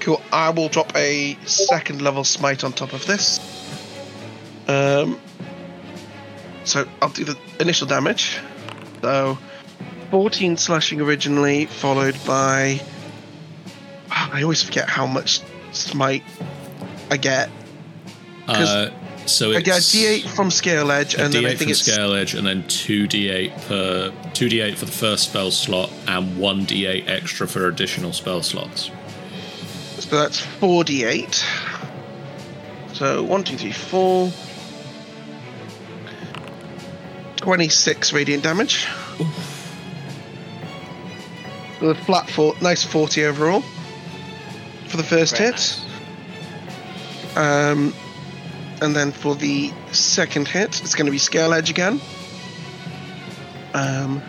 Cool. I will drop a second level smite on top of this. Um. So I'll do the initial damage. So, 14 slashing originally, followed by. I always forget how much smite I get. Uh, so it's I get a D8 from scale edge, and then I D8 think from it's scale edge, and then two D8 per two D8 for the first spell slot, and one D8 extra for additional spell slots. So that's 4d8. So 1, 2, 3, 4. 26 radiant damage. With a flat four, nice 40 overall for the first Very hit. Um, and then for the second hit, it's going to be scale edge again. Um,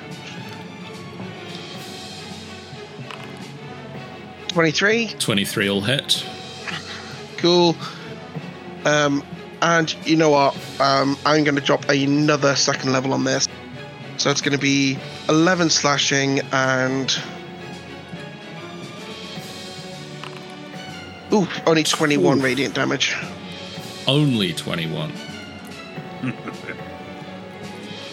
23. Twenty-three will hit. Cool. Um, and you know what? Um, I'm going to drop another second level on this. So it's going to be 11 slashing and. Ooh, only 21 Ooh. radiant damage. Only 21.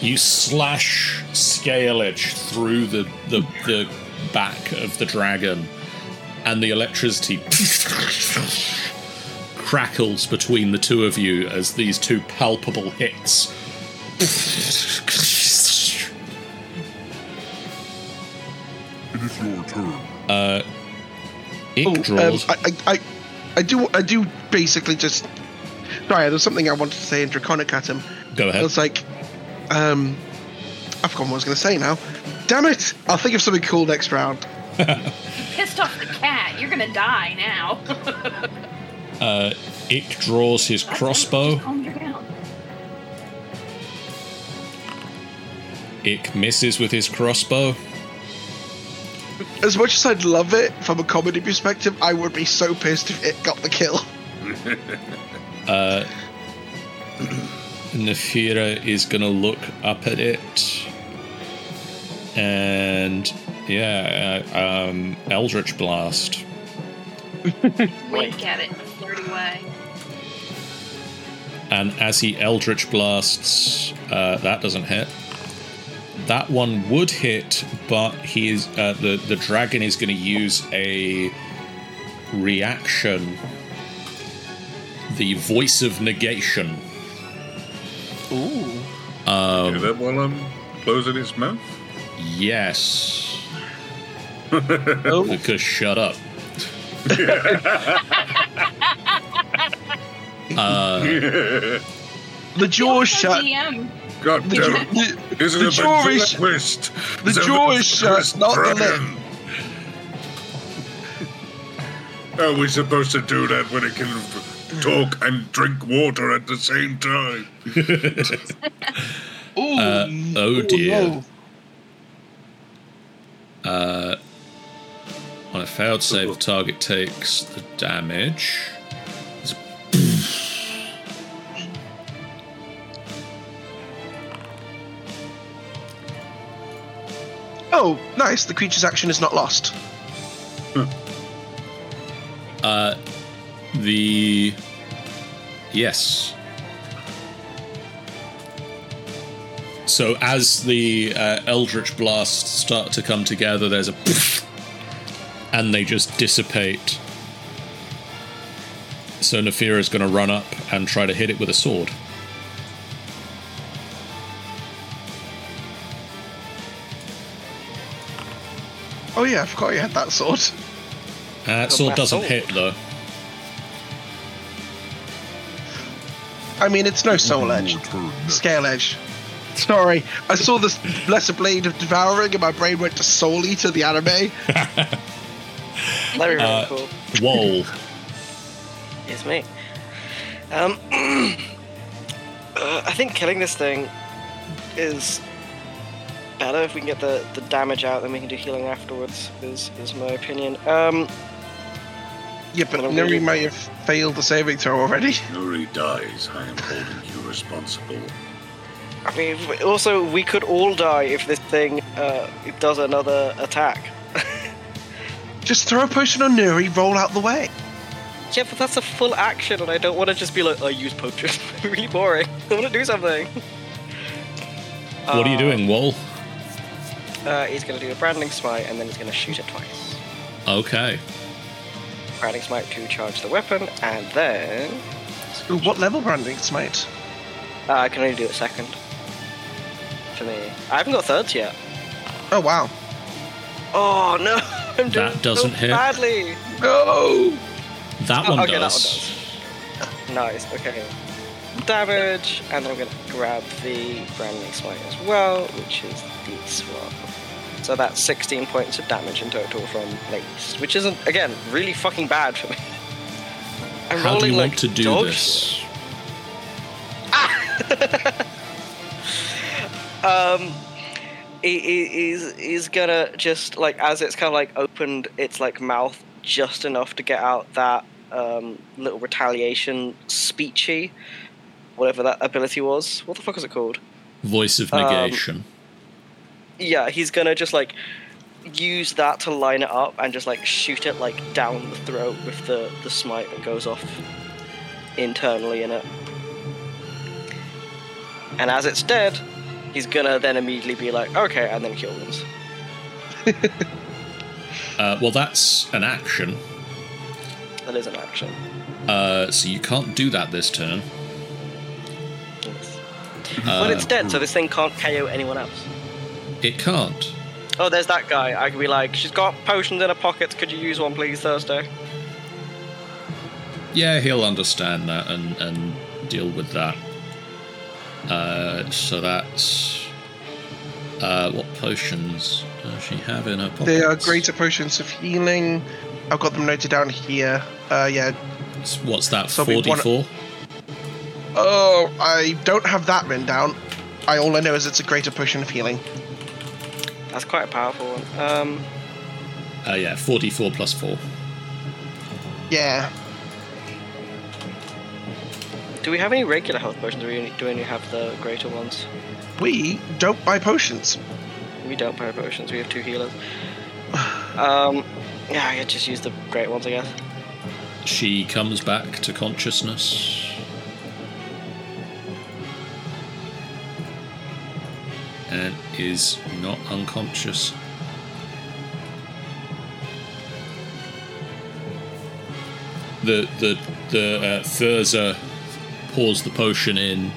you slash scale edge through the, the, the back of the dragon, and the electricity crackles between the two of you as these two palpable hits. It is your turn. Uh, it Oh, um, draws. I, I, I, I do, I do basically just. Sorry, there's something I wanted to say in Draconic at him. Go ahead. It's like, um, I've forgotten what I was going to say now. Damn it! I'll think of something cool next round. Pissed off the cat. You're gonna die now. Uh, it draws his crossbow. Just calm down. It misses with his crossbow. As much as I'd love it from a comedy perspective, I would be so pissed if it got the kill. Uh, Nefira is gonna look up at it, and yeah, uh, um, Eldritch Blast. Wink at it in a flirty way. And as he Eldritch blasts, uh, that doesn't hit. That one would hit, but he is uh, the the dragon is going to use a reaction. The voice of negation. Ooh. Um, Hear that while I'm closing his mouth? Yes, Oh, because shut up. uh, the jaw is shut. DM. God The, damn jaw, it. the, Is it the a jaw is ventriloquist? the Is jaw is shut, not the dragon? Are we supposed to do that when it can talk and drink water at the same time? Ooh. Uh, oh dear. no. Uh, on a failed save, the target takes the damage. Oh, nice. The creature's action is not lost. Uh, the yes. So as the uh, Eldritch blasts start to come together, there's a poof, and they just dissipate. So Nafira is going to run up and try to hit it with a sword. Oh yeah, I forgot you had that sword. Uh, sword doesn't sword. hit though. I mean, it's no soul edge, scale edge. Sorry, I saw this lesser blade of devouring, and my brain went to Soul Eater, the anime. That'd be really Uh, cool. Whoa. It's me. Um, uh, I think killing this thing is better if we can get the, the damage out, then we can do healing afterwards. Is is my opinion. Um, Yeah, but Well, Nuri really- may have failed the saving throw already. Nuri dies. I am holding you responsible. I mean, also we could all die if this thing uh, does another attack. Just throw a potion on Nuri, roll out the way. yeah, but that's a full action, and I don't want to just be like, I use potion. really boring. I want to do something. What are you doing, Wall? Uh, he's gonna do a branding smite, and then he's gonna shoot it twice. Okay. Branding smite to charge the weapon, and then Ooh, what level branding smite? uh, I can only do it second. For me, I haven't got thirds yet. Oh wow. Oh no, I'm doing That doesn't so hit. badly. No! That Oh, one okay, that one does. Nice. Okay. Damage, and I'm gonna grab the branding smite as well, which is this one. So that's 16 points of damage in total from Lace, which isn't again really fucking bad for me. I'm How do you like want to do dog this? um he, he, he's he's gonna just like as it's kind of like opened its like mouth just enough to get out that um, little retaliation speechy whatever that ability was what the fuck is it called Voice of Um, negation. yeah he's gonna just like use that to line it up and just like shoot it like down the throat with the the smite that goes off internally in it and as it's dead he's gonna then immediately be like okay and then cure wounds Uh, well, that's an action. that is an action Uh, so you can't do that this turn. Yes. Uh, but it's dead so this thing can't KO anyone else It can't. oh there's that guy I could be like she's got potions in her pockets could you use one please Thurza Yeah, he'll understand that and, and deal with that. Uh, so that's. Uh, what potions does she have in her pockets? They are greater potions of healing. I've got them noted down here. Uh, yeah. What's that, So it'll be one- 44? Oh, I don't have that written down. I all I know is it's a greater potion of healing. that's quite a powerful one um Uh, yeah, 44 plus 4. Yeah. Do we have any regular health potions or do we only, do we only have the greater ones We don't buy potions. We don't buy potions. We have two healers. Um, yeah, I could just use the great ones, I guess. She comes back to consciousness. And is not unconscious. The the the uh, Thurza pours the potion in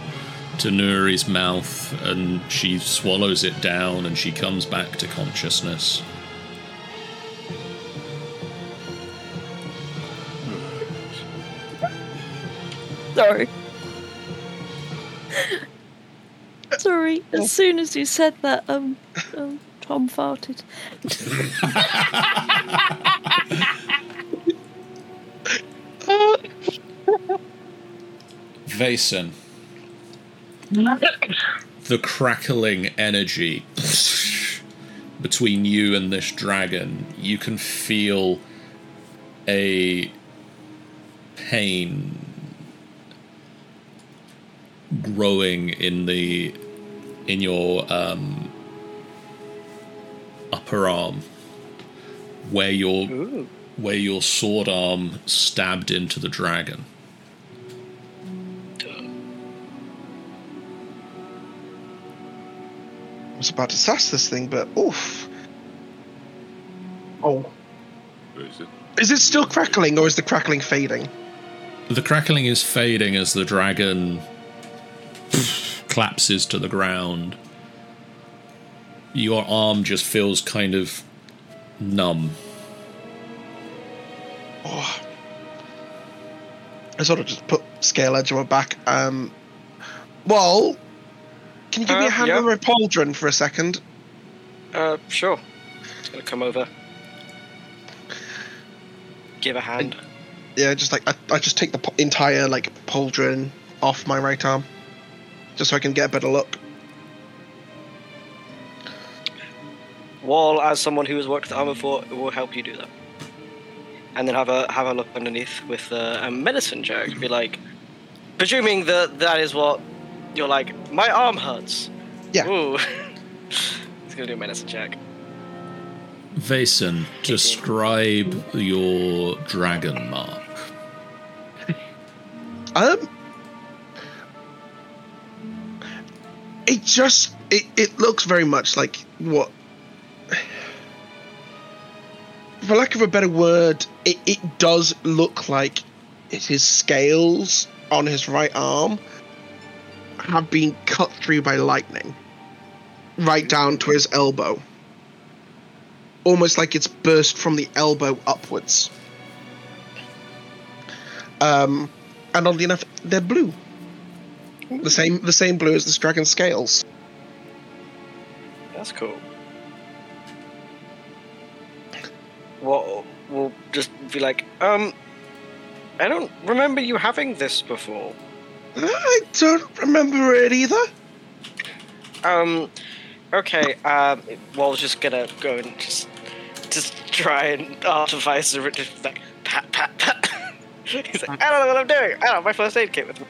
to Nuri's mouth, and she swallows it down, and she comes back to consciousness. Sorry. Sorry. As soon as you said that, um, um Tom farted. Vason. the crackling energy between you and this dragon, you can feel a pain growing in the in your um, upper arm where your Ooh. where your sword arm stabbed into the dragon. Was about to sass this thing, but oof. Oh. Where is it? Is it still crackling or is the crackling fading? The crackling is fading as the dragon collapses to the ground. Your arm just feels kind of numb. Oh. I sort of just put scale edge on my back. Um, well, can you give me Uh, a hand yeah. on my pauldron for a second? Uh, sure. Just gonna come over. Give a hand. Yeah, just like I, I just take the po- entire like pauldron off my right arm, just so I can get a better look. Wall, as someone who has worked with armor for, will help you do that. And then have a have a look underneath with uh, a medicine check. Be like, presuming that that is what you're like. My arm hurts. Yeah. Ooh. He's gonna do a medicine check. Vason, describe your dragon mark. Um, it just it, it looks very much like what, for lack of a better word, it, it does look like it is his scales on his right arm have been cut through by lightning, right down to his elbow. Almost like it's burst from the elbow upwards. Um, and oddly enough, they're blue. The same, the same blue as this dragon's scales. That's cool. Well, we'll just be like, um, I don't remember you having this before. I don't remember it either. Um, okay. Um, Wall's just gonna go and just, just try and artifice it, just like pat, pat, pat. He's like, I don't know what I'm doing. I don't have my first aid kit with me.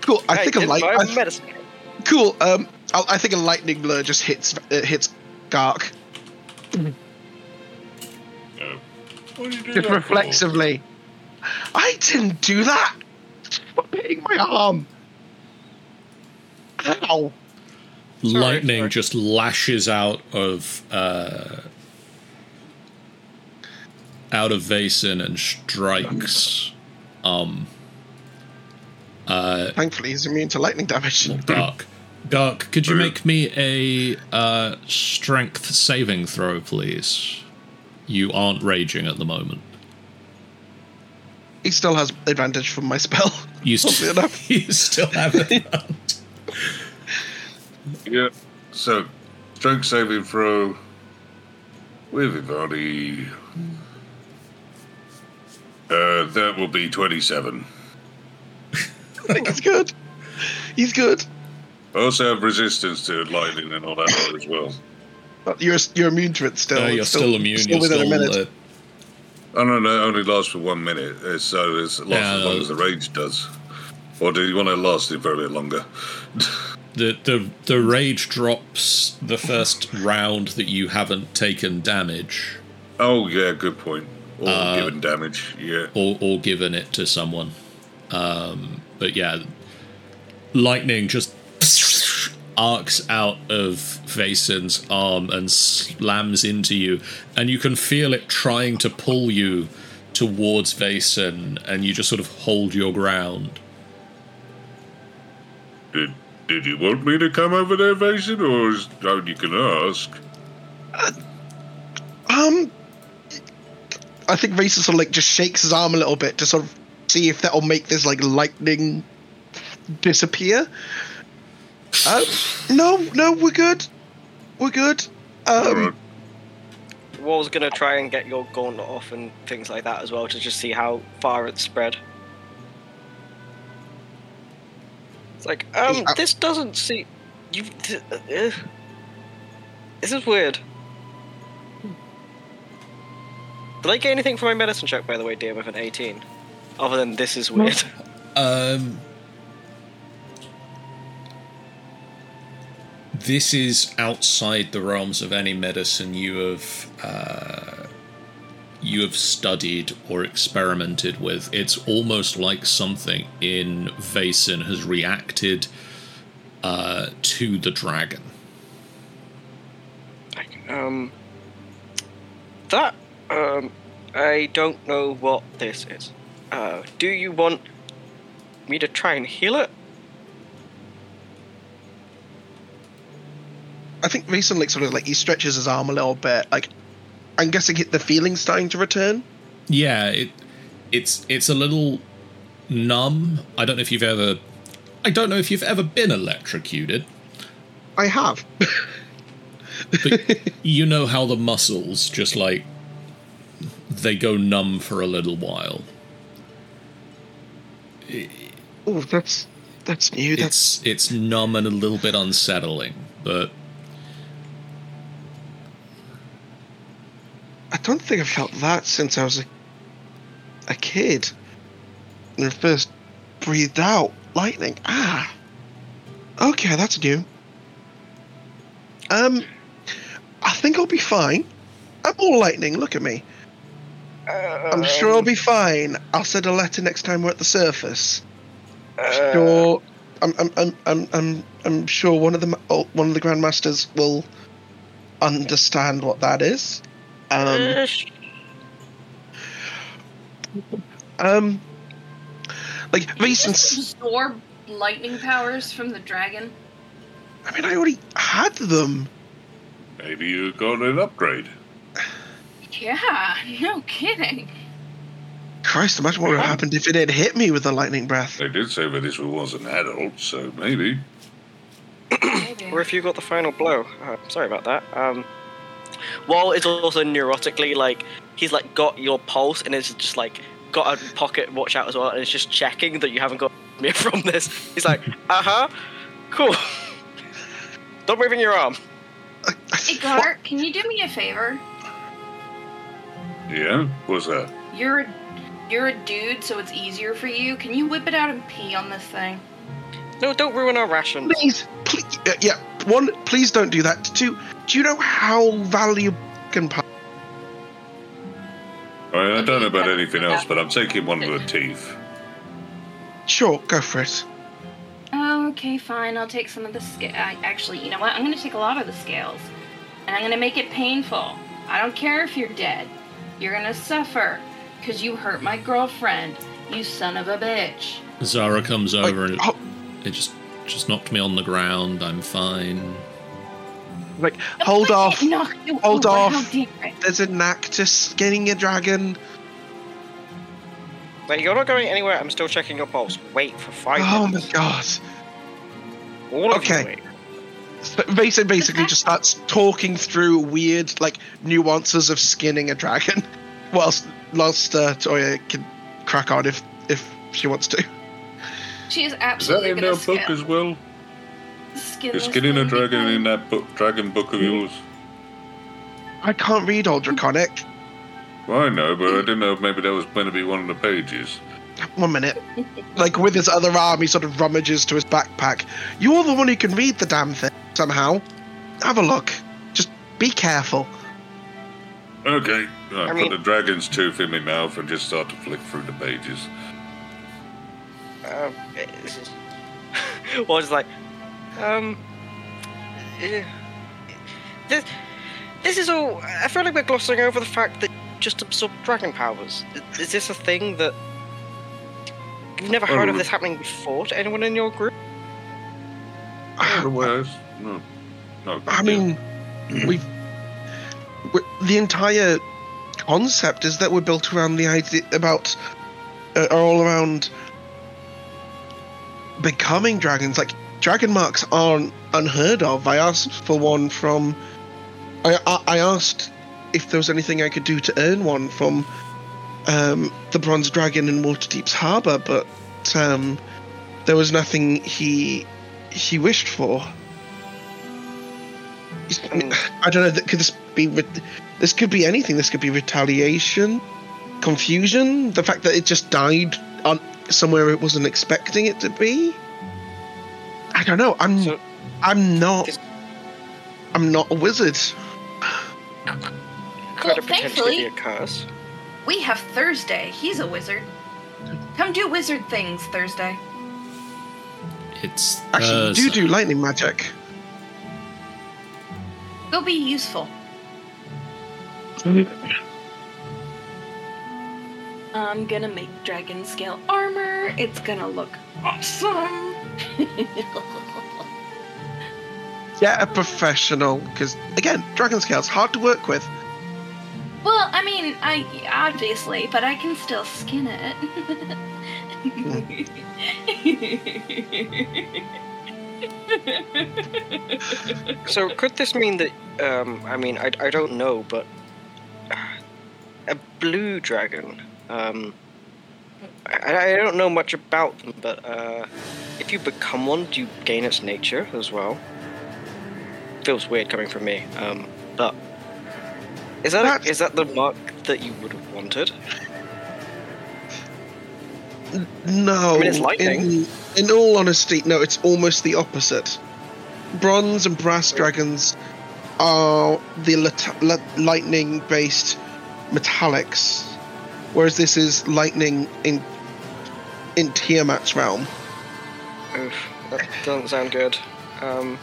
Cool. I think a did light. my I- medicine. cool. Um, I, I think a lightning blur just hits uh, hits Gark Oh. What did you do just that for? reflexively. I didn't do that. Stop hitting my arm. Ow. Lightning sorry. just lashes out of uh, out of Vason and strikes um uh Thankfully, he's immune to lightning damage. Gark, dark. could you make me a uh, strength saving throw, please? You aren't raging at the moment. He still has advantage from my spell. You, Oddly st- enough. you still have it. Yeah. So, stroke saving throw with Ivani. Uh, that will be 27. I think he's good. He's good. I also have resistance to lightning and all that as well. But you're you're immune to it still. No, you're It's still, immune. you're within still a minute. uh, Oh no, no, it only lasts for one minute, uh, so it's lasts Yeah, as long no. as the rage does. Or do you want to last it for a bit longer? the the the rage drops the first round that you haven't taken damage oh yeah, good point. Or Uh, given damage, yeah. or or given it to someone. Um, but yeah, lightning just arcs out of Vason's arm and slams into you, and you can feel it trying to pull you towards Vason, and you just sort of hold your ground. Did Did you want me to come over there, Vason, or is, oh, you can ask? Um, I think Racist sort of like just shakes his arm a little bit to sort of see if that'll make this like lightning disappear. Uh, no, no, we're good. We're good. Um, Alright. Wall's gonna try and get your gauntlet off and things like that as well to just see how far it's spread. It's like, um, Hey, uh- this doesn't seem. You. th- uh, this is weird. Did I get anything from my medicine check, by the way, dear, with an 18? Other than this is weird. Um, this is outside the realms of any medicine you have uh, you have studied or experimented with. It's almost like something in Vason has reacted uh, to the dragon. Um, that um, I don't know what this is. Uh, do you want me to try and heal it? I think Vason like sort of like he stretches his arm a little bit. Like I'm guessing the feeling's starting to return. Yeah, it it's it's a little numb. I don't know if you've ever I don't know if you've ever been electrocuted, I have. but you know how the muscles just like they go numb for a little while. oh, that's that's new. That's It's it's numb and a little bit unsettling, but I don't think I've felt that since I was a, a kid. When I first breathed out lightning. Ah. Okay, that's new. Um, I think I'll be fine. I'm all lightning. Look at me. I'm sure I'll be fine. I'll send a letter next time we're at the surface. Uh, Sure. I'm, I'm, I'm, I'm, I'm, I'm sure one of the oh, one of the grandmasters will understand what that is. Um, sh- um, like Vason's. absorb lightning powers from the dragon. I mean, I already had them. Maybe you got an upgrade. Yeah, no kidding. Christ, imagine what would have happened if it had hit me with the lightning breath. They did say that this was an adult, so maybe. Maybe. or if you got the final blow. Uh, sorry about that. Um, Wall is also neurotically like he's like got your pulse and it's just like got a pocket watch out as well and it's just checking that you haven't got me from this. He's like, uh huh, cool. Stop moving your arm. Hey, Gar, can you do me a favor? Yeah? What's that? You're a, you're a dude, so it's easier for you. Can you whip it out and pee on this thing? No, don't ruin our rations. Please, please, uh, yeah. One, please don't do that. Two, do you know how valuable can pa- I, I don't know about anything else, but I'm taking one of the teeth. Sure, go for it. Oh, okay, fine. I'll take some of the scale. Actually, you know what? I'm gonna take a lot of the scales, and I'm gonna make it painful. I don't care if you're dead. You're gonna suffer, cause you hurt my girlfriend. You son of a bitch. Zara comes Like, over and it, just just knocked me on the ground. I'm fine. like, hold off. it knocked you Hold over, off. how dare it. There's a knack to skinning a dragon. Wait, you're not going anywhere. I'm still checking your pulse. Wait for five Oh my minutes. god. All of Okay. you wait. So Vason basically just starts talking through weird, like, nuances of skinning a dragon, whilst whilst uh, Toya can crack on if if she wants to. She is Is that in gonna that book as well? skin Is this skinning a dragon in that book, dragon book of yours? I can't read Old Draconic. Well, I know, but I didn't know if maybe that was going to be one of the pages. One minute. Like with his other arm, he sort of rummages to his backpack. You're the one who can read the damn thing somehow. Have a look. Just be careful. Okay, I, put mean- the dragon's tooth in my mouth and just start to flick through the pages. Uh, this is. well, like, um, eh, this, this is all. I feel like we're glossing over the fact that just absorb dragon powers. Is this a thing that you've never heard of Oh. this happening before to anyone in your group? Otherwise, no. No. I mean, we've the entire concept is that we're built around the idea about uh, are all around becoming dragons. Like dragon marks aren't unheard of. I asked for one from. I I, asked if there was anything I could do to earn one from um, the bronze dragon in Waterdeep's harbor, but um, there was nothing he he wished for. I, mean, I don't know. Could this be? This could be anything. This could be retaliation, confusion. The fact that it just died somewhere it wasn't expecting it to be. I don't know. I'm. So- I'm not. This- I'm not a wizard. Could it potentially thankfully- be a curse? We have Thurza. He's a wizard. Come do wizard things Thurza. It's Actually, you do do lightning magic. Go be useful. Mm-hmm. I'm gonna make dragon scale armor. It's gonna look awesome. Get a professional, because again, dragon scale's hard to work with. well, I mean, I obviously, but I can still skin it. So could this mean that? Um, I mean, I, I don't know, but a blue dragon. Um, I, I don't know much about them, but uh, if you become one, do you gain its nature as well? Feels weird coming from me, um, but is that is that the mark that you would have wanted? No. I mean, it's lightning. In, in all honesty, no, it's almost the opposite. Bronze and brass dragons are the lit- li- lightning based metallics, whereas this is lightning in in Tiamat's realm. Oof, that doesn't sound good. Um,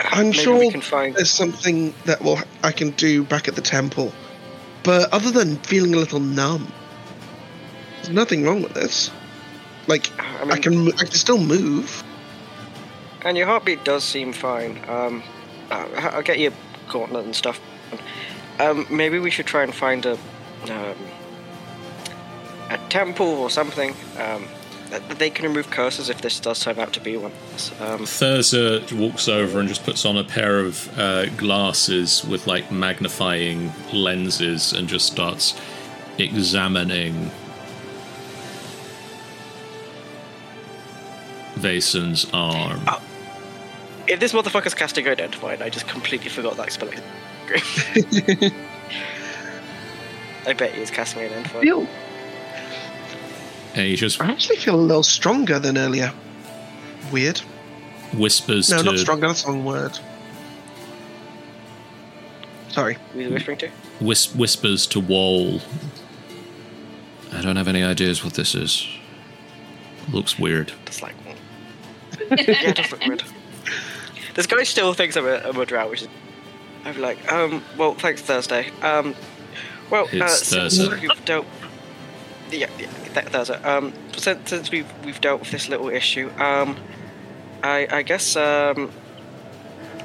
I'm sure we can find. there's something that will I can do back at the temple, but other than feeling a little numb, there's nothing wrong with this. Like I mean, I, can I can still move. And your heartbeat does seem fine. Um, uh, I'll get you gauntlet and stuff. Um, maybe we should try and find a um, a temple or something. Um, that they can remove curses if this does turn out to be one. Um, Thurza walks over and just puts on a pair of uh, glasses with like magnifying lenses and just starts examining Vason's arm. if this motherfucker's casting identify, and I just completely forgot that spell. I bet he is casting identify. feel And he just I actually feel a little stronger than earlier. Weird. whispers No, to not stronger. That's the wrong word. Sorry. Who are you whispering to? whis- whispers to Wall. I don't have any ideas what this is. Looks weird. Just like, yeah, it does look weird. This guy still thinks I'm a, I'm a drow, which is. I'm like, um, well, thanks, Thursday. Um, well, uh, since Thursday. we've dealt. Yeah, yeah, th- Thursday. Um, since, since we've we've dealt with this little issue, um, I I guess um,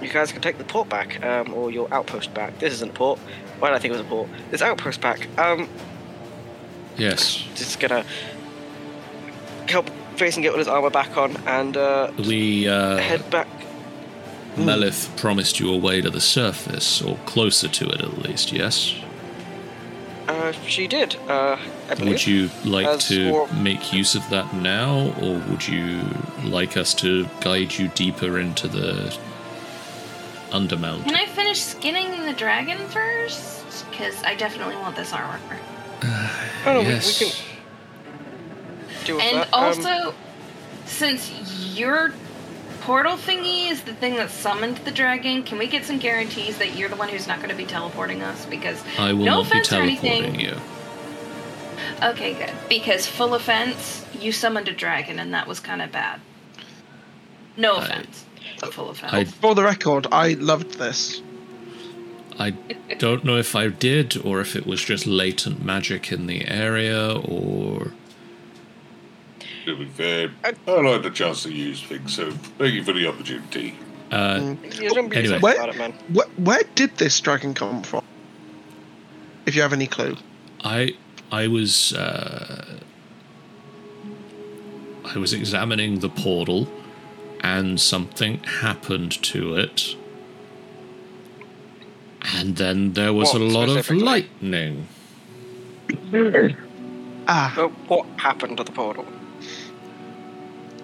you guys can take the port back, um, or your outpost back. This isn't a port. Why did I think it was a port? This outpost back. Um, Yes. just gonna help Vason get all his armor back on and uh, We, uh, head back. Melith promised you a way to the surface, or closer to it at least, yes? Uh, she did. Uh, I believe. Would you like As to for- make use of that now, or would you like us to guide you deeper into the Undermount? Can I finish skinning the dragon first? Because I definitely want this armor. Oh, no, we- yes. we, can And that. Um, also, since your portal thingy is the thing that summoned the dragon, can we get some guarantees that you're the one who's not going to be teleporting us? Because I will no not be offense or anything. you. Okay, good. Because full offense, you summoned a dragon, and that was kind of bad. No I- offense, but full offense. I For the record, I loved this. I don't know if I did, or if it was just latent magic in the area, or To be fair, I like the chance to use things, so thank you for the opportunity. uh, you Anyway. Where, about it, man. where, where did this dragon come from? If you have any clue. I I was uh, I was examining the portal, and something happened to it, and then there was What a lot of lightning. Ah, But what happened to the portal?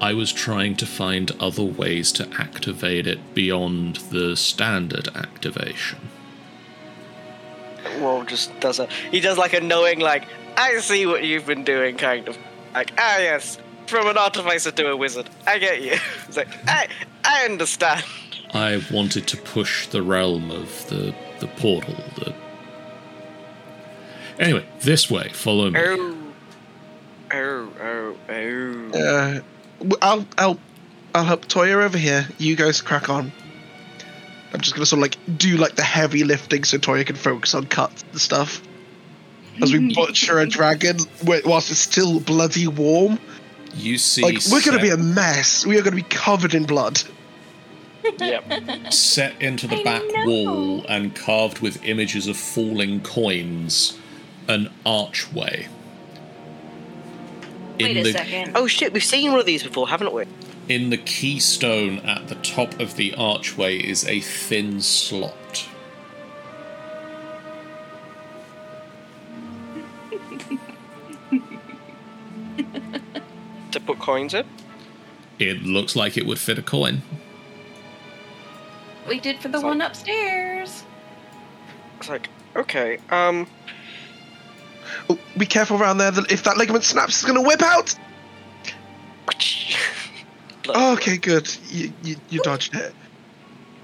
I was trying to find other ways to activate it beyond the standard activation. Well, just does a he does like a knowing like I see what you've been doing kind of like ah yes from an artificer to a wizard I get you. It's like I I understand. I wanted to push the realm of the the portal. The anyway, this way. Follow me. Oh oh oh oh. uh, w- I'll, I'll, I'll help Toya over here. You guys crack on. I'm just gonna sort of like do like the heavy lifting so Toya can focus on cuts and stuff. As we butcher a dragon whilst it's still bloody warm. You see, Like we're gonna be a mess. We are gonna be covered in blood. Yep. set into the I back know. wall and carved with images of falling coins, an archway. Wait a the, second. Oh shit, we've seen one of these before, haven't we? In the keystone at the top of the archway is a thin slot. To put coins in. It looks like it would fit a coin. we did for the It's one like- upstairs. It's like, okay, um, Oh, be careful around there. that If that ligament snaps, it's gonna whip out. Oh, okay, good. You you, you dodged it.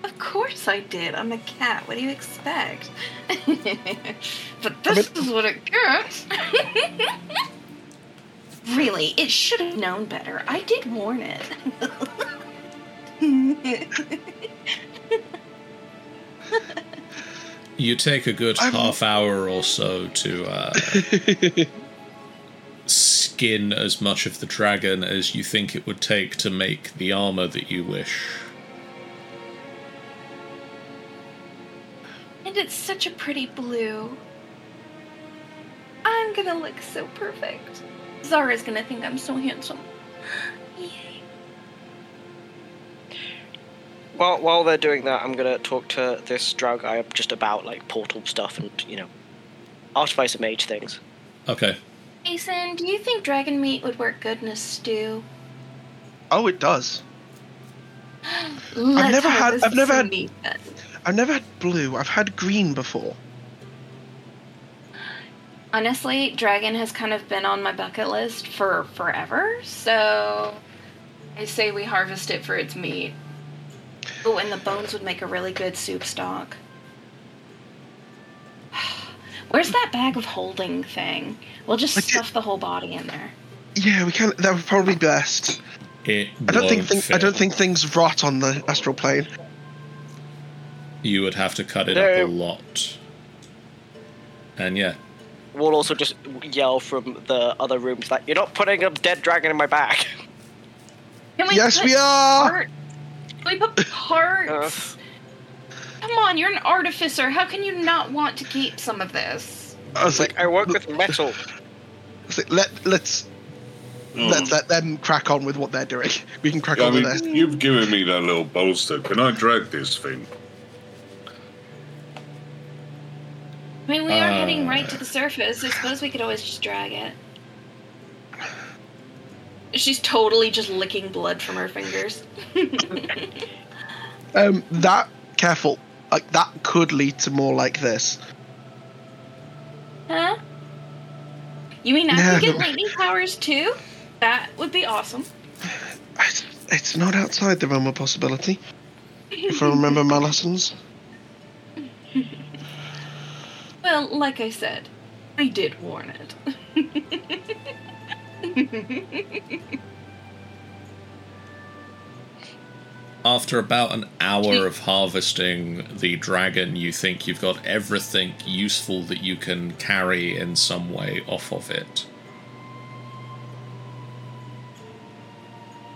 Of course I did. I'm a cat. What do you expect? but this is what it gets. really, it should have known better. I did warn it. You take a good I'm- half hour or so to uh, skin as much of the dragon as you think it would take to make the armor that you wish. and it's such a pretty blue. I'm gonna look so perfect. Zara's gonna think I'm so handsome. Yay. While while they're doing that, I'm gonna talk to this drow guy just about like portal stuff and you know, artifice and mage things. Okay. Vason, do you think dragon meat would work good in a stew? Oh, it does. Let's never had- I've never had- meat then. I've never had blue. I've had green before. Honestly, dragon has kind of been on my bucket list for forever, so I say we harvest it for its meat. Oh, and the bones would make a really good soup stock. Where's that bag of holding thing? We'll just I did- stuff the whole body in there. Yeah, we can. That would probably be best. It I don't think thing, I don't think things rot on the astral plane. you would have to cut it No. up a lot. And yeah, We'll also just yell from the other rooms that you're not putting a dead dragon in my bag. Can Yes, we are! Part- Can we put parts? Come on, you're an artificer. How can you not want to keep some of this? I was like, Like I work with metal. I was like, let let's let's let them crack on with what they're doing. We can crack I on with mean, this. you've given me that little bolster. Can I drag this thing? I mean, we are heading Uh. right to the surface. I suppose we could always just drag it. She's totally just licking blood from her fingers. Um, that careful. Like that could lead to more like this. huh? You mean I Yeah, could get lightning powers too? That would be awesome. It's, it's not outside the realm of possibility. If I remember my lessons. Well, like I said, I did warn it. after about an hour of harvesting the dragon, you think you've got everything useful that you can carry in some way off of it.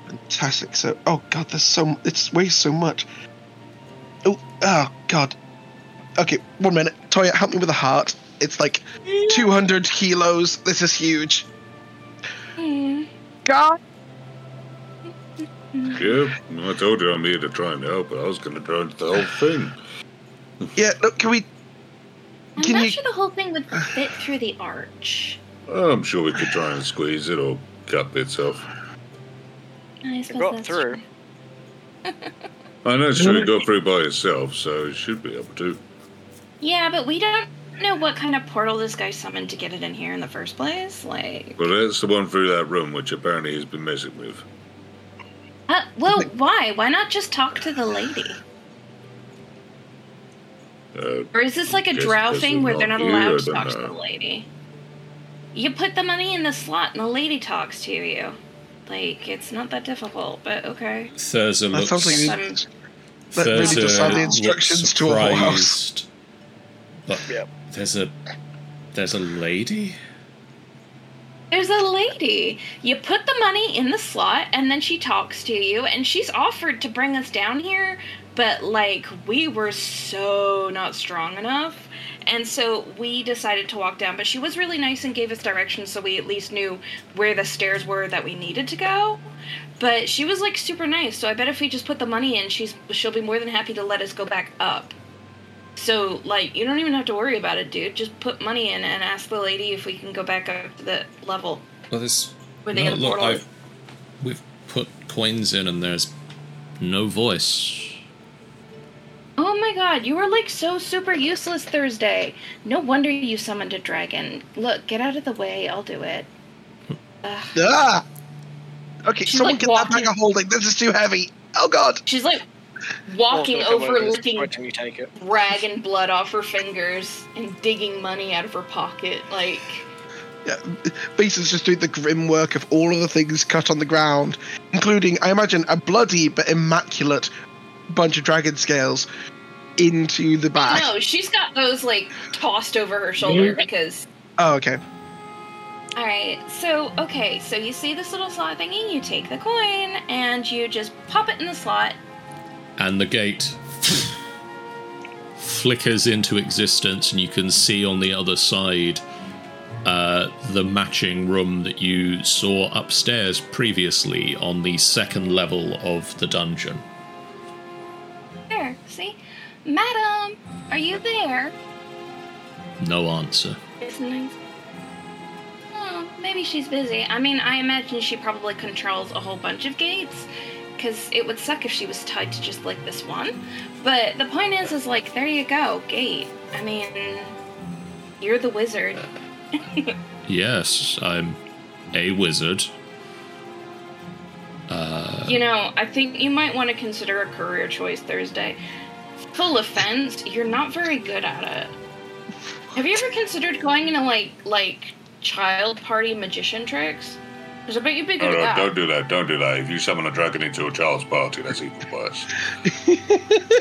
Fantastic. So, oh god, there's so it weighs so much. Oh, oh god. Okay, one minute. Toya, help me with the heart. It's like 200 kilos. This is huge. God. Yeah, I told you I'm here to try and help, but I was going to try and do the whole thing. Yeah, look, can we? I'm Can not you- sure the whole thing would fit through the arch. I'm sure we could try and squeeze it or cut bits off. I It suppose got through. I know it's true, go through by itself, so it should be able to. Yeah, but we don't know what kind of portal this guy summoned to get it in here in the first place. Like, But that's the one through that room, which apparently he's been messing with. uh, well, why? Why not just talk to the lady? Uh, Or is this like a Just drow because thing where they're not not here, I allowed to don't talk to the lady? You put the money in the slot and the lady talks to you. Like, it's not that difficult, but okay. Thurza That looks, sounds like I'm- That really Thursday does sound the looks instructions to a whorehouse. surprised. But Yep. There's a there's a lady. There's a lady. You put the money in the slot, and then she talks to you, and she's offered to bring us down here, but like we were so not strong enough. And so we decided to walk down, but she was really nice and gave us directions so we at least knew where the stairs were that we needed to go. But she was like super nice, so I bet if we just put the money in, she's she'll be more than happy to let us go back up. So like you don't even have to worry about it, dude. Just put money in and ask the lady if we can go back up to the level Well, there's where the no, other look. portal. I've we've put coins in, and there's no voice. Oh my god, you were like so super useless Thursday. No wonder you summoned a dragon. Look, get out of the way. I'll do it. Ugh. Ah! Okay, She's, someone like, get that bag walking- of holding. This is too heavy. Oh god! She's like walking Also, over, when it's licking pointing, you take it. rag and blood off her fingers and digging money out of her pocket. Like, Yeah, Vason's just doing the grim work of all of the things cut on the ground, including, I imagine, a bloody but immaculate bunch of dragon scales into the bag. no, she's got those like tossed over her shoulder mm-hmm. because Oh, okay. All right. So, okay. So you see this little slot thingy. You take the coin and you just pop it in the slot. And the gate flickers into existence, and you can see on the other side uh, the matching room that you saw upstairs previously on the second level of the dungeon. There. See, Madam, are you there? No answer. Nice. Oh, maybe she's busy. I mean, I imagine she probably controls a whole bunch of gates. Because it would suck if she was tied to just like this one. But the point is, is like, there you go, gate. I mean, you're the wizard. Yes, I'm a wizard. Uh, you know, I think you might want to consider a career choice Thursday. Full offense, you're not very good at it. Have you ever considered going into like like child party magician tricks? Because I bet you'd be No, good oh, no, that. don't do that. Don't do that. If you summon a dragon into a child's party, that's even worse.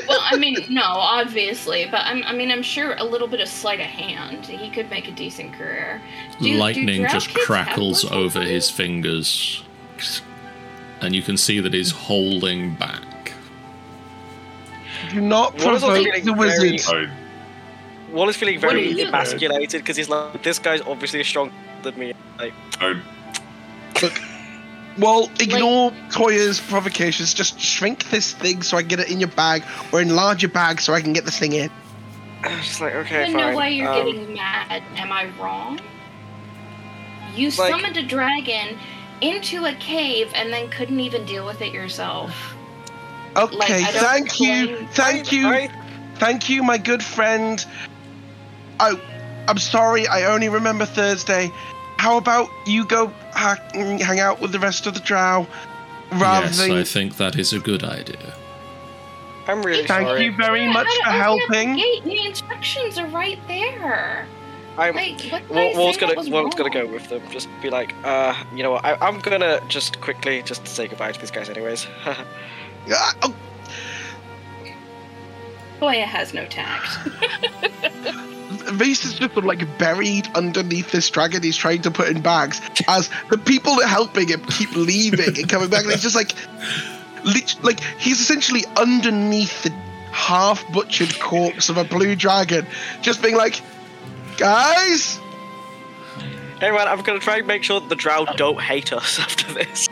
well, I mean, no, obviously, but I'm, I mean, I'm sure a little bit of sleight of hand, he could make a decent career. Do- do Lightning drow just crackles over his fingers, and you can see that he's holding back. Do not What is all provoke the wizard. I, Wall is feeling very emasculated because he's like, this guy's obviously stronger than me. Like, I, Well, ignore Toya's provocations. Just shrink this thing so I can get it in your bag, or enlarge your bag so I can get this thing in. I'm just like, I okay, don't fine. know why you're um, getting mad. Am I wrong? You Like- summoned a dragon into a cave and then couldn't even deal with it yourself. Okay, I don't thank you, thank you, I- thank you, my good friend. I, I'm sorry, I only remember Thursday. How about you go ha- hang out with the rest of the drow, rather yes, than I think that is a good idea. I'm really Thank sorry. you very Yeah, much I for I don't the helping. The instructions are right there. I'm, Like, what did Wall's gonna that Wall's gonna go with them. Just be like, uh, you know what? I, I'm gonna just quickly just say goodbye to these guys, anyways. Ah, oh, Toya has no tact. Reese is just like buried underneath this dragon he's trying to put in bags as the people that are helping him keep leaving and coming back. And he's just like, like he's essentially underneath the half butchered corpse of a blue dragon, just being like, guys, man, I'm gonna try and make sure that the Drow don't hate us after this.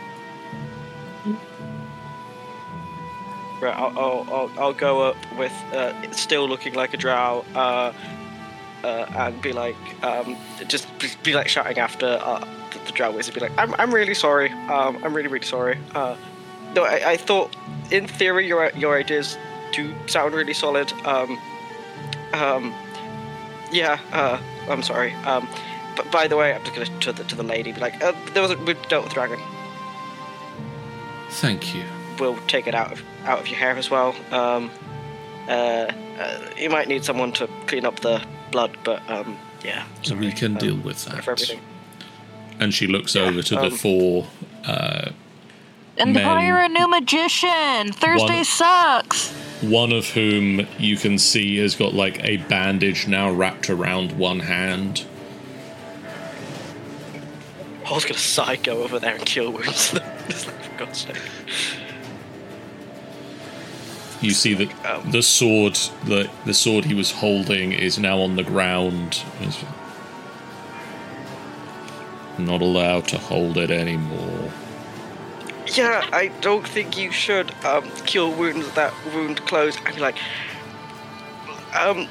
Right, I'll, I'll, I'll, I'll go up with uh, still looking like a Drow, uh, uh, and be like, um, just be, be like shouting after uh, the, the Drow wizard, be like, I'm, I'm really sorry, um, I'm really, really sorry. Uh, no, I, I thought, in theory, your your ideas do sound really solid. Um, um, yeah, uh, I'm sorry. Um, but by the way, I'm just gonna to the to the lady, be like, uh, there was a, we dealt with dragon. Thank you. We'll take it out of out of your hair as well. Um, uh, uh, you might need someone to clean up the blood, but um, yeah. So we can um, deal with that. for everything. And she looks over to the um, four. Uh, And Men- hire a new magician. Thursday One- sucks. one of whom you can see has got like a bandage now wrapped around one hand. I was gonna side go over there and kill wounds them. Just like, for God's sake. You see that Um. the sword, the the sword he was holding, is now on the ground. He's not allowed to hold it anymore. Yeah, I don't think you should um, cure wounds that wound close. I'd be like, um,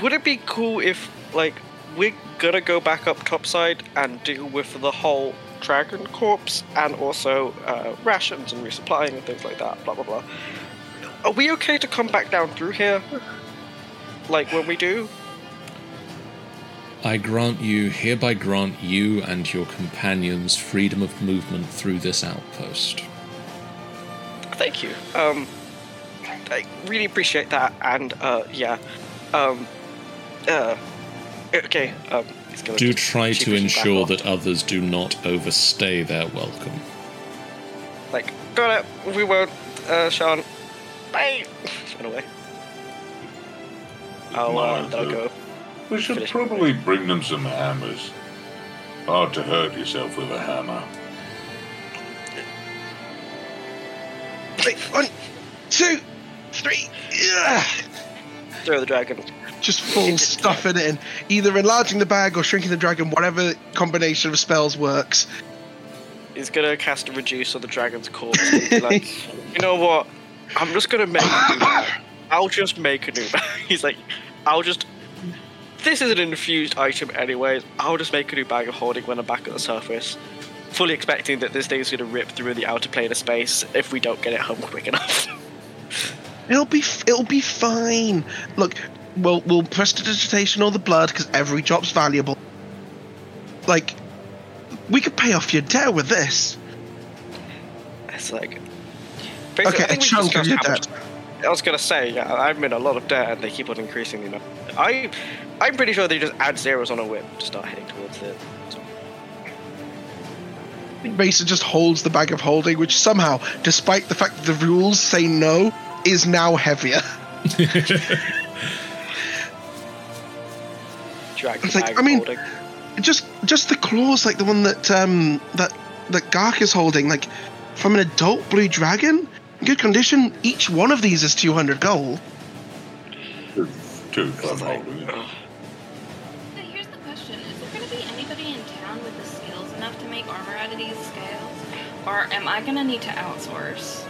would it be cool if, like, we're gonna go back up topside and deal with the whole dragon corpse and also uh, rations and resupplying and things like that, blah blah blah. Are we okay to come back down through here? Like when we do? I grant you, hereby grant you and your companions freedom of movement through this outpost. Thank you. Um, I really appreciate that, and uh, yeah, um, uh, okay. Um, Do try to ensure that others do not overstay their welcome. Like, got it. We won't, uh, Sean. Bye. Run away. I'll uh, Mind let go. We should Finish. probably bring them some hammers. Hard to hurt yourself with a hammer. One, two, three. Ugh. Throw the dragon. Just full stuffing it in. Either enlarging the bag or shrinking the dragon, whatever combination of spells works. He's gonna cast a reduce on the dragon's corpse. like, you know what? I'm just gonna make a new bag. I'll just make a new bag. He's like, I'll just. This is an infused item, anyways. I'll just make a new bag of holding when I'm back at the surface. Fully expecting that this thing's gonna rip through the outer plane of space if we don't get it home quick enough. It'll be it'll be fine. Look, we'll we'll prestidigitation all the blood because every drop's valuable. Like, we could pay off your debt with this. it's like. Okay, I think we chunk of discussed your debt. I was gonna say, yeah, I'm in a lot of debt, and they keep on increasing. You know, I, I'm pretty sure they just add zeros on a whip to start heading towards it. Vason just holds the bag of holding, which somehow, despite the fact that the rules say no, is now heavier. Drag It's the like, I mean- holding. just just the claws like the one that um that that Gark is holding like from an adult blue dragon good condition. Each one of these is 200 gold. Two for holding it. So here's the question: Is there going to be anybody in town with the skills enough to make armor out of these scales, or am I going to need to outsource?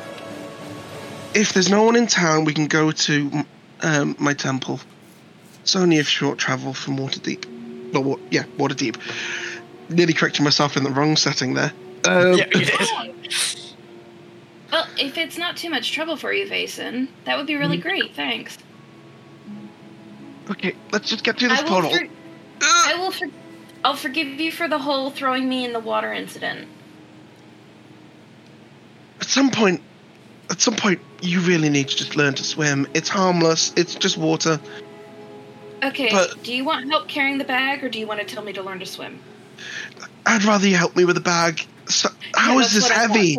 if there's no one in town we can go to um, my temple. It's only a short travel from Waterdeep. Well wa- yeah Waterdeep. Nearly correcting myself in the wrong setting there. Um, Yeah, you did. Well, if it's not too much trouble for you, Vason, that would be really Mm. great. Thanks. okay let's just get through this I will. portal For- I will. For- I'll forgive you for the whole throwing me in the water incident. at some point at some point you really need to just learn to swim it's harmless it's just water Okay. But- do you want help carrying the bag, or do you want to tell me to learn to swim? I'd rather you help me with the bag. So, how Yeah, is this heavy?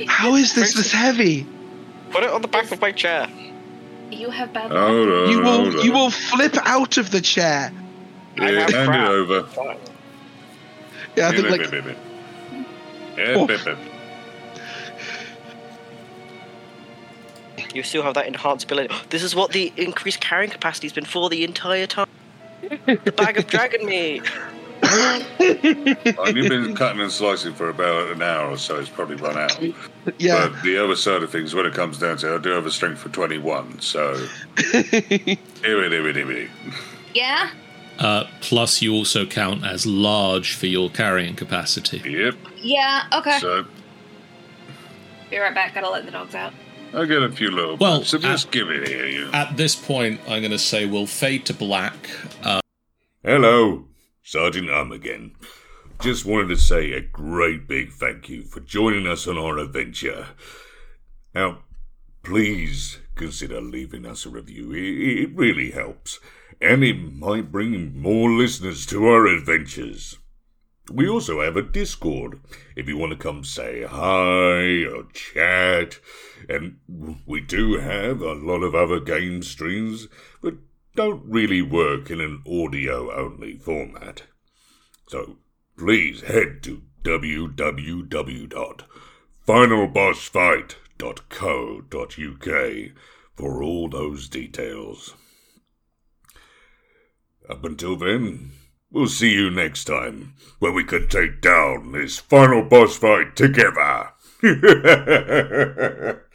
To be fine. How is this this heavy? Put it on the back of my chair. You have bad luck. Hold on, You hold will on. you will flip out of the chair. I Yeah, have hand crap. it over. Yeah, I Yeah, think bip, like bip, bip. Yeah, Oh. bip, bip. You still have that enhanced ability. This is what the increased carrying capacity has been for the entire time. The bag of dragon meat. I've been cutting and slicing for about an hour or so. It's probably run out. yeah. But the other side of things, when it comes down to it, I do have a strength for 21, so. Yeah. Uh, plus, you also count as large for your carrying capacity. Yep, Yeah. Okay. so Be right back. Gotta let the dogs out. I get a few little. Well, so just uh, give it here. You. At this point, I'm going to say we'll fade to black. Uh, Hello, Sergeant Um again. Just wanted to say a great big thank you for joining us on our adventure. Now, please consider leaving us a review. It, it really helps, and it might bring more listeners to our adventures. we also have a Discord if you want to come say hi or chat. And we do have a lot of other game streams, but don't really work in an audio only format. So please head to www.finalbossfight.co.uk for all those details. Up until then, we'll see you next time, where we can take down this final boss fight together.